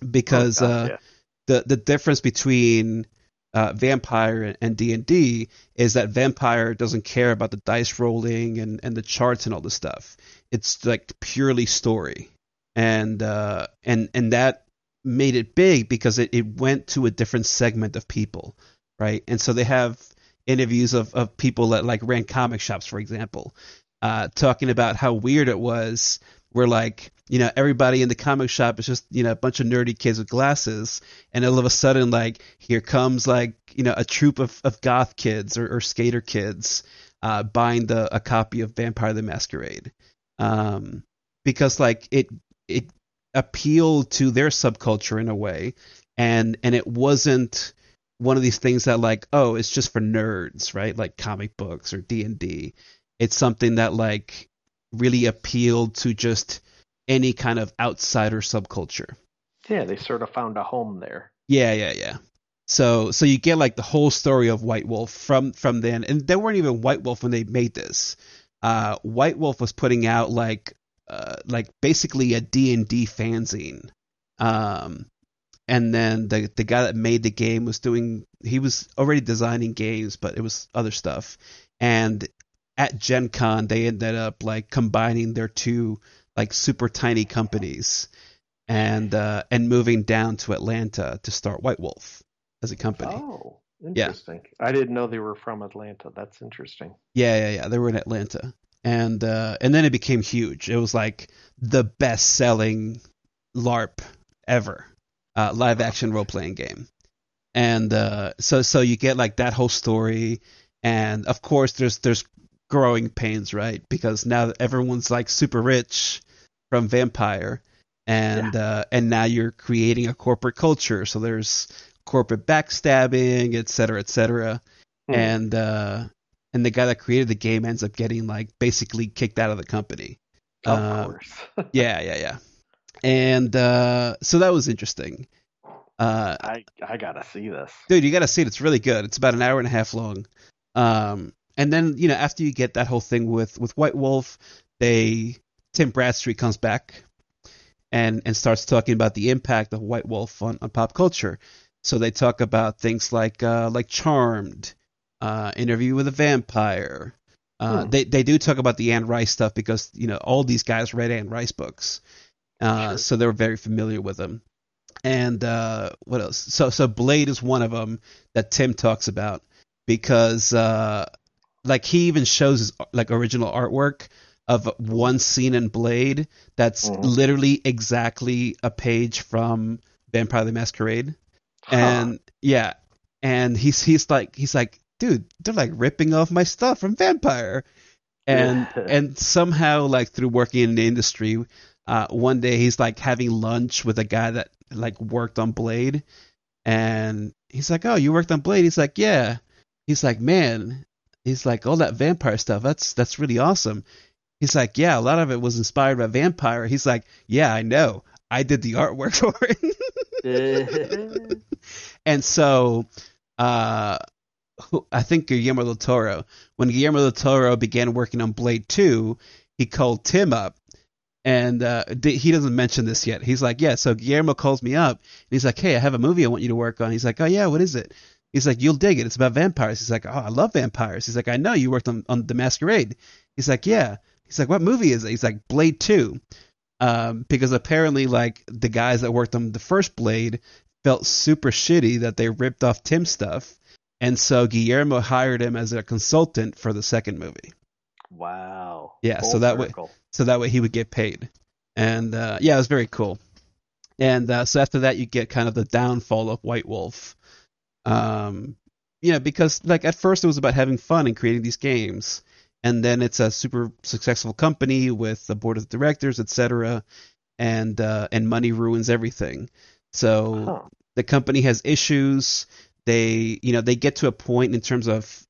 Speaker 2: Because
Speaker 1: Oh,
Speaker 2: uh
Speaker 1: gotcha.
Speaker 2: the the difference between uh, Vampire and D and D is that Vampire doesn't care about the dice rolling and, and the charts and all this stuff. It's like purely story, and uh, and and that made it big because it, it went to a different segment of people, right? And so they have interviews of, of people that like ran comic shops, for example, uh, talking about how weird it was. Where like you know everybody in the comic shop is just you know a bunch of nerdy kids with glasses, and all of a sudden like here comes like you know a troop of, of goth kids or, or skater kids uh, buying the a copy of Vampire the Masquerade, um, because like it it appealed to their subculture in a way, and and it wasn't one of these things that like oh it's just for nerds right like comic books or D and D. It's something that like really appealed to just any kind of outsider subculture.
Speaker 1: Yeah, they sort of found a home there.
Speaker 2: Yeah, yeah, yeah. So so you get like the whole story of White Wolf from from then, and they weren't even White Wolf when they made this. Uh, White Wolf was putting out like uh, like basically a D and D fanzine. Um, and then the the guy that made the game was doing he was already designing games, but it was other stuff. And at Gen Con, they ended up like combining their two like super tiny companies and uh, and moving down to Atlanta to start White Wolf as a company.
Speaker 1: Oh, interesting. I didn't know they were from Atlanta. That's interesting.
Speaker 2: Yeah, yeah, yeah. They were in Atlanta, and uh, and then it became huge. It was like the best selling LARP ever, uh, live action role playing game, and uh, so so you get like that whole story, and of course there's there's growing pains, right? Because now everyone's like super rich from Vampire, and uh, and now you're creating a corporate culture. So there's corporate backstabbing, et cetera, et cetera,
Speaker 1: Hmm.
Speaker 2: and uh, and the guy that created the game ends up getting like basically kicked out of the company.
Speaker 1: Of
Speaker 2: uh,
Speaker 1: course. [laughs]
Speaker 2: Yeah, yeah, yeah. And uh, so that was interesting. Uh,
Speaker 1: I I gotta see this.
Speaker 2: dude, you got to see it. It's really good. It's about an hour and a half long. Um, and then you know after you get that whole thing with with White Wolf, they Tim Bradstreet comes back and and starts talking about the impact of White Wolf on, on pop culture. So they talk about things like uh, like Charmed, uh, Interview with a Vampire. Uh,
Speaker 1: Hmm.
Speaker 2: They they do talk about the Anne Rice stuff because you know all these guys read Anne Rice books, uh,
Speaker 1: Sure.
Speaker 2: so they're very familiar with them. And uh, what else? So so Blade is one of them that Tim talks about because uh, like he even shows his like original artwork of one scene in Blade that's
Speaker 1: Mhm.
Speaker 2: literally exactly a page from Vampire the Masquerade.
Speaker 1: Huh.
Speaker 2: And yeah, and he's he's like he's like, dude, they're like ripping off my stuff from Vampire. And
Speaker 1: Yeah. [laughs]
Speaker 2: and somehow like through working in the industry, uh, one day he's like having lunch with a guy that like worked on Blade, and he's like, oh, you worked on Blade? He's like, yeah. He's like, man, he's like all that vampire stuff. That's that's really awesome. He's like, yeah, a lot of it was inspired by Vampire. He's like, yeah, I know. I did the artwork [laughs] for it. [laughs] and so, uh, I think Guillermo del Toro, when Guillermo del Toro began working on Blade 2, he called Tim up. And uh, he doesn't mention this yet. He's like, yeah, so Guillermo calls me up. And he's like, hey, I have a movie I want you to work on. He's like, oh, yeah, what is it? He's like, you'll dig it. It's about vampires. He's like, oh, I love vampires. He's like, I know you worked on, on The Masquerade. He's like, yeah. He's like, what movie is it? He's like, Blade 2. Um, because apparently, like, the guys that worked on the first Blade felt super shitty that they ripped off Tim stuff. And so Guillermo hired him as a consultant for the second movie.
Speaker 1: Wow.
Speaker 2: Yeah,
Speaker 1: Full
Speaker 2: so that way, so that way he would get paid. And uh, yeah, it was very cool. And uh, so after that, you get kind of the downfall of White Wolf. Um, you know, because like at first it was about having fun and creating these games, and then it's a super successful company with a board of directors, etc. And uh, and money ruins everything. So
Speaker 1: Huh.
Speaker 2: the company has issues. They you know they get to a point in terms of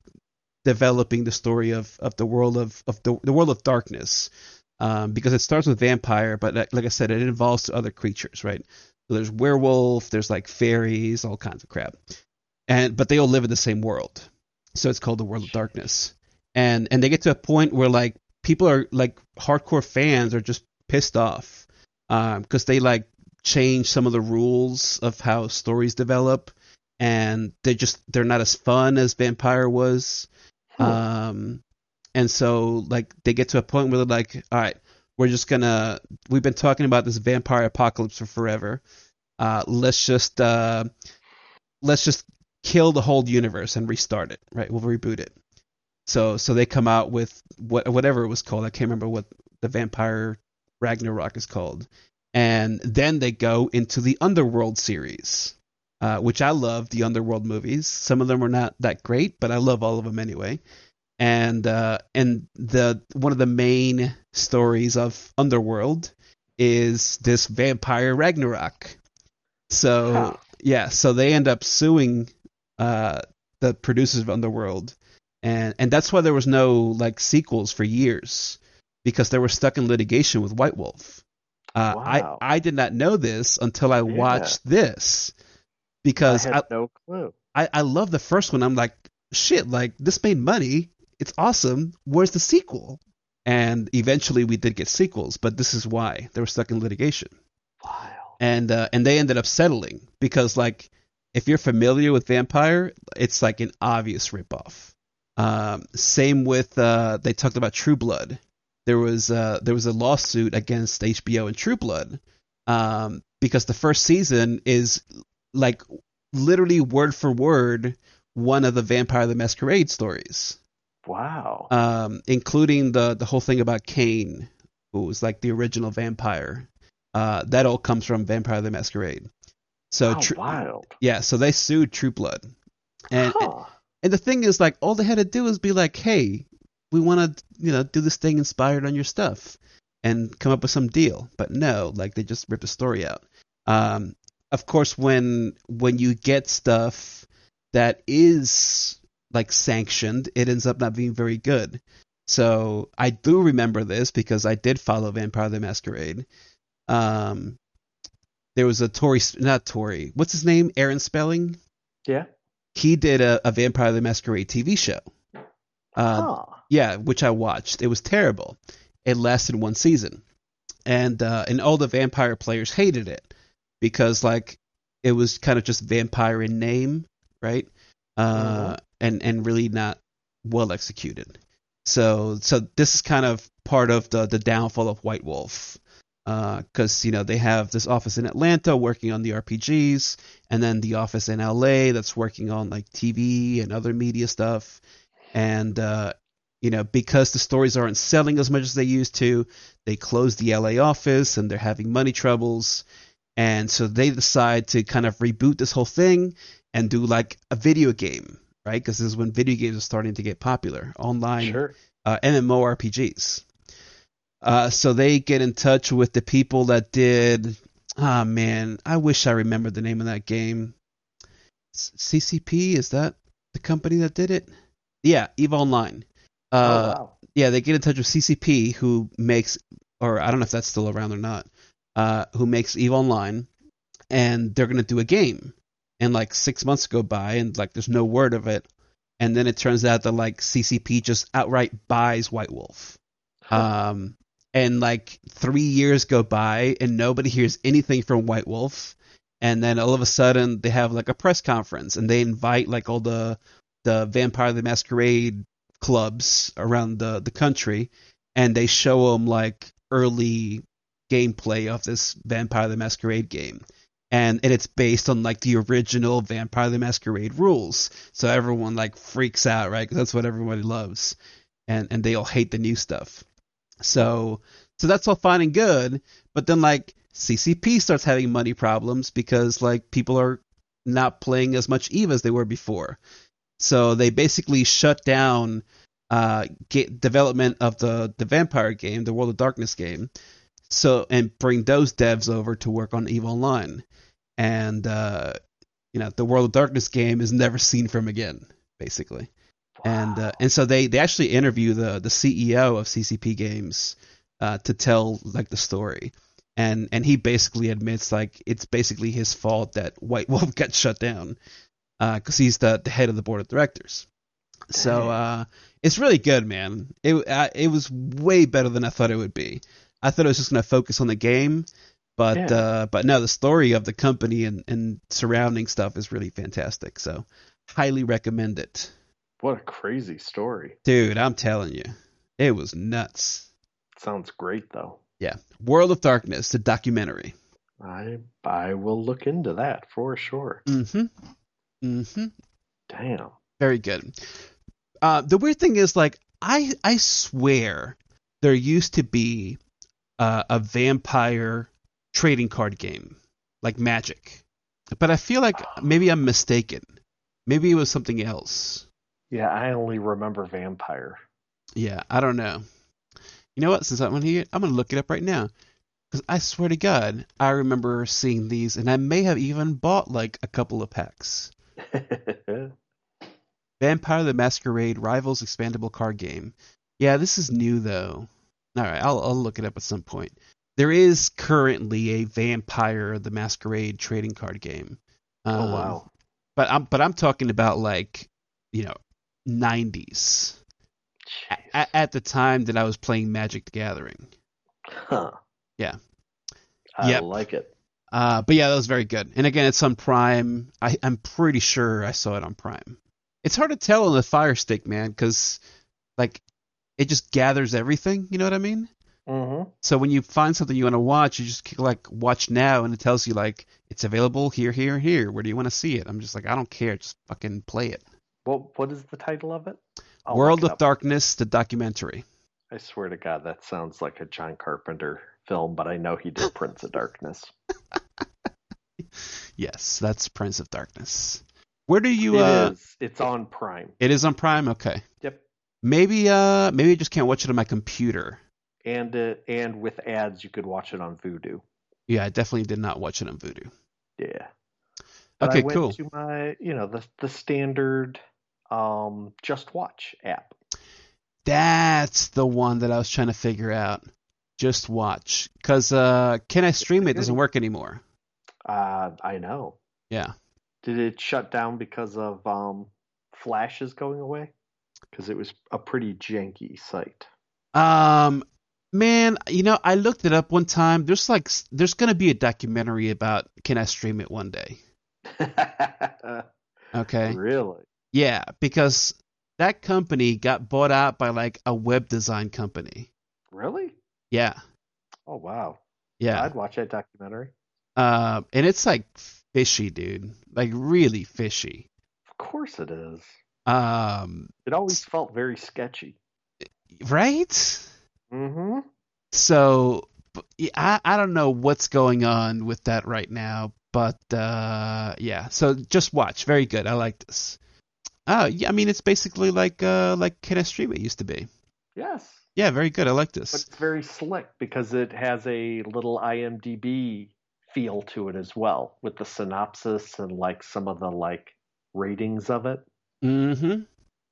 Speaker 2: developing the story of, of the world of, of the, the world of darkness um, because it starts with vampire but like, like i said it involves other creatures right? So there's werewolf there's like fairies all kinds of crap. And but they all live in the same world. So it's called the world of darkness. And and they get to a point where like people are like hardcore fans are just pissed off because they like change some of the rules of how stories develop and they just they're not as fun as vampire was.
Speaker 1: Hmm.
Speaker 2: um and so like they get to a point where they're like all right we're just gonna we've been talking about this vampire apocalypse for forever. Uh let's just uh let's just kill the whole universe and restart it right? We'll reboot it. So so they come out with what whatever it was called. I can't remember what the vampire ragnarok is called. And then they go into the underworld series uh, which I love the Underworld movies. Some of them are not that great, but I love all of them anyway. And uh, and the one of the main stories of Underworld is this vampire Ragnarok. So
Speaker 1: Huh.
Speaker 2: yeah, so they end up suing uh, the producers of Underworld, and and that's why there was no like sequels for years because they were stuck in litigation with White Wolf. Uh,
Speaker 1: Wow.
Speaker 2: I I did not know this until I watched this because
Speaker 1: I
Speaker 2: I,
Speaker 1: no clue.
Speaker 2: I, I love the first one. I'm like, shit, like this made money. It's awesome. Where's the sequel? And eventually we did get sequels, but this is why they were stuck in litigation.
Speaker 1: Wild.
Speaker 2: And uh, and they ended up settling because like if you're familiar with Vampire, it's like an obvious ripoff. Um, same with uh, they talked about True Blood. There was uh, there was a lawsuit against HBO and True Blood um, because the first season is like literally word for word one of the Vampire the Masquerade stories,
Speaker 1: Wow.
Speaker 2: um, including the the whole thing about Caine, who was like the original vampire. Uh, that all comes from Vampire the Masquerade. So
Speaker 1: How
Speaker 2: Tru-
Speaker 1: wild.
Speaker 2: yeah, so they sued True Blood, and
Speaker 1: huh.
Speaker 2: and the thing is, like, all they had to do is be like, hey, we want to, you know, do this thing inspired on your stuff and come up with some deal. But no, like, they just ripped the story out. Um, of course, when when you get stuff that is like sanctioned, it ends up not being very good. So I do remember this because I did follow Vampire the Masquerade. Um, there was a Tori, not Tori, what's his name? Aaron Spelling
Speaker 1: yeah.
Speaker 2: he did a, a Vampire the Masquerade TV show. Uh,
Speaker 1: huh.
Speaker 2: Yeah, which I watched. It was terrible. It lasted one season, and uh, and all the vampire players hated it because like it was kind of just vampire in name, right? Uh, and and really not well executed. So so this is kind of part of the the downfall of White Wolf. Because you know they have this office in Atlanta working on the RPGs, and then the office in LA that's working on like TV and other media stuff. And uh, you know, because the stories aren't selling as much as they used to, they closed the LA office and they're having money troubles. And so they decide to kind of reboot this whole thing and do like a video game, right? Because this is when video games are starting to get popular, online
Speaker 1: Sure.
Speaker 2: uh, MMORPGs. Uh, so they get in touch with the people that did. Ah man, I wish I remembered the name of that game. CCP is that the company that did it? Yeah, Eve Online. Uh,
Speaker 1: oh, wow.
Speaker 2: yeah, they get in touch with CCP, who makes, or I don't know if that's still around or not, uh, who makes Eve Online, and they're gonna do a game. And like six months go by, and like there's no word of it. And then it turns out that like CCP just outright buys White Wolf. Um, and like three years go by, and nobody hears anything from White Wolf. and then all of a sudden they have like a press conference and they invite like all the the Vampire the Masquerade clubs around the the country, and they show them like early gameplay of this Vampire the Masquerade game. And, and it's based on like the original Vampire the Masquerade rules, so everyone like freaks out, right? That's what everybody loves, and and they all hate the new stuff. So so that's all fine and good, but then like CCP starts having money problems because like people are not playing as much Eve as they were before. So they basically shut down uh, development of the the vampire game, the World of Darkness game, so and bring those devs over to work on Eve Online, and uh, you know the World of Darkness game is never seen from again, basically. Wow. And uh, and so they they actually interview the the CEO of CCP Games uh, to tell like the story, and and he basically admits like it's basically his fault that White [laughs] Wolf got shut down because uh, he's the, the head of the board of directors. So uh, it's really good, man. It uh, it was way better than I thought it would be. I thought it was just going to focus on the game, but yeah. uh, but no, the story of the company and, and surrounding stuff is really fantastic. So highly recommend it.
Speaker 1: What a crazy story,
Speaker 2: dude! I'm telling you, it was nuts.
Speaker 1: Sounds great though.
Speaker 2: Yeah, World of Darkness, the documentary.
Speaker 1: I I will look into that for sure.
Speaker 2: Mm-hmm. Mm-hmm.
Speaker 1: Damn.
Speaker 2: Very good. Uh, the weird thing is, like, I I swear there used to be uh, a vampire trading card game like Magic, but I feel like maybe I'm mistaken. Maybe it was something else.
Speaker 1: Yeah, I only remember Vampire.
Speaker 2: Yeah, I don't know. You know what? Since I'm here, I'm gonna look it up right now. Because I swear to God, I remember seeing these, and I may have even bought like a couple of packs. [laughs] Vampire the Masquerade Rivals expandable card game. Yeah, this is new though. All right, I'll I'll look it up at some point. There is currently a Vampire the Masquerade trading card game.
Speaker 1: Oh, um, oh wow!
Speaker 2: But I'm but I'm talking about like you know 90s. At, at the time that I was playing Magic the Gathering.
Speaker 1: Huh.
Speaker 2: Yeah.
Speaker 1: I yep. like it.
Speaker 2: Uh, but yeah, that was very good. And again, it's on Prime. I, I'm pretty sure I saw it on Prime. It's hard to tell on the Fire Stick, man, because like it just gathers everything. You know what I mean?
Speaker 1: Mm-hmm.
Speaker 2: So when you find something you want to watch, you just like watch now, and it tells you like it's available here, here, here. Where do you want to see it? I'm just like, I don't care. Just fucking play it.
Speaker 1: What What is the title of it?
Speaker 2: I'll World of Darkness, the documentary.
Speaker 1: I swear to God, that sounds like a John Carpenter film, but I know he did Prince of Darkness. [laughs]
Speaker 2: yes, that's Prince of Darkness. Where do you?
Speaker 1: It
Speaker 2: uh,
Speaker 1: is. It's on Prime.
Speaker 2: It is on Prime. Okay.
Speaker 1: Yep.
Speaker 2: Maybe uh maybe I just can't watch it on my computer.
Speaker 1: And uh, and with ads, you could watch it on Vudu.
Speaker 2: Yeah, I definitely did not watch it on Vudu.
Speaker 1: Yeah. But
Speaker 2: okay,
Speaker 1: I went
Speaker 2: cool.
Speaker 1: To my, you know, the the standard um Just Watch app.
Speaker 2: That's the one that I was trying to figure out. Just Watch, because uh, can I stream it? Doesn't work anymore.
Speaker 1: Uh, I know.
Speaker 2: Yeah.
Speaker 1: Did it shut down because of um, flashes going away? Because it was a pretty janky site.
Speaker 2: Um, man, you know, I looked it up one time. There's like, there's gonna be a documentary about can I stream it one day. [laughs] okay.
Speaker 1: Really?
Speaker 2: Yeah, because that company got bought out by like a web design company.
Speaker 1: Really?
Speaker 2: Yeah.
Speaker 1: Oh wow.
Speaker 2: Yeah.
Speaker 1: I'd watch that documentary.
Speaker 2: Uh, and it's like fishy, dude. Like really fishy.
Speaker 1: Of course it is.
Speaker 2: Um,
Speaker 1: it always felt very sketchy.
Speaker 2: Right?
Speaker 1: Mm-hmm.
Speaker 2: So I I don't know what's going on with that right now, but uh, yeah. So just watch. Very good. I like this. Oh, yeah, I mean it's basically like uh like I used to be.
Speaker 1: Yes.
Speaker 2: Yeah, very good. I like this.
Speaker 1: But it's very slick because it has a little IMDb feel to it as well, with the synopsis and like some of the like ratings of it.
Speaker 2: Mm-hmm.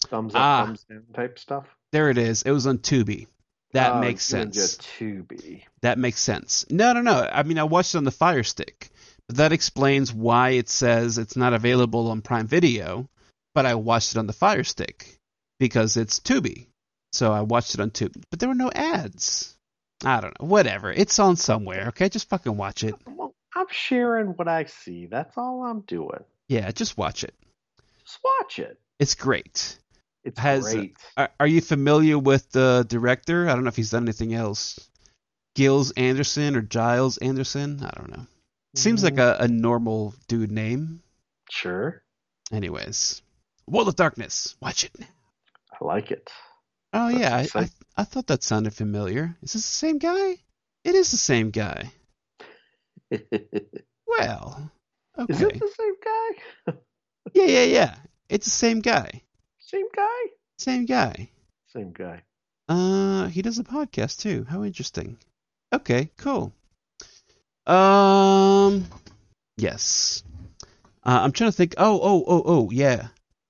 Speaker 1: Thumbs up, ah, thumbs down type stuff.
Speaker 2: There it is. It was on Tubi. That oh, makes sense.
Speaker 1: Tubi.
Speaker 2: That makes sense. No, no, no. I mean, I watched it on the Fire Stick, but that explains why it says it's not available on Prime Video but I watched it on the Fire Stick because it's Tubi. So I watched it on Tubi, but there were no ads. I don't know. Whatever. It's on somewhere. Okay, just fucking watch it.
Speaker 1: I'm sharing what I see. That's all I'm doing.
Speaker 2: Yeah, just watch it.
Speaker 1: Just watch it.
Speaker 2: It's great.
Speaker 1: It's
Speaker 2: Has-
Speaker 1: great.
Speaker 2: Are, are you familiar with the director? I don't know if he's done anything else. Gilles Anderson or Giles Anderson? I don't know. Seems like
Speaker 1: Mm,
Speaker 2: a, a normal dude name.
Speaker 1: sure.
Speaker 2: Anyways, World of Darkness. Watch it.
Speaker 1: I like it.
Speaker 2: Oh
Speaker 1: That's
Speaker 2: yeah, I, I. I thought that sounded familiar. Is this the same guy? It is the same guy. [laughs] Well, okay.
Speaker 1: Is it the same guy? [laughs]
Speaker 2: Yeah, yeah, yeah. It's the same guy.
Speaker 1: Same guy?
Speaker 2: Same guy.
Speaker 1: Same guy.
Speaker 2: Uh, he does a podcast too. How interesting. Okay, cool. Um, yes. Uh, I'm trying to think. Oh, oh, oh, oh, yeah.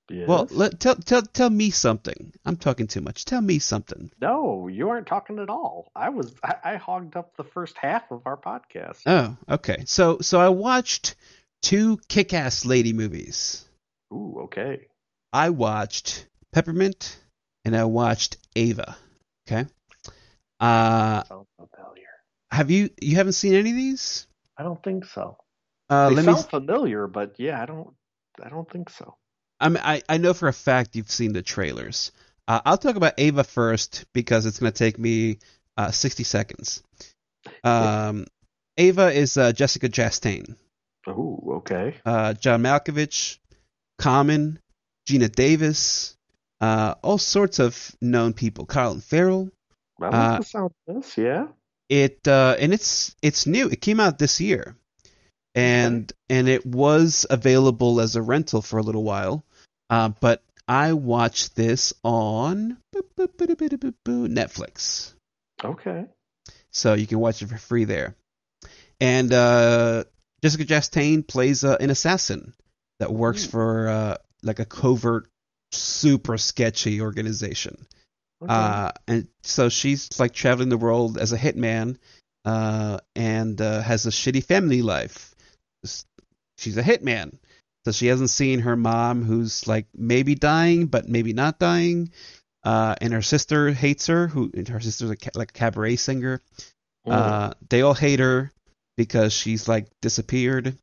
Speaker 1: Yes.
Speaker 2: Well, let tell tell tell me something. I'm talking too much. Tell me something.
Speaker 1: no, you aren't talking at all. I was I, I hogged up the first half of our podcast.
Speaker 2: Oh, okay. So so I watched two kick-ass lady movies.
Speaker 1: Ooh, okay.
Speaker 2: I watched Peppermint and I watched Ava. Okay. Uh,
Speaker 1: Sounds familiar.
Speaker 2: have you you haven't seen any of these?
Speaker 1: I don't think so.
Speaker 2: Uh,
Speaker 1: they
Speaker 2: let me.
Speaker 1: familiar, but yeah, I don't I don't think so.
Speaker 2: I mean, I I know for a fact you've seen the trailers. Uh, I'll talk about Ava first because it's going to take me uh, 60 seconds. Um, Ava is uh, Jessica Chastain,
Speaker 1: Ooh, okay.
Speaker 2: uh, John Malkovich, Common, Geena Davis, uh, all sorts of known people. Colin Farrell.
Speaker 1: I like
Speaker 2: Uh,
Speaker 1: the sound of this, yeah.
Speaker 2: It uh, and it's it's new. It came out this year, and and it was available as a rental for a little while. Uh, but I watched this on Netflix,
Speaker 1: Okay.
Speaker 2: so you can watch it for free there. And uh, Jessica Chastain plays uh, an assassin that works
Speaker 1: Ooh.
Speaker 2: for uh, like a covert, super sketchy organization.
Speaker 1: okay.
Speaker 2: Uh, and so she's like traveling the world as a hitman, uh, and uh, has a shitty family life. She's a hitman, so she hasn't seen her mom, who's like maybe dying, but maybe not dying. Uh, and her sister hates her. Who her sister's a, ca- like a cabaret singer.
Speaker 1: Mm.
Speaker 2: Uh, they all hate her because she's like disappeared.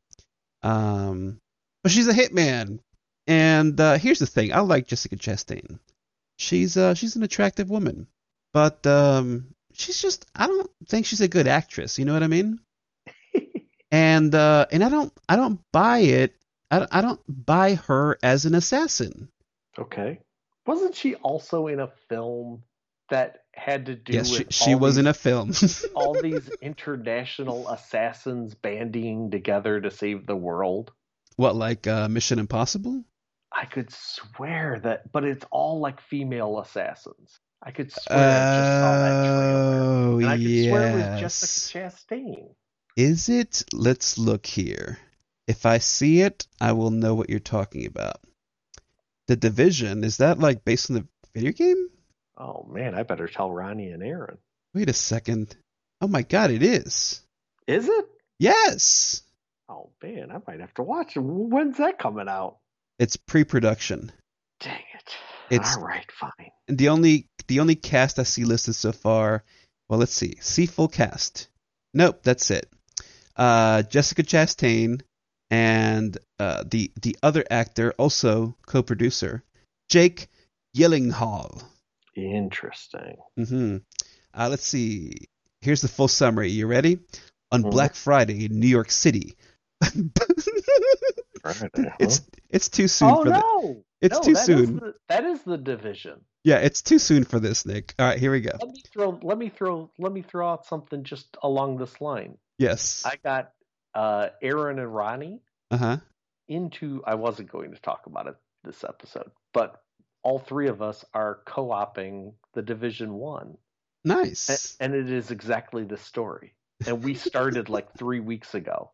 Speaker 2: Um, but she's a hitman. And uh, here's the thing: I like Jessica Chastain. She's uh she's an attractive woman, but um she's just I don't think she's a good actress. You know what I mean? [laughs] And uh and I don't I don't buy it. I don't, I don't buy her as an assassin.
Speaker 1: okay. Wasn't she also in a film that had to do
Speaker 2: yes,
Speaker 1: with
Speaker 2: she, she was
Speaker 1: these,
Speaker 2: in a film.
Speaker 1: all [laughs] these international assassins bandying together to save the world?
Speaker 2: What like uh Mission Impossible?
Speaker 1: I could swear that, but it's all like female assassins. I could swear I just saw that trailer.
Speaker 2: Oh,
Speaker 1: And I could
Speaker 2: yes.
Speaker 1: swear it was Jessica Chastain.
Speaker 2: Is it? Let's look here. If I see it, I will know what you're talking about. The Division, is that like based on the video game?
Speaker 1: Oh man, I better tell Ronnie and Aaron.
Speaker 2: Wait a second. Oh my god, it is.
Speaker 1: Is it?
Speaker 2: Yes.
Speaker 1: Oh man, I might have to watch. When's that coming out?
Speaker 2: It's pre-production.
Speaker 1: Dang it.
Speaker 2: It's-
Speaker 1: All right, fine.
Speaker 2: And the only the only cast I see listed so far, well, let's see. See full cast. Nope, that's it. Uh, Jessica Chastain and uh, the the other actor, also co-producer, Jake Gyllenhaal.
Speaker 1: Interesting.
Speaker 2: hmm Uh, let's see. Here's the full summary. You ready? On
Speaker 1: Mhm.
Speaker 2: Black Friday in New York City.
Speaker 1: Friday, huh?
Speaker 2: it's it's too soon
Speaker 1: oh
Speaker 2: for the
Speaker 1: no!
Speaker 2: It's
Speaker 1: No,
Speaker 2: too
Speaker 1: that is
Speaker 2: soon.
Speaker 1: the- that is the division.
Speaker 2: Yeah, it's too soon for this, Nick. All right, here we go.
Speaker 1: Let me throw. Let me throw. Let me throw out something just along this line.
Speaker 2: Yes.
Speaker 1: I got uh, Aaron and Ronnie
Speaker 2: Uh huh.
Speaker 1: into. I wasn't going to talk about it this episode, but all three of us are co-oping the Division One, A-
Speaker 2: Nice.
Speaker 1: and it is exactly the story. And we started like three weeks ago.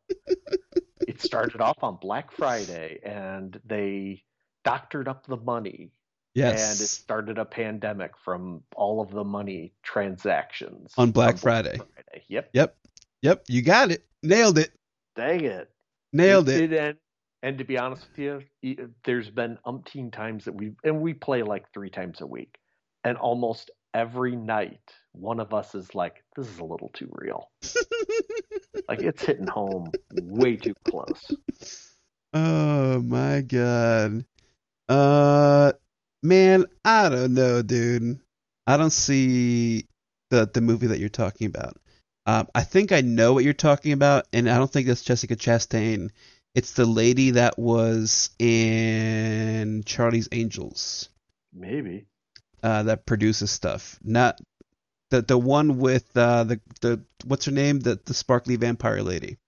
Speaker 1: It started off on Black Friday, and they doctored up the money Yes. and it started a pandemic from all of the money transactions
Speaker 2: On Black Friday.
Speaker 1: Friday. Yep.
Speaker 2: Yep. Yep. You got it. Nailed it.
Speaker 1: Dang it.
Speaker 2: Nailed it.
Speaker 1: did end. And to be honest with you, there's been umpteen times that we and we play like three times a week, and almost every night one of us is like, this is a little too real. [laughs] like it's hitting home way too close.
Speaker 2: Oh my god. Uh man, I don't know, dude. I don't see the the movie that you're talking about. Um, I think I know what you're talking about, and I don't think that's Jessica Chastain. It's the lady that was in Charlie's Angels.
Speaker 1: Maybe.
Speaker 2: Uh, that produces stuff. Not the the one with uh, the the what's her name? The the sparkly vampire lady.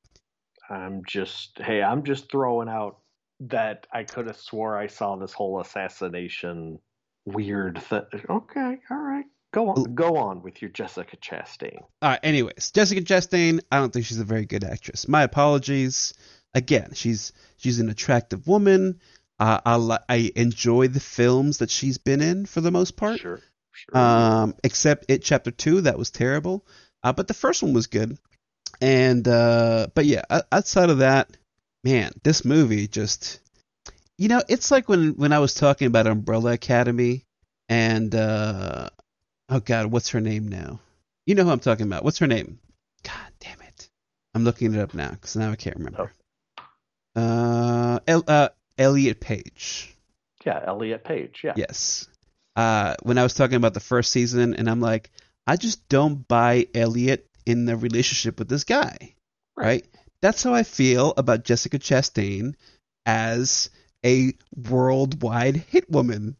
Speaker 1: I'm just hey, I'm just throwing out that I could have swore I saw this whole assassination weird thing. Okay, all right. Go on, go on with your Jessica Chastain.
Speaker 2: All right. Anyways, Jessica Chastain. I don't think she's a very good actress. My apologies. Again, she's she's an attractive woman. Uh, I I enjoy the films that she's been in for the most part.
Speaker 1: Sure. Sure.
Speaker 2: Um, except it chapter two that was terrible. Uh, but the first one was good. And uh, but yeah, outside of that, man, this movie just you know, it's like when when I was talking about Umbrella Academy and uh oh god, what's her name now? You know who I'm talking about. What's her name? God damn it. I'm looking it up now cuz now I can't remember. Oh. Uh, El- uh Elliot Page.
Speaker 1: Yeah, Elliot Page. Yeah.
Speaker 2: Yes. Uh when I was talking about the first season and I'm like I just don't buy Elliot in the relationship with this guy. Right. right? That's how I feel about Jessica Chastain as a worldwide hit woman.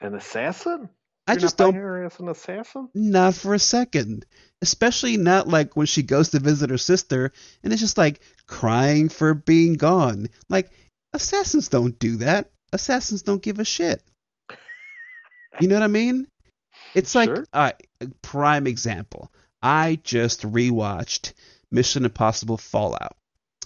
Speaker 1: An assassin?
Speaker 2: I
Speaker 1: You're
Speaker 2: just don't.
Speaker 1: her as an assassin.
Speaker 2: Not for a second. Especially not like when she goes to visit her sister and it's just like crying for being gone. Like, assassins don't do that. Assassins don't give a shit. You know what I mean? It's like
Speaker 1: Sure.
Speaker 2: uh, prime example. I just rewatched Mission Impossible Fallout.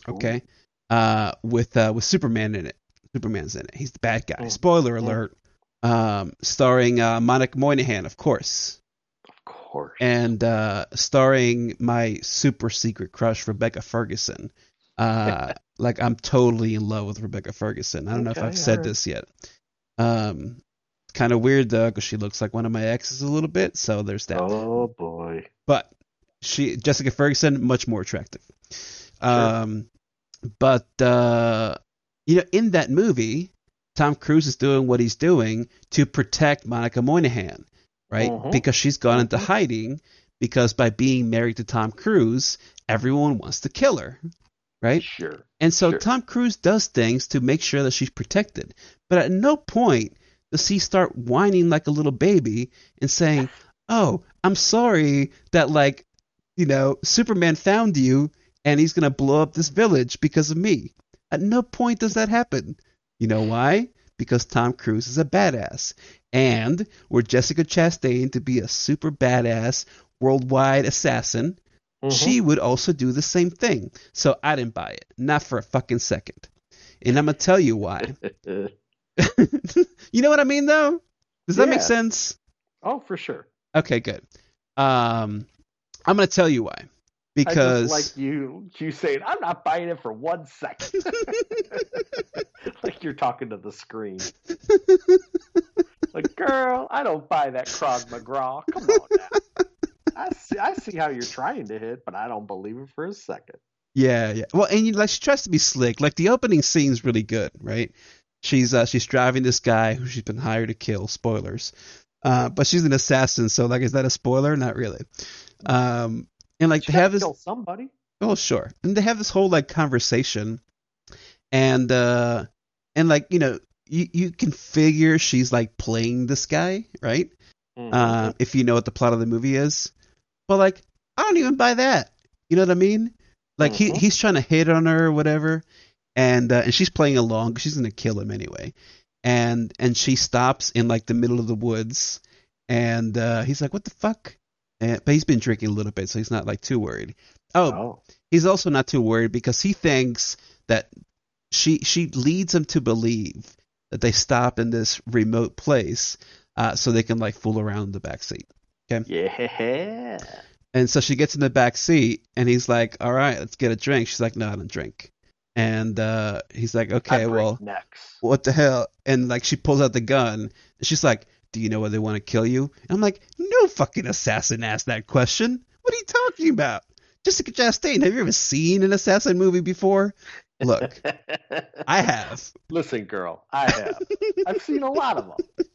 Speaker 2: Okay, uh, with uh, with Superman in it. Superman's in it. He's the bad guy. Spoiler alert. Um, starring uh, Monica Moynihan, of course,
Speaker 1: Of course.
Speaker 2: and uh, starring my super secret crush Rebecca Ferguson. Uh, [laughs] like I'm totally in love with Rebecca Ferguson. I don't know if I've said
Speaker 1: alright.
Speaker 2: this yet. Um, kind of weird though, because she looks like one of my exes a little bit. So there's that.
Speaker 1: oh boy.
Speaker 2: But she Jessica Ferguson much more attractive. Um, but uh, you know, in that movie, Tom Cruise is doing what he's doing to protect Monica Moynihan, right?
Speaker 1: Mhm.
Speaker 2: Because she's gone into
Speaker 1: Mhm.
Speaker 2: hiding because by being married to Tom Cruise, everyone wants to kill her, right?
Speaker 1: Sure.
Speaker 2: And so
Speaker 1: Sure.
Speaker 2: Tom Cruise does things to make sure that she's protected. But at no point does he start whining like a little baby and saying, "Oh, I'm sorry that like, you know, Superman found you and he's going to blow up this village because of me." At no point does that happen. You know why? Because Tom Cruise is a badass. And were Jessica Chastain to be a super badass worldwide assassin,
Speaker 1: Mhm.
Speaker 2: she would also do the same thing. So I didn't buy it. Not for a fucking second. And I'm going to tell you why. [laughs] [laughs] you know what I mean, though? Does that make sense?
Speaker 1: oh, for sure.
Speaker 2: Okay, good. Um, I'm going to tell you why. Because.
Speaker 1: Like you, you saying, "I'm not buying it for one second. [laughs] like you're talking to the screen. [laughs] Like, girl, I don't buy that Krog McGraw. Come on now. I see, I see how you're trying to hit, but I don't believe it for a second.
Speaker 2: Yeah, yeah. Well, and you, like she tries to be slick. Like the opening scene's really good, right? She's uh, she's driving this guy who she's been hired to kill. Spoilers. Uh, but she's an assassin, so like, is that a spoiler? Not really. Um, and like
Speaker 1: She
Speaker 2: they have this.
Speaker 1: kill somebody.
Speaker 2: Oh, sure. And they have this whole like conversation, and uh, and like you know, you you can figure she's like playing this guy, right?
Speaker 1: Mhm.
Speaker 2: uh, if you know what the plot of the movie is. But like, I don't even buy that. You know what I mean? Like he
Speaker 1: Mhm.
Speaker 2: he's trying to hit on her or whatever, and uh, and she's playing along. she's gonna kill him anyway. And and she stops in like the middle of the woods, and uh, he's like, "What the fuck?" And, but he's been drinking a little bit, so he's not like too worried. Oh,
Speaker 1: oh,
Speaker 2: he's also not too worried because he thinks that she she leads him to believe that they stop in this remote place uh, so they can like fool around in the back seat. Okay.
Speaker 1: yeah.
Speaker 2: And so she gets in the back seat, and he's like, "All right, let's get a drink." She's like, "No, I don't drink." And uh, he's like, "Okay, well,
Speaker 1: necks.
Speaker 2: what the hell?" And like she pulls out the gun, she's like, Do you know why they want to kill you? And I'm like, no fucking assassin asked that question. What are you talking about? Jessica Chastain, have you ever seen an assassin movie before? Look, [laughs] I have.
Speaker 1: Listen, girl, I have. I've seen a lot of them.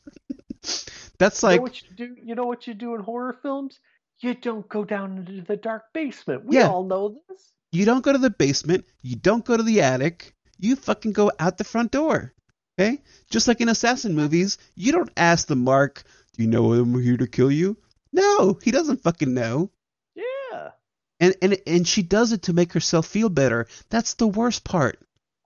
Speaker 1: [laughs]
Speaker 2: That's
Speaker 1: You
Speaker 2: like
Speaker 1: know what you do? You know what you do in horror films? You don't go down into the dark basement. We
Speaker 2: Yeah.
Speaker 1: all know this.
Speaker 2: You don't go to the basement, you don't go to the attic, you fucking go out the front door. Okay? Just like in assassin movies, you don't ask the mark, "Do you know I'm here to kill you?" No, he doesn't fucking know.
Speaker 1: Yeah.
Speaker 2: And and and she does it to make herself feel better. That's the worst part.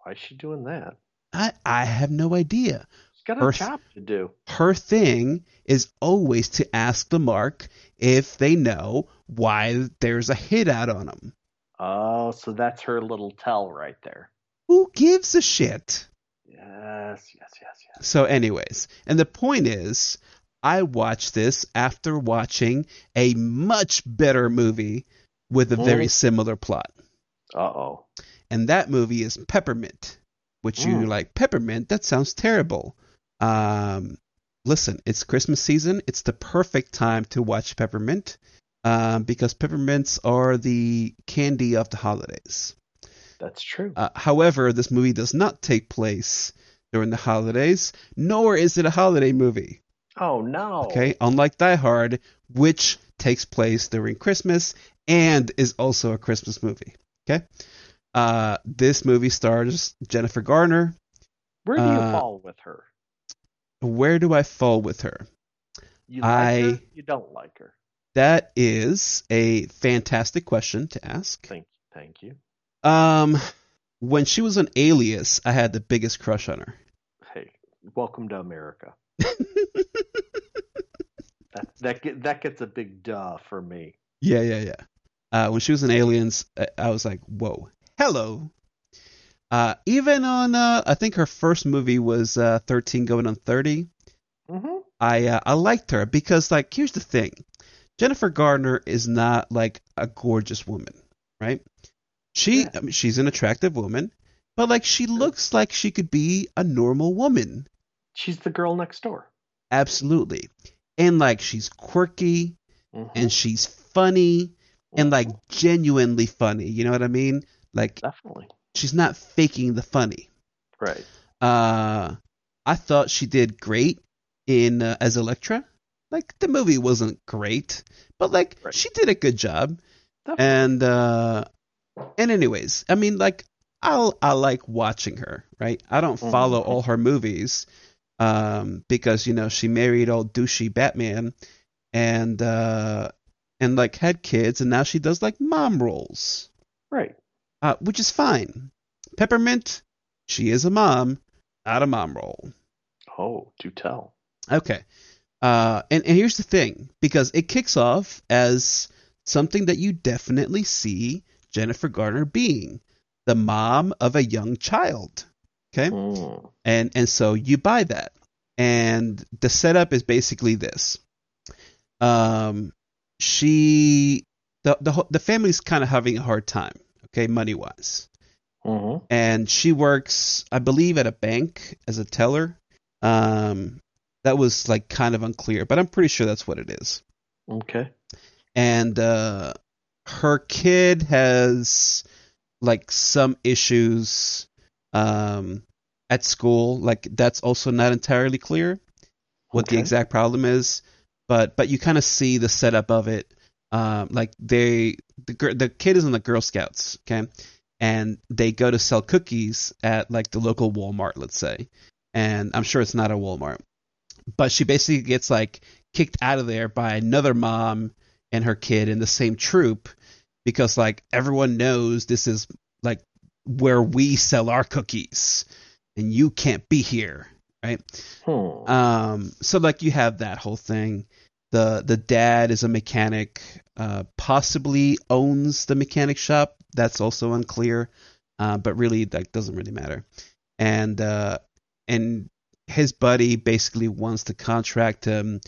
Speaker 1: Why is she doing that?
Speaker 2: I I have no idea.
Speaker 1: She's got
Speaker 2: Her
Speaker 1: a job to do.
Speaker 2: Her thing is always to ask the mark if they know why there's a hit out on them.
Speaker 1: Oh, so that's her little tell right there.
Speaker 2: Who gives a shit?
Speaker 1: Yes, yes, yes, yes.
Speaker 2: So, anyways, and the point is, I watched this after watching a much better movie with a very
Speaker 1: Mm.
Speaker 2: similar plot.
Speaker 1: Uh oh.
Speaker 2: And that movie is Peppermint, which
Speaker 1: Mm.
Speaker 2: like, Peppermint? That sounds terrible. Um, listen, it's Christmas season. It's the perfect time to watch Peppermint um, because peppermints are the candy of the holidays.
Speaker 1: That's true.
Speaker 2: Uh, however, this movie does not take place during the holidays, nor is it a holiday movie.
Speaker 1: oh no.
Speaker 2: Okay, unlike Die Hard, which takes place during Christmas and is also a Christmas movie. Okay, uh, this movie stars Jennifer Garner.
Speaker 1: Where do you
Speaker 2: uh,
Speaker 1: fall with her?
Speaker 2: Where do I fall with her?
Speaker 1: You like
Speaker 2: I-
Speaker 1: her? You don't like her.
Speaker 2: That is a fantastic question to ask.
Speaker 1: Thank, thank you.
Speaker 2: Um, when she was an Alias, I had the biggest crush on her.
Speaker 1: Hey, welcome to America. [laughs] that that get, that gets a big duh for me.
Speaker 2: Yeah, yeah, yeah. Uh, when she was in Aliens, I, I was like, whoa, hello. Uh, even on, uh, I think her first movie was uh, 13 going on 30.
Speaker 1: Mm-hmm.
Speaker 2: I uh, I liked her because, like, here's the thing: Jennifer Gardner is not like a gorgeous woman, right? She,
Speaker 1: Yeah.
Speaker 2: I mean, she's an attractive woman, but like, she looks like she could be a normal woman,
Speaker 1: She's the girl next door.
Speaker 2: absolutely. And like, she's quirky
Speaker 1: Mhm.
Speaker 2: and she's funny and like
Speaker 1: Mhm.
Speaker 2: genuinely funny. You know what I mean? Like
Speaker 1: definitely
Speaker 2: she's not faking the funny.
Speaker 1: right.
Speaker 2: Uh, I thought she did great in uh, as Elektra. Like the movie wasn't great, but like
Speaker 1: Right.
Speaker 2: she did a good job.
Speaker 1: Definitely.
Speaker 2: And uh, and anyways, I mean like I'll I like watching her. Right? I don't follow
Speaker 1: Mhm.
Speaker 2: all her movies um because you know she married old douchey Batman and uh and like had kids and now she does like mom roles
Speaker 1: right.
Speaker 2: uh, which is fine. Peppermint, she is a mom, not a mom role.
Speaker 1: Oh, do tell.
Speaker 2: Okay. Uh, and, and here's the thing, because it kicks off as something that you definitely see Jennifer Garner being the mom of a young child. Okay.
Speaker 1: Mm.
Speaker 2: And and so you buy that. And the setup is basically this. Um she the the the family's kind of having a hard time, okay, money-wise.
Speaker 1: Mm-hmm.
Speaker 2: and she works, I believe, at a bank as a teller. Um, that was like kind of unclear, but I'm pretty sure that's what it is.
Speaker 1: Okay.
Speaker 2: And uh, her kid has like some issues um, at school. Like that's also not entirely clear what the exact problem is, but but you kind of see the setup of it. Um, like they the the kid is in the Girl Scouts, okay, and they go to sell cookies at like the local Walmart, let's say, and I'm sure it's not a Walmart, but she basically gets like kicked out of there by another mom and her kid in the same troop because like everyone knows this is like where we sell our cookies and you can't be here right?
Speaker 1: Hmm.
Speaker 2: um so like you have that whole thing. The the dad is a mechanic uh possibly owns the mechanic shop. That's also unclear uh but really that doesn't really matter. And uh and his buddy basically wants to contract him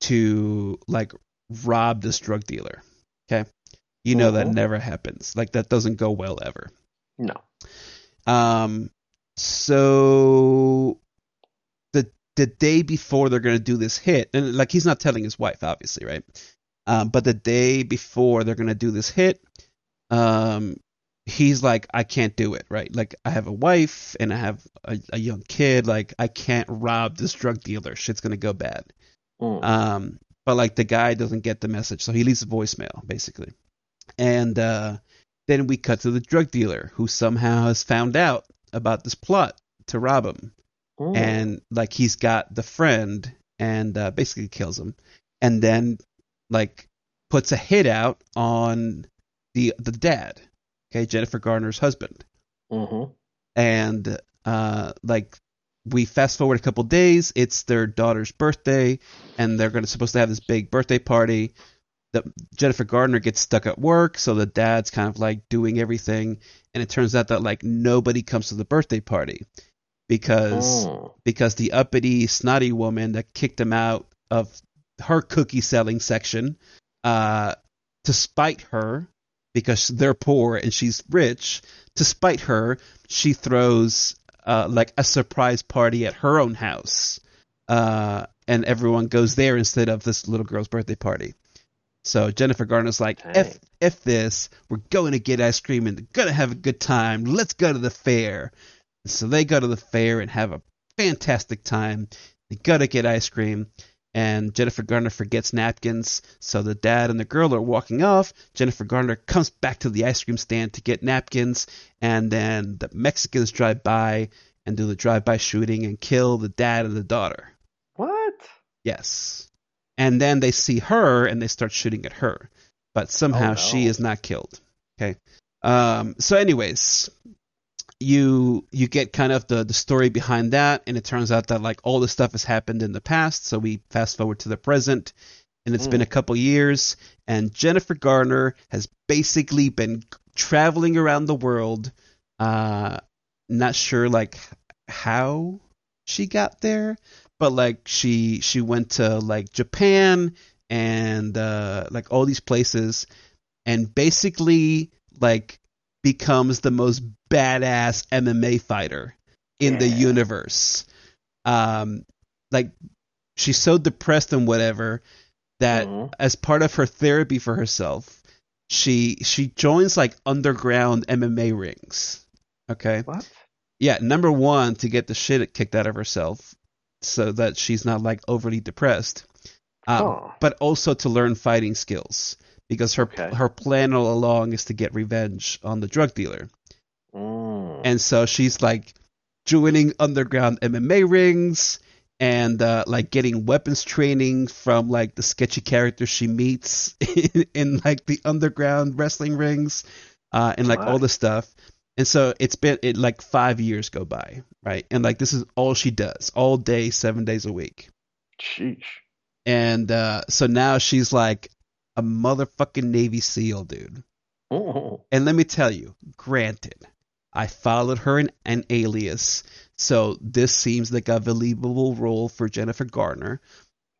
Speaker 2: to like rob this drug dealer okay you know that
Speaker 1: Mhm.
Speaker 2: never happens like that doesn't go well ever
Speaker 1: no.
Speaker 2: um, so the the day before they're gonna do this hit, and like he's not telling his wife, obviously, right? Um, but the day before they're gonna do this hit, um, he's like, I can't do it, right? Like I have a wife and I have a, a young kid. Like I can't rob this drug dealer. Shit's gonna go bad.
Speaker 1: Mm.
Speaker 2: Um, but like the guy doesn't get the message, so he leaves a voicemail basically. And uh, then we cut to the drug dealer who somehow has found out about this plot to rob him,
Speaker 1: Mm.
Speaker 2: and like he's got the friend and uh, basically kills him, and then like puts a hit out on the the dad, okay, Jennifer Garner's husband
Speaker 1: Mhm.
Speaker 2: and uh, like we fast forward a couple days it's their daughter's birthday and they're going to supposed to have this big birthday party that jennifer gardner gets stuck at work so the dad's kind of like doing everything and it turns out that like nobody comes to the birthday party because
Speaker 1: Mm.
Speaker 2: because the uppity snotty woman that kicked him out of her cookie selling section uh to spite her because they're poor and she's rich. To spite her she throws uh like a surprise party at her own house. Uh and everyone goes there instead of this little girl's birthday party. So jennifer garner's like
Speaker 1: Dang.
Speaker 2: f f this we're going to get ice cream and gonna have a good time. Let's go to the fair. So they go to the fair and have a fantastic time. They go to get ice cream, and Jennifer Garner forgets napkins. So the dad and the girl are walking off. Jennifer Garner comes back to the ice cream stand to get napkins, and then the Mexicans drive by and do the drive-by shooting and kill the dad and the daughter.
Speaker 1: What?
Speaker 2: Yes. And then they see her and they start shooting at her. But somehow
Speaker 1: Oh, no.
Speaker 2: she is not killed. Okay. Um so anyways, you you get kind of the the story behind that and it turns out that like all this stuff has happened in the past, so we fast forward to the present and it's
Speaker 1: Mm.
Speaker 2: been a couple years and Jennifer Garner has basically been traveling around the world uh not sure like how she got there but like she she went to like Japan and uh like all these places and basically like becomes the most badass MMA fighter in the universe. Um like she's so depressed and whatever that
Speaker 1: Mhm.
Speaker 2: as part of her therapy for herself, she she joins like underground MMA rings. Okay?
Speaker 1: What?
Speaker 2: Yeah, number one to get the shit kicked out of herself, so that she's not like overly depressed. Um,
Speaker 1: Huh.
Speaker 2: But also to learn fighting skills because her
Speaker 1: Okay.
Speaker 2: her plan all along is to get revenge on the drug dealer,
Speaker 1: Mm.
Speaker 2: and so she's like joining underground MMA rings and uh, like getting weapons training from like the sketchy characters she meets in, [laughs] in like the underground wrestling rings uh, and like all
Speaker 1: Wow.
Speaker 2: the stuff. And so it's been it like five years go by, right? And like this is all she does all day, seven days a week.
Speaker 1: Sheesh.
Speaker 2: And uh, so now she's like a motherfucking Navy SEAL, dude.
Speaker 1: Mm.
Speaker 2: And let me tell you, granted, I followed her in an alias, so this seems like a believable role for Jennifer Garner.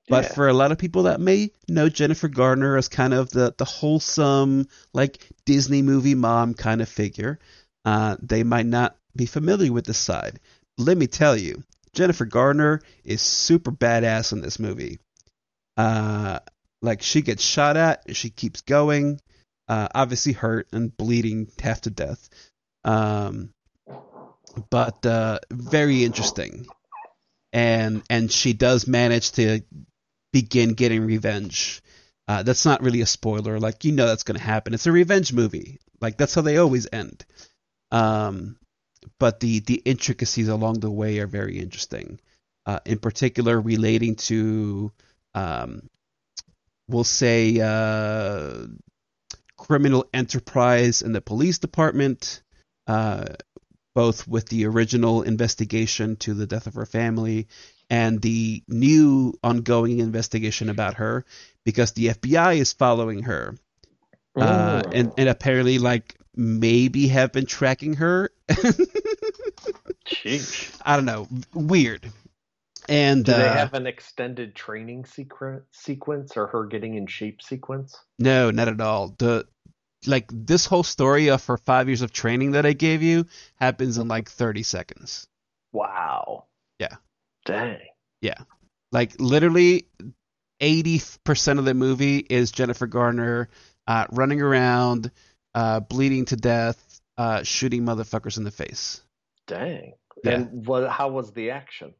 Speaker 2: But
Speaker 1: Yeah.
Speaker 2: for a lot of people that may know Jennifer Garner as kind of the, the wholesome, like Disney movie mom kind of figure, uh, they might not be familiar with this side. Let me tell you, Jennifer Garner is super badass in this movie. Uh, like she gets shot at, she keeps going, uh, obviously hurt and bleeding half to death. Um, but uh, very interesting, and and she does manage to begin getting revenge. Uh, that's not really a spoiler. Like you know that's going to happen. It's a revenge movie. Like that's how they always end. Um, but the the intricacies along the way are very interesting. Uh, in particular, relating to, um, we'll say, uh, criminal enterprise and the police department. Uh, both with the original investigation to the death of her family and the new ongoing investigation about her because the FBI is following her uh,
Speaker 1: Mm.
Speaker 2: and and apparently like maybe have been tracking her. [laughs] I don't know, weird. And
Speaker 1: Do they
Speaker 2: uh,
Speaker 1: have an extended training secret sequence or her getting in shape sequence?
Speaker 2: no, not at all. The like this whole story of her five years of training that I gave you happens in like thirty seconds.
Speaker 1: Wow.
Speaker 2: Yeah.
Speaker 1: Dang. Yeah.
Speaker 2: Like literally, eighty percent of the movie is Jennifer Garner uh, running around, uh, bleeding to death, uh, shooting motherfuckers in the face.
Speaker 1: Dang.
Speaker 2: Yeah.
Speaker 1: And what? How was the action?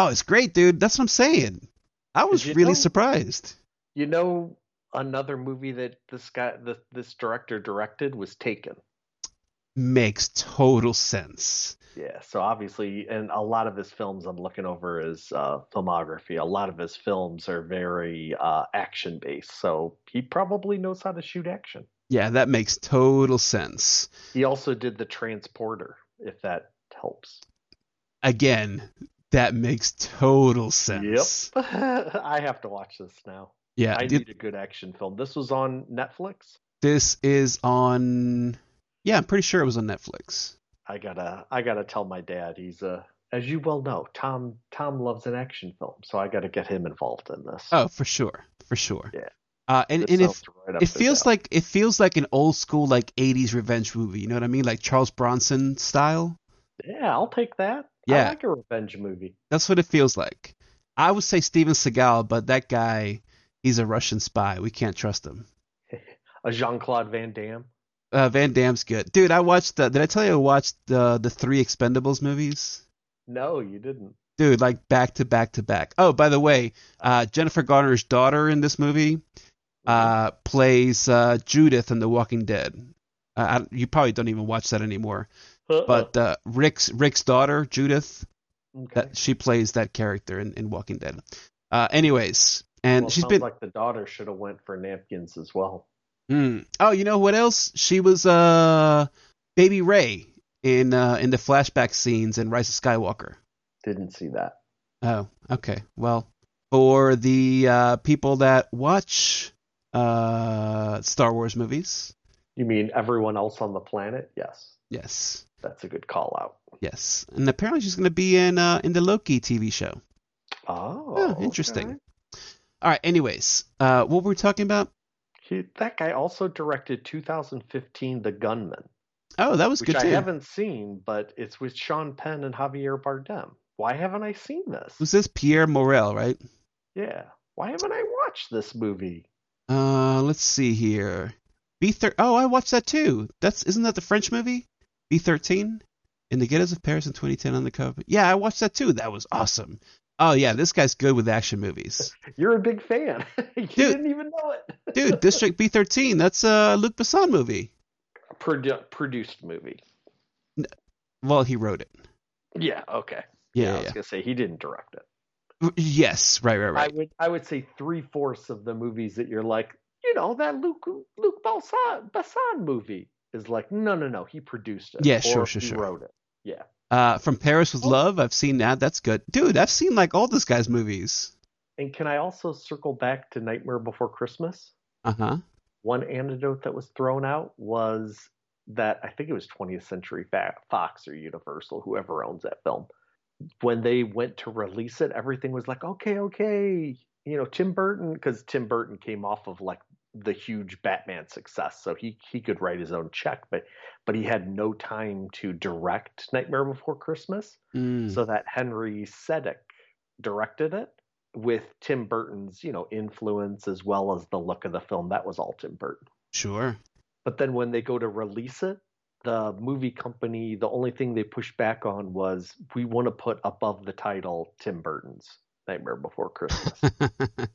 Speaker 2: Oh, it's great, dude. That's what I'm saying. I was really
Speaker 1: know-
Speaker 2: surprised.
Speaker 1: You know, another movie that this guy, this, this director directed was Taken.
Speaker 2: Makes total sense.
Speaker 1: Yeah, so obviously, and a lot of his films, I'm looking over his uh, filmography. A lot of his films are very uh, action based, so he probably knows how to shoot action.
Speaker 2: Yeah, that makes total sense.
Speaker 1: He also did The Transporter, if that helps.
Speaker 2: Again, that makes total sense.
Speaker 1: Yep. [laughs] I have to watch this now.
Speaker 2: Yeah,
Speaker 1: I
Speaker 2: dude,
Speaker 1: need a good action film. This was on Netflix.
Speaker 2: this is on. Yeah, I'm pretty sure it was on Netflix.
Speaker 1: I gotta, I gotta tell my dad. He's a, as you well know, Tom. Tom loves an action film, so I gotta get him involved in this.
Speaker 2: Oh, for sure, for sure.
Speaker 1: Yeah.
Speaker 2: Uh, and
Speaker 1: This
Speaker 2: and if
Speaker 1: right
Speaker 2: it feels
Speaker 1: alley.
Speaker 2: like it feels like an old school like 80s revenge movie. You know what I mean? Like Charles Bronson style.
Speaker 1: yeah, I'll take that.
Speaker 2: Yeah.
Speaker 1: I like a revenge movie.
Speaker 2: That's what it feels like. I would say Steven Seagal, but that guy, he's a Russian spy. We can't trust him. [laughs]
Speaker 1: A Jean Claude Van Damme.
Speaker 2: Uh, Van Damme's good, dude. I watched. The, did I tell you I watched the the three Expendables movies?
Speaker 1: No, you didn't.
Speaker 2: Dude, like back to back to back. Oh, by the way, uh, Jennifer Garner's daughter in this movie uh, plays uh, Judith in The Walking Dead. Uh, I, you probably don't even watch that anymore.
Speaker 1: Uh-uh.
Speaker 2: But uh, Rick's Rick's daughter, Judith,
Speaker 1: okay.
Speaker 2: that she plays that character in, in Walking Dead. Uh, anyways, and
Speaker 1: well,
Speaker 2: she's been.
Speaker 1: like the daughter should have went for napkins as well.
Speaker 2: Hmm. Oh, you know what else? She was uh Baby Rey in uh in the flashback scenes in Rise of Skywalker.
Speaker 1: Didn't see that.
Speaker 2: Oh, okay. Well, for the uh, people that watch uh, Star Wars movies,
Speaker 1: You mean everyone else on the planet? Yes,
Speaker 2: yes,
Speaker 1: that's a good call out.
Speaker 2: yes, and apparently she's going to be in uh, in the Loki TV show.
Speaker 1: Oh,
Speaker 2: interesting.
Speaker 1: okay.
Speaker 2: All right. Anyways, uh, what were we talking about?
Speaker 1: He, that guy also directed 2015 The Gunman,
Speaker 2: Oh, that was
Speaker 1: which
Speaker 2: good
Speaker 1: I
Speaker 2: too.
Speaker 1: haven't seen, but it's with Sean Penn and Javier Bardem. Why haven't I seen this?
Speaker 2: Was this Pierre Morel, right?
Speaker 1: Yeah, why haven't I watched this movie?
Speaker 2: Uh, let's see here. B thir. Oh, I watched that too. That's isn't that the French movie? B thirteen. In the Ghettos of Paris in 2010 on the cover. Yeah, I watched that too. That was awesome. Oh yeah, this guy's good with action movies. [laughs]
Speaker 1: You're a big fan. [laughs] you didn't even know it. [laughs]
Speaker 2: Dude, District B13, that's a Luc Besson movie.
Speaker 1: Produ- produced movie.
Speaker 2: Well, he wrote it.
Speaker 1: Yeah. Okay.
Speaker 2: Yeah,
Speaker 1: I
Speaker 2: yeah.
Speaker 1: was gonna say he didn't direct it.
Speaker 2: Yes, right, right, right.
Speaker 1: I would I would say three fourths of the movies that you're like, you know, that Luc Luc Besson, Besson movie is like, no, no, no, he produced it.
Speaker 2: Yeah, sure,
Speaker 1: or
Speaker 2: sure,
Speaker 1: he
Speaker 2: sure.
Speaker 1: wrote it. Yeah.
Speaker 2: Uh, From Paris with. Love, I've seen that. That's good. Dude, I've seen like all this guy's movies.
Speaker 1: And can I also circle back to Nightmare Before Christmas?
Speaker 2: Uh huh.
Speaker 1: One anecdote that was thrown out was that I think it was 20th Century Fox or Universal, whoever owns that film. When they went to release it, everything was like, okay, okay. You know, Tim Burton, because Tim Burton came off of like the huge Batman success, so he he could write his own check, but but he had no time to direct Nightmare Before Christmas
Speaker 2: Mm.
Speaker 1: so that Henry Selick directed it with Tim Burton's, you know, influence as well as the look of the film. That was all Tim Burton.
Speaker 2: Sure.
Speaker 1: But then when they go to release it, the movie company, the only thing they pushed back on was we want to put above the title Tim Burton's Nightmare Before Christmas.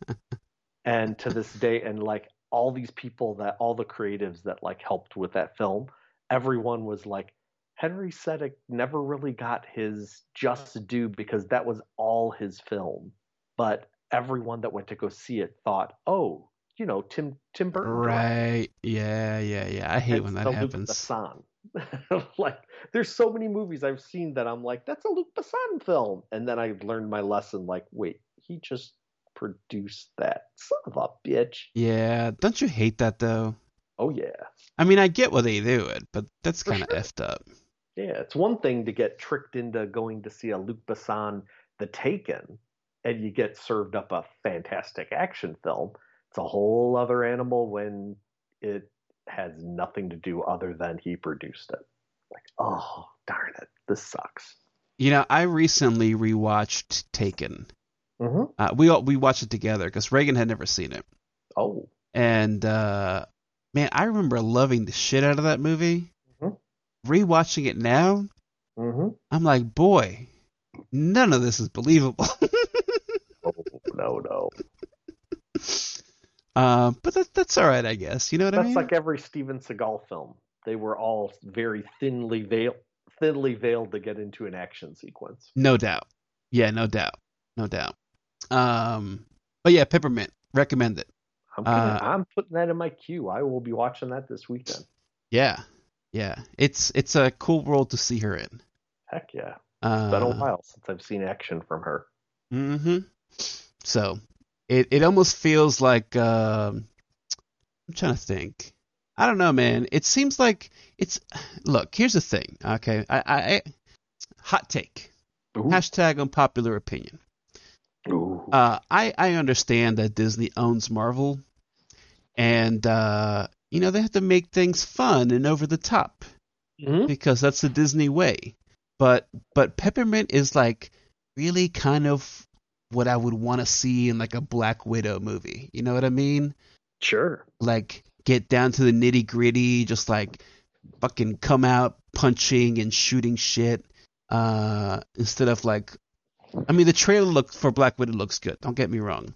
Speaker 1: [laughs] and to this day, and like all these people that all the creatives that like helped with that film, everyone was like, Henry Selick never really got his just due because that was all his film. But everyone that went to go see it thought, oh, you know, Tim Tim Burton.
Speaker 2: right. Yeah, yeah, yeah. I hate when that happens.
Speaker 1: Besson. [laughs] like, there's so many movies I've seen that I'm like, that's a Luc Besson film, and then I learned my lesson. Like, wait, he just produced that. Son of a bitch.
Speaker 2: Yeah. Don't you hate that though?
Speaker 1: Oh yeah,
Speaker 2: I mean, I get why they do it, but that's kind of
Speaker 1: sure.
Speaker 2: effed up.
Speaker 1: yeah. It's one thing to get tricked into going to see a Luc Besson, The Taken, and you get served up a fantastic action film. It's a whole other animal when it has nothing to do other than he produced it. Like, oh darn it, this sucks.
Speaker 2: You know, I recently rewatched Taken,
Speaker 1: hmm
Speaker 2: Uh, we all we watched it together because Reagan had never seen it,
Speaker 1: Oh,
Speaker 2: and uh, man, I remember loving the shit out of that movie.
Speaker 1: Mhm.
Speaker 2: Rewatching it now,
Speaker 1: hmm
Speaker 2: I'm like, boy, none of this is believable. [laughs]
Speaker 1: oh no, no.
Speaker 2: um, but that, that's all right, I guess. You know what I mean?
Speaker 1: That's like every Steven Seagal film. They were all very thinly veiled, thinly veiled to get into an action sequence.
Speaker 2: No doubt. Yeah, no doubt. No doubt. Um, but yeah, Peppermint, recommend it.
Speaker 1: I'm, gonna,
Speaker 2: Uh,
Speaker 1: I'm putting that in my queue. I will be watching that this weekend.
Speaker 2: Yeah, yeah. It's it's a cool role to see her in.
Speaker 1: Heck yeah.
Speaker 2: Uh,
Speaker 1: It's been a while since I've seen action from her.
Speaker 2: Mm-hmm. So it it almost feels like um, I'm trying to think. I don't know, man. It seems like it's. Look, here's the thing. Okay, I, I, I hot take.
Speaker 1: Ooh.
Speaker 2: Hashtag unpopular opinion.
Speaker 1: Ooh.
Speaker 2: Uh, I I understand that Disney owns Marvel, and uh, you know they have to make things fun and over the top
Speaker 1: Mhm.
Speaker 2: because that's the Disney way. But but Peppermint is like really kind of what I would want to see in like a Black Widow movie. You know what I mean?
Speaker 1: Sure.
Speaker 2: Like get down to the nitty gritty, just like fucking come out punching and shooting shit. Uh, instead of like, I mean, the trailer look for Black Widow looks good. Don't get me wrong,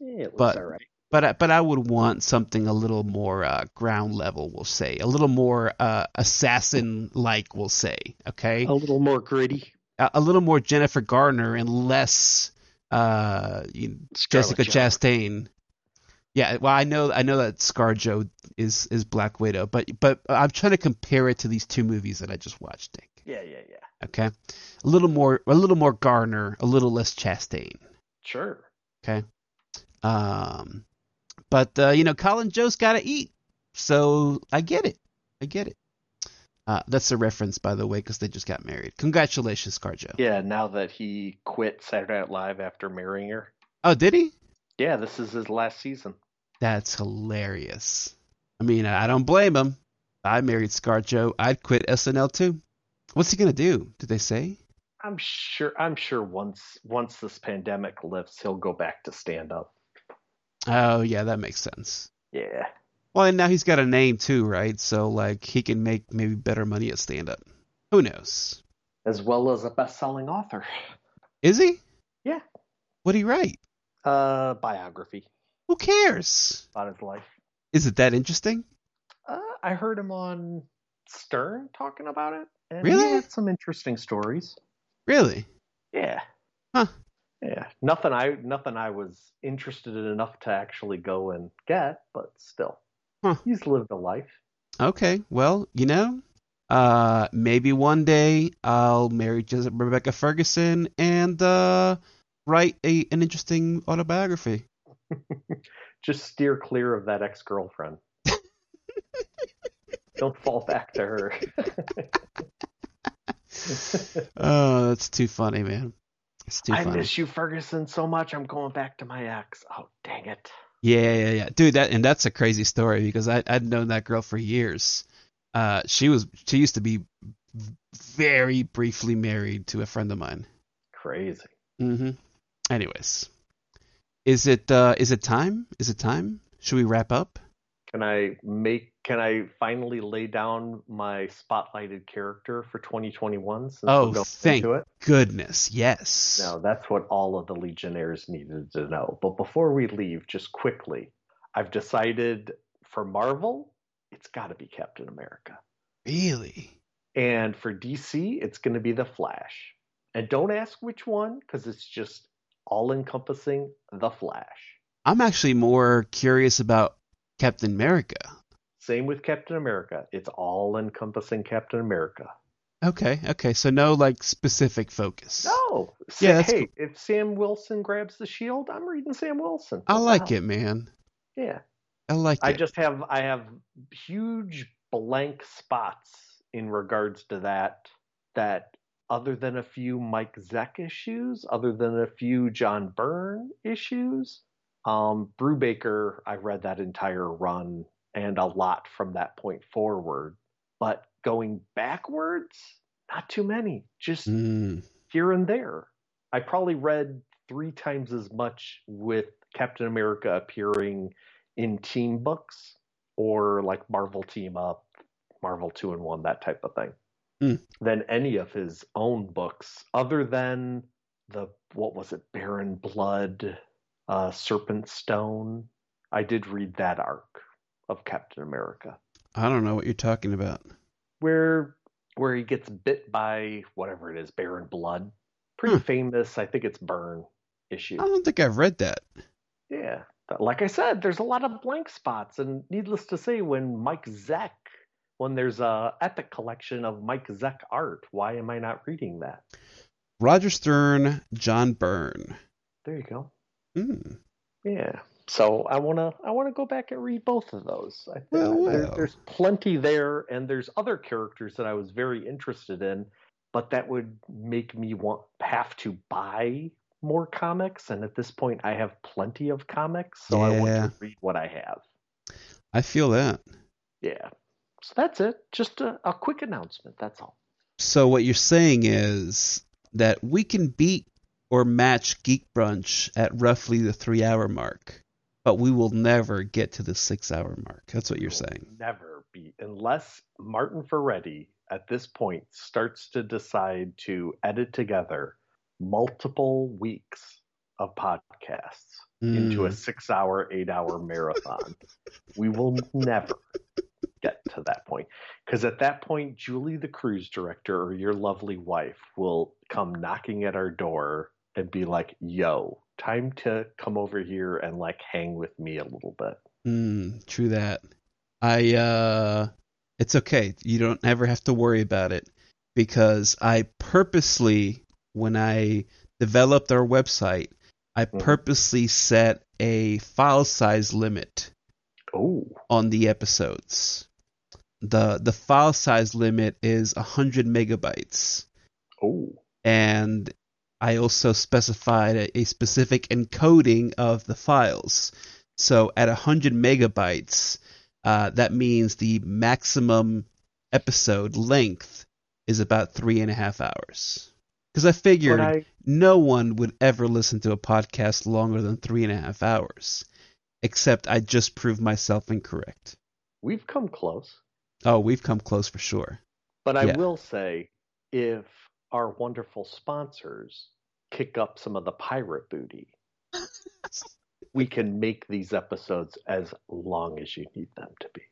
Speaker 1: Yeah, it looks
Speaker 2: But-
Speaker 1: all right.
Speaker 2: but I, but I would want something a little more uh, ground level. We'll say a little more uh, assassin like. We'll say okay.
Speaker 1: A little more gritty.
Speaker 2: a, a little more Jennifer Garner and less uh, Jessica
Speaker 1: Johansson.
Speaker 2: Chastain. Yeah, well, I know I know that ScarJo is is Black Widow, but but I'm trying to compare it to these two movies that I just watched. Nick.
Speaker 1: Yeah, yeah, yeah.
Speaker 2: Okay, a little more a little more Garner, a little less Chastain.
Speaker 1: Sure.
Speaker 2: Okay, um, but uh, you know, Colin Jost got to eat, so I get it. I get it. Uh, that's a reference, by the way, because they just got married. Congratulations, ScarJo.
Speaker 1: Yeah, now that he quit Saturday Night Live after marrying her.
Speaker 2: Oh, did he?
Speaker 1: Yeah, this is his last season.
Speaker 2: That's hilarious. I mean, I don't blame him. I married ScarJo, I'd quit SNL too. What's he gonna do? Did they say?
Speaker 1: I'm sure I'm sure once once this pandemic lifts, he'll go back to stand up.
Speaker 2: Oh yeah, that makes sense.
Speaker 1: Yeah.
Speaker 2: Well, and now he's got a name too, right? So like he can make maybe better money at stand up. Who knows?
Speaker 1: As well as a best selling author.
Speaker 2: Is he?
Speaker 1: Yeah.
Speaker 2: What would he write?
Speaker 1: Uh biography
Speaker 2: Who cares?
Speaker 1: about his life.
Speaker 2: Is it that interesting?
Speaker 1: Uh, I heard him on Stern talking about it. And
Speaker 2: Really?
Speaker 1: Had some interesting stories.
Speaker 2: Really?
Speaker 1: Yeah.
Speaker 2: Huh.
Speaker 1: Yeah. Nothing I nothing I was interested in enough to actually go and get, but still.
Speaker 2: Huh.
Speaker 1: He's lived a life.
Speaker 2: Okay. Well, you know, uh, maybe one day I'll marry Jes- Rebecca Ferguson and uh, write a an interesting autobiography. [laughs]
Speaker 1: Just steer clear of that ex girlfriend. Don't fall back to her. [laughs]
Speaker 2: Oh, that's too funny, man. It's too
Speaker 1: I
Speaker 2: funny.
Speaker 1: miss you, Ferguson, so much. I'm going back to my ex. Oh, dang it.
Speaker 2: Yeah, yeah, yeah, dude. That and that's a crazy story because I I'd known that girl for years. Uh, she was she used to be very briefly married to a friend of mine.
Speaker 1: Crazy.
Speaker 2: Mm-hmm. Anyways, is it uh is it time? Is it time? Should we wrap up?
Speaker 1: Can I make? Can I finally lay down my spotlighted character for 2021? Since
Speaker 2: Oh, thank
Speaker 1: it.
Speaker 2: goodness, yes.
Speaker 1: No, that's what all of the Legionnaires needed to know. But before we leave, just quickly, I've decided for Marvel, it's got to be Captain America,
Speaker 2: Really?
Speaker 1: and for DC, it's going to be the Flash. And don't ask which one, because it's just all-encompassing. The Flash.
Speaker 2: I'm actually more curious about Captain America.
Speaker 1: Same with Captain America. It's all-encompassing Captain America.
Speaker 2: Okay, okay. So no like specific focus.
Speaker 1: No.
Speaker 2: Yeah, that's
Speaker 1: hey, if Sam Wilson grabs the shield, I'm reading Sam Wilson.
Speaker 2: I like
Speaker 1: hell?
Speaker 2: it, man.
Speaker 1: Yeah.
Speaker 2: I like
Speaker 1: I
Speaker 2: it.
Speaker 1: I just have I have huge blank spots in regards to that that other than a few Mike Zeck issues, other than a few John Byrne issues, um Brubaker, I read that entire run and a lot from that point forward. But going backwards, not too many. Just
Speaker 2: Mm,
Speaker 1: here and there. I probably read three times as much with Captain America appearing in team books or like Marvel Team Up, Marvel Two-in-One, that type of thing,
Speaker 2: Hmm.
Speaker 1: than any of his own books, other than the what was it, Baron Blood, uh, Serpent Stone. I did read that arc of Captain America
Speaker 2: I don't know what you're talking about.
Speaker 1: where where he gets bit by whatever it is, Baron Blood. Pretty
Speaker 2: Hmm.
Speaker 1: famous. I think it's Byrne issue.
Speaker 2: I don't think I've read that.
Speaker 1: Yeah. But like I said, there's a lot of blank spots, and needless to say, when Mike Zeck, when there's a epic collection of Mike Zeck art, why am I not reading that?
Speaker 2: Roger Stern, John Byrne.
Speaker 1: There you go.
Speaker 2: Hmm.
Speaker 1: Yeah. So I wanna I wanna go back and read both of those. I think
Speaker 2: Well,
Speaker 1: there-
Speaker 2: well.
Speaker 1: there's plenty there, and there's other characters that I was very interested in, but that would make me want have to buy more comics. And at this point, I have plenty of comics, so I want to read what I have.
Speaker 2: I feel that.
Speaker 1: Yeah. So that's it. Just a, a quick announcement. That's all.
Speaker 2: So what you're saying is that we can beat or match Geek Brunch at roughly the three hour mark, but we will never get to the six hour mark. That's what you're saying.
Speaker 1: Never be unless Martin Ferretti at this point starts to decide to edit together multiple weeks of podcasts into a
Speaker 2: Mm.
Speaker 1: six hour, eight hour marathon. [laughs] we will never get to that point. Because at that point, Julie, the cruise director, or your lovely wife, will come knocking at our door and be like, yo, time to come over here and like hang with me a little bit.
Speaker 2: Mm, true that. I uh it's okay. You don't ever have to worry about it because I purposely when I developed our website, I
Speaker 1: Mhm.
Speaker 2: purposely set a file size limit
Speaker 1: Oh,
Speaker 2: on the episodes. The the file size limit is 100 megabytes
Speaker 1: oh,
Speaker 2: and I also specified a, a specific encoding of the files. So at 100 megabytes, uh, that means the maximum episode length is about three and a half hours. Because I figured
Speaker 1: I,
Speaker 2: no one would ever listen to a podcast longer than three and a half hours, except I just proved myself incorrect.
Speaker 1: we've come close.
Speaker 2: Oh, we've come close for sure.
Speaker 1: But I
Speaker 2: Yeah.
Speaker 1: will say, if our wonderful sponsors kick up some of the pirate booty, we can make these episodes as long as you need them to be.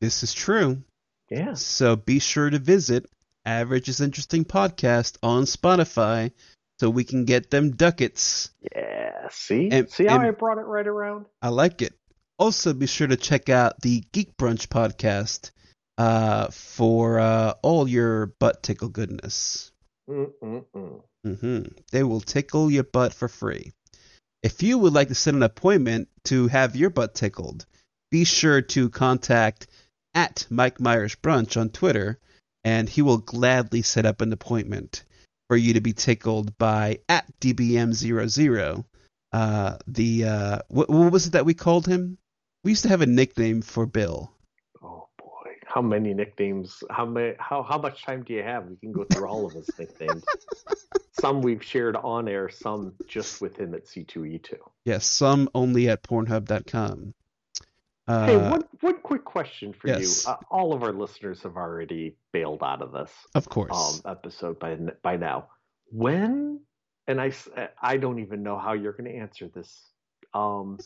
Speaker 2: This is true.
Speaker 1: Yeah.
Speaker 2: So be sure to visit Average is Interesting Podcast on Spotify so we can get them ducats.
Speaker 1: Yeah. See?
Speaker 2: And-
Speaker 1: See how I brought it right around?
Speaker 2: I like it. Also, be sure to check out the Geek Brunch podcast uh, for uh, all your butt tickle goodness.
Speaker 1: Mm-mm-mm.
Speaker 2: hmm They will tickle your butt for free. If you would like to set an appointment to have your butt tickled, be sure to contact at Mike Myers Brunch on Twitter, and he will gladly set up an appointment for you to be tickled by at DBM00. Uh, the uh, what, what was it that we called him? We used to have a nickname for Bill.
Speaker 1: How many nicknames? How many how how much time do you have? We can go through all of his nicknames. [laughs] some we've shared on air, some just with him at C2E2.
Speaker 2: Yes, some only at Pornhub.com. Uh,
Speaker 1: Hey, one one quick question for
Speaker 2: yes.
Speaker 1: you. Uh, all of our listeners have already bailed out of this
Speaker 2: of course.
Speaker 1: um, episode by by now. When and I I don't even know how you're going to answer this. Um,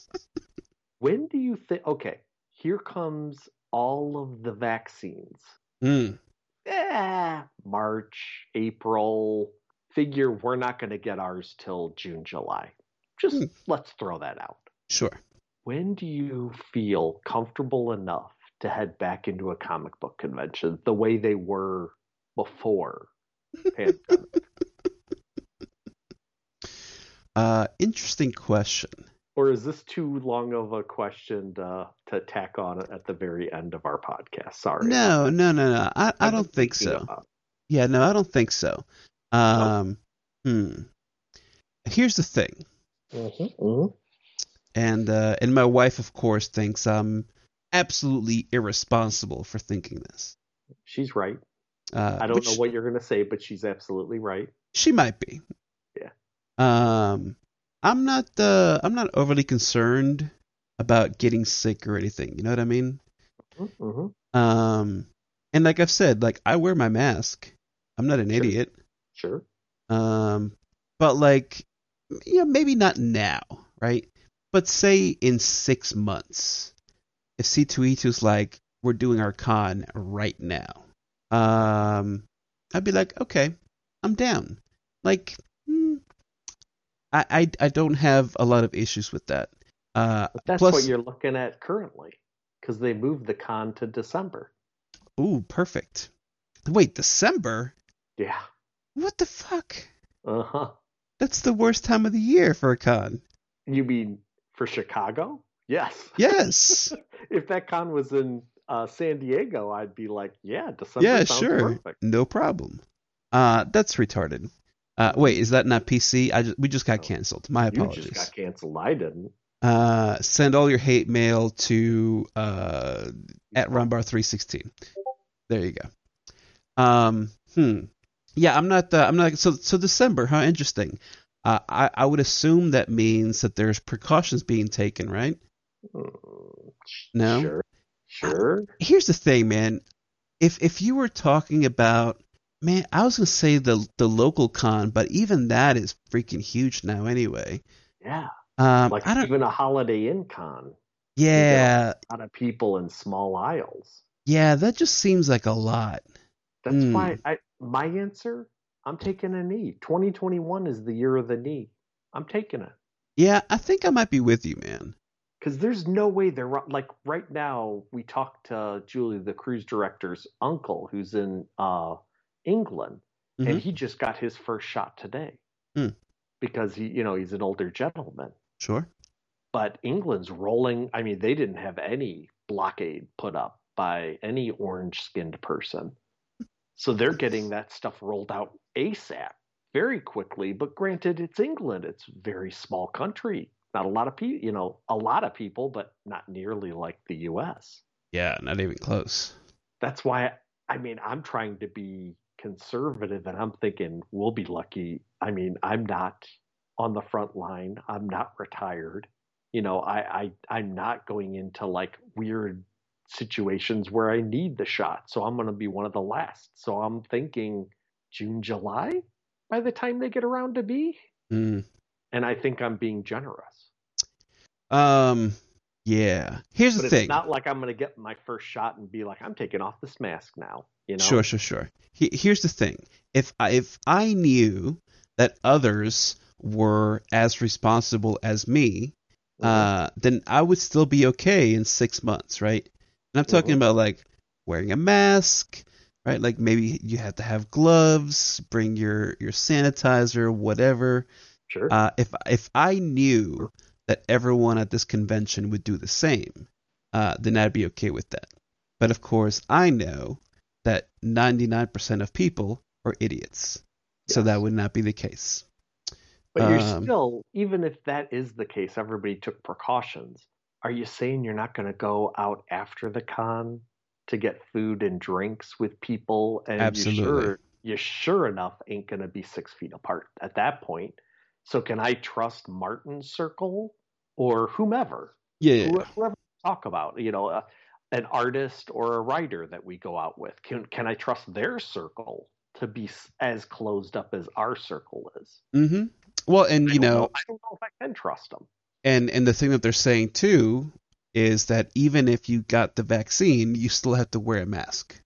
Speaker 1: [laughs] when do you think? Okay, here comes all of the vaccines.
Speaker 2: Mm.
Speaker 1: Eh, March, April. Figure we're not going to get ours till June, July. Just
Speaker 2: Hmm.
Speaker 1: let's throw that out.
Speaker 2: Sure.
Speaker 1: When do you feel comfortable enough to head back into a comic book convention the way they were before [laughs] pandemic?
Speaker 2: Uh, interesting question.
Speaker 1: Or is this too long of a question to, to tack on at the very end of our podcast? Sorry.
Speaker 2: No, no, no, no. I, I don't think so.
Speaker 1: about-
Speaker 2: Yeah, no, I don't think so. Um, hmm. Here's the thing,
Speaker 1: Mhm, mhm.
Speaker 2: and uh, and my wife, of course, thinks I'm absolutely irresponsible for thinking this.
Speaker 1: She's right.
Speaker 2: Uh,
Speaker 1: I don't
Speaker 2: which
Speaker 1: know what you're going to say, but she's absolutely right.
Speaker 2: she might be.
Speaker 1: Yeah.
Speaker 2: Um, I'm not uh, I'm not overly concerned about getting sick or anything. You know what I mean?
Speaker 1: Mm-hmm.
Speaker 2: Um, and like I've said, like I wear my mask. I'm not an
Speaker 1: Sure.
Speaker 2: idiot.
Speaker 1: Sure.
Speaker 2: Um, but like, yeah, maybe not now, right? But say in six months, if C2E2's like, we're doing our con right now, um, I'd be like, okay, I'm down. Like, I, I, I don't have a lot of issues with that. Uh,
Speaker 1: But that's
Speaker 2: plus,
Speaker 1: what you're looking at currently because they moved the con to December.
Speaker 2: ooh, perfect. Wait, December?
Speaker 1: Yeah.
Speaker 2: What the fuck?
Speaker 1: Uh huh.
Speaker 2: That's the worst time of the year for a con.
Speaker 1: You mean for Chicago? Yes.
Speaker 2: Yes. [laughs]
Speaker 1: if that con was in uh, San Diego, I'd be like, yeah, December
Speaker 2: yeah, sure.
Speaker 1: perfect.
Speaker 2: No problem. Uh, that's retarded. Uh, wait, is that not PC? I just, we just got canceled. My apologies.
Speaker 1: You just got canceled. I didn't.
Speaker 2: Uh, send all your hate mail to uh, at runbar316. There you go. Um, hmm. Yeah, I'm not. Uh, I'm not. So, so December, huh? Interesting. Uh, I, I would assume that means that there's precautions being taken, right?
Speaker 1: Mm,
Speaker 2: No?
Speaker 1: Sure. Sure.
Speaker 2: Here's the thing, man. If if you were talking about, man, I was gonna say the the local con, but even that is freaking huge now, anyway.
Speaker 1: Yeah.
Speaker 2: Um,
Speaker 1: Like
Speaker 2: I don't.
Speaker 1: even a Holiday Inn con.
Speaker 2: Yeah,
Speaker 1: A lot of people in small aisles.
Speaker 2: yeah, that just seems like a lot.
Speaker 1: That's
Speaker 2: Mm.
Speaker 1: why I my answer, I'm taking a knee. 2021 is the year of the knee. I'm taking it.
Speaker 2: Yeah, I think I might be with you, man.
Speaker 1: Because there's no way they're like right now. We talked to Julie, the cruise director's uncle, who's in uh, England,
Speaker 2: Mhm.
Speaker 1: and he just got his first shot today
Speaker 2: Hmm.
Speaker 1: because he, you know, he's an older gentleman.
Speaker 2: Sure.
Speaker 1: But England's rolling. I mean, they didn't have any blockade put up by any orange-skinned person, so they're getting that stuff rolled out ASAP, very quickly. But granted, it's England; it's a very small country. Not a lot of people, you know, a lot of people, but not nearly like the U.S.
Speaker 2: Yeah, not even close.
Speaker 1: That's why, I mean, I'm trying to be conservative, and I'm thinking we'll be lucky. I mean, I'm not on the front line. I'm not retired. You know, I, I I'm not going into like weird situations where I need the shot. So I'm going to be one of the last. So I'm thinking June, July by the time they get around to me.
Speaker 2: Mm.
Speaker 1: And I think I'm being generous.
Speaker 2: Um, yeah. Here's
Speaker 1: But
Speaker 2: the thing.
Speaker 1: it's not like I'm going to get my first shot and be like, I'm taking off this mask now. You know?
Speaker 2: Sure, sure, sure. He, here's the thing: if I, if I knew that others were as responsible as me,
Speaker 1: Mhm.
Speaker 2: uh, then I would still be okay in six months, right? And I'm talking
Speaker 1: Mhm.
Speaker 2: about like wearing a mask, right? Like maybe you have to have gloves, bring your your sanitizer, whatever.
Speaker 1: sure.
Speaker 2: Uh, if if I knew that everyone at this convention would do the same, uh, then I'd be okay with that. But of course, I know that 99% of people are idiots, so that would not be the case.
Speaker 1: But you're
Speaker 2: Um,
Speaker 1: still, even if that is the case, everybody took precautions. Are you saying you're not going to go out after the con to get food and drinks with people? And
Speaker 2: Absolutely.
Speaker 1: You sure, you sure enough ain't going to be six feet apart at that point. So can I trust Martin circle or whomever,
Speaker 2: Yeah, yeah,
Speaker 1: who-
Speaker 2: yeah.
Speaker 1: whoever talk about? You know, uh, an artist or a writer that we go out with. Can can I trust their circle to be as closed up as our circle is?
Speaker 2: hmm Well, and
Speaker 1: I
Speaker 2: you
Speaker 1: don't
Speaker 2: know,
Speaker 1: I don't know if I can trust them.
Speaker 2: and and the thing that they're saying too is that even if you got the vaccine, you still have to wear a mask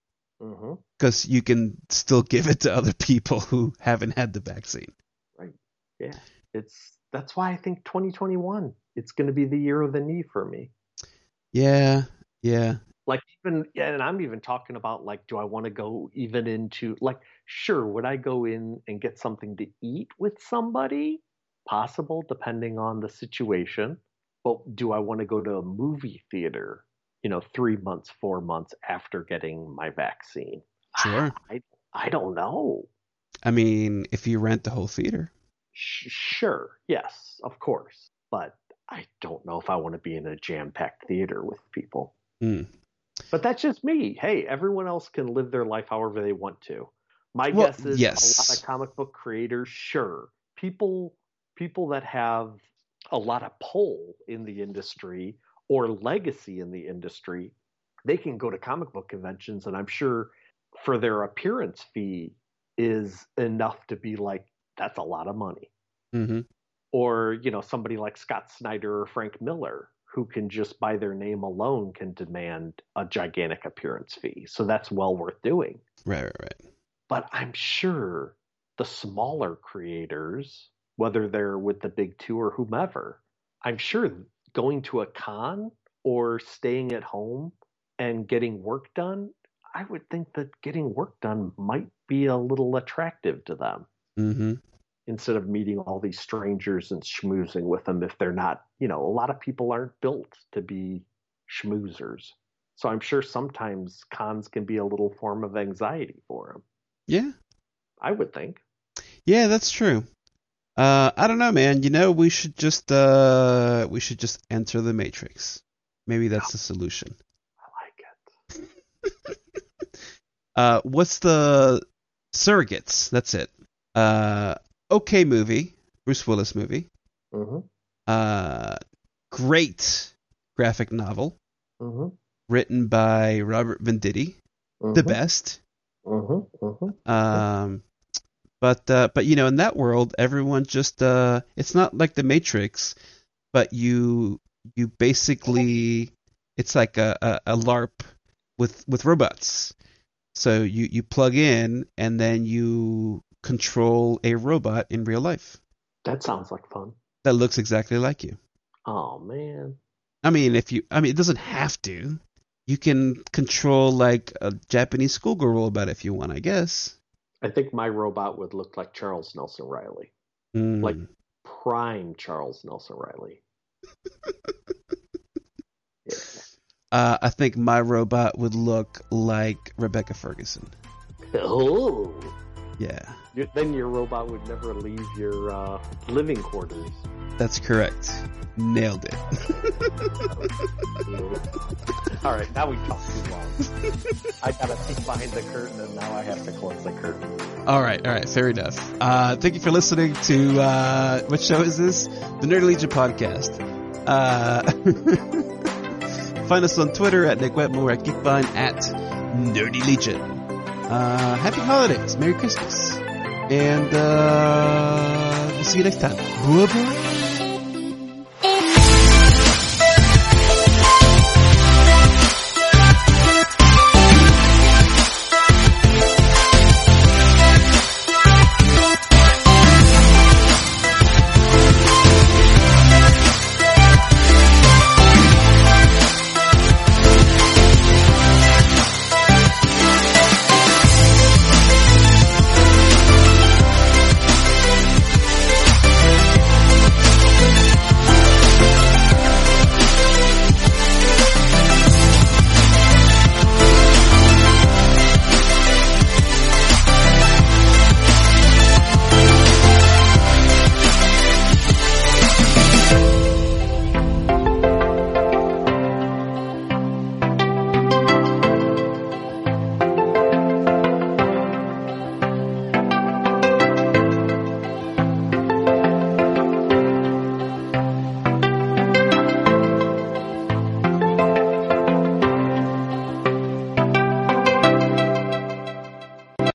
Speaker 2: because you can still give it to other people who haven't had the vaccine. Right.
Speaker 1: Yeah, it's that's why I think 2021 it's going to be the year of the knee for me.
Speaker 2: Yeah, yeah.
Speaker 1: Like even and I'm even talking about like, do I want to go even into like, sure, would I go in and get something to eat with somebody? Possible, depending on the situation. But do I want to go to a movie theater? You know, three months, four months after getting my vaccine.
Speaker 2: Sure. [sighs]
Speaker 1: I I don't know.
Speaker 2: I mean, if you rent the whole theater.
Speaker 1: Sh- sure, yes, of course, but I don't know if I want to be in a jam-packed theater with people.
Speaker 2: Hmm.
Speaker 1: But that's just me. Hey, everyone else can live their life however they want to. My
Speaker 2: Well,
Speaker 1: guess is
Speaker 2: yes.
Speaker 1: a lot of comic book creators, sure, people people that have a lot of pull in the industry or legacy in the industry, they can go to comic book conventions, and I'm sure for their appearance fee is enough to be like, that's a lot of money.
Speaker 2: Mm-hmm.
Speaker 1: Or, you know, somebody like Scott Snyder or Frank Miller, who can just by their name alone can demand a gigantic appearance fee. So that's well worth doing.
Speaker 2: Right, right, right.
Speaker 1: But I'm sure the smaller creators, whether they're with the big two or whomever, I'm sure going to a con or staying at home and getting work done, I would think that getting work done might be a little attractive to them
Speaker 2: Mm-hmm.
Speaker 1: Instead of meeting all these strangers and schmoozing with them if they're not, you know, a lot of people aren't built to be schmoozers. So I'm sure sometimes cons can be a little form of anxiety for them.
Speaker 2: Yeah,
Speaker 1: I would think.
Speaker 2: yeah, that's true. Uh, I don't know, man. You know, we should just uh, we should just enter the matrix. Maybe that's the solution.
Speaker 1: I like it. [laughs]
Speaker 2: Uh, what's the surrogates? That's it. Uh, okay movie, Bruce Willis movie.
Speaker 1: Mm-hmm.
Speaker 2: Uh, great graphic novel
Speaker 1: Mm-hmm.
Speaker 2: written by Robert Venditti, the best.
Speaker 1: Mm-hmm. Mm-hmm.
Speaker 2: Um, but uh, but you know, in that world, everyone just uh, it's not like the Matrix, but you you basically it's like a, a, a LARP with with robots. So you you plug in and then you control a robot in real life
Speaker 1: That sounds like fun.
Speaker 2: that looks exactly like you.
Speaker 1: Oh man.
Speaker 2: I mean, if you, I mean, it doesn't have to. You can control like a Japanese schoolgirl robot if you want, I guess.
Speaker 1: I think my robot would look like Charles Nelson Reilly.
Speaker 2: Mm.
Speaker 1: Like prime Charles Nelson Reilly. yeah. [laughs]
Speaker 2: Uh, I think my robot would look like Rebecca Ferguson.
Speaker 1: Oh.
Speaker 2: Yeah,
Speaker 1: Then your robot would never leave your uh, living quarters.
Speaker 2: that's correct. Nailed it.
Speaker 1: All right, now we talked too long. I gotta peek behind the curtain, and now I have to close the curtain.
Speaker 2: all right, all right, fair enough. Uh, thank you for listening to uh, what show is this? The Nerdy Legion podcast. Uh, [laughs] find us on Twitter at Nick Wetmore at Geekvine at Nerdy Legion. Uh, happy holidays, Merry Christmas, and uh, see you next time. Bye bye.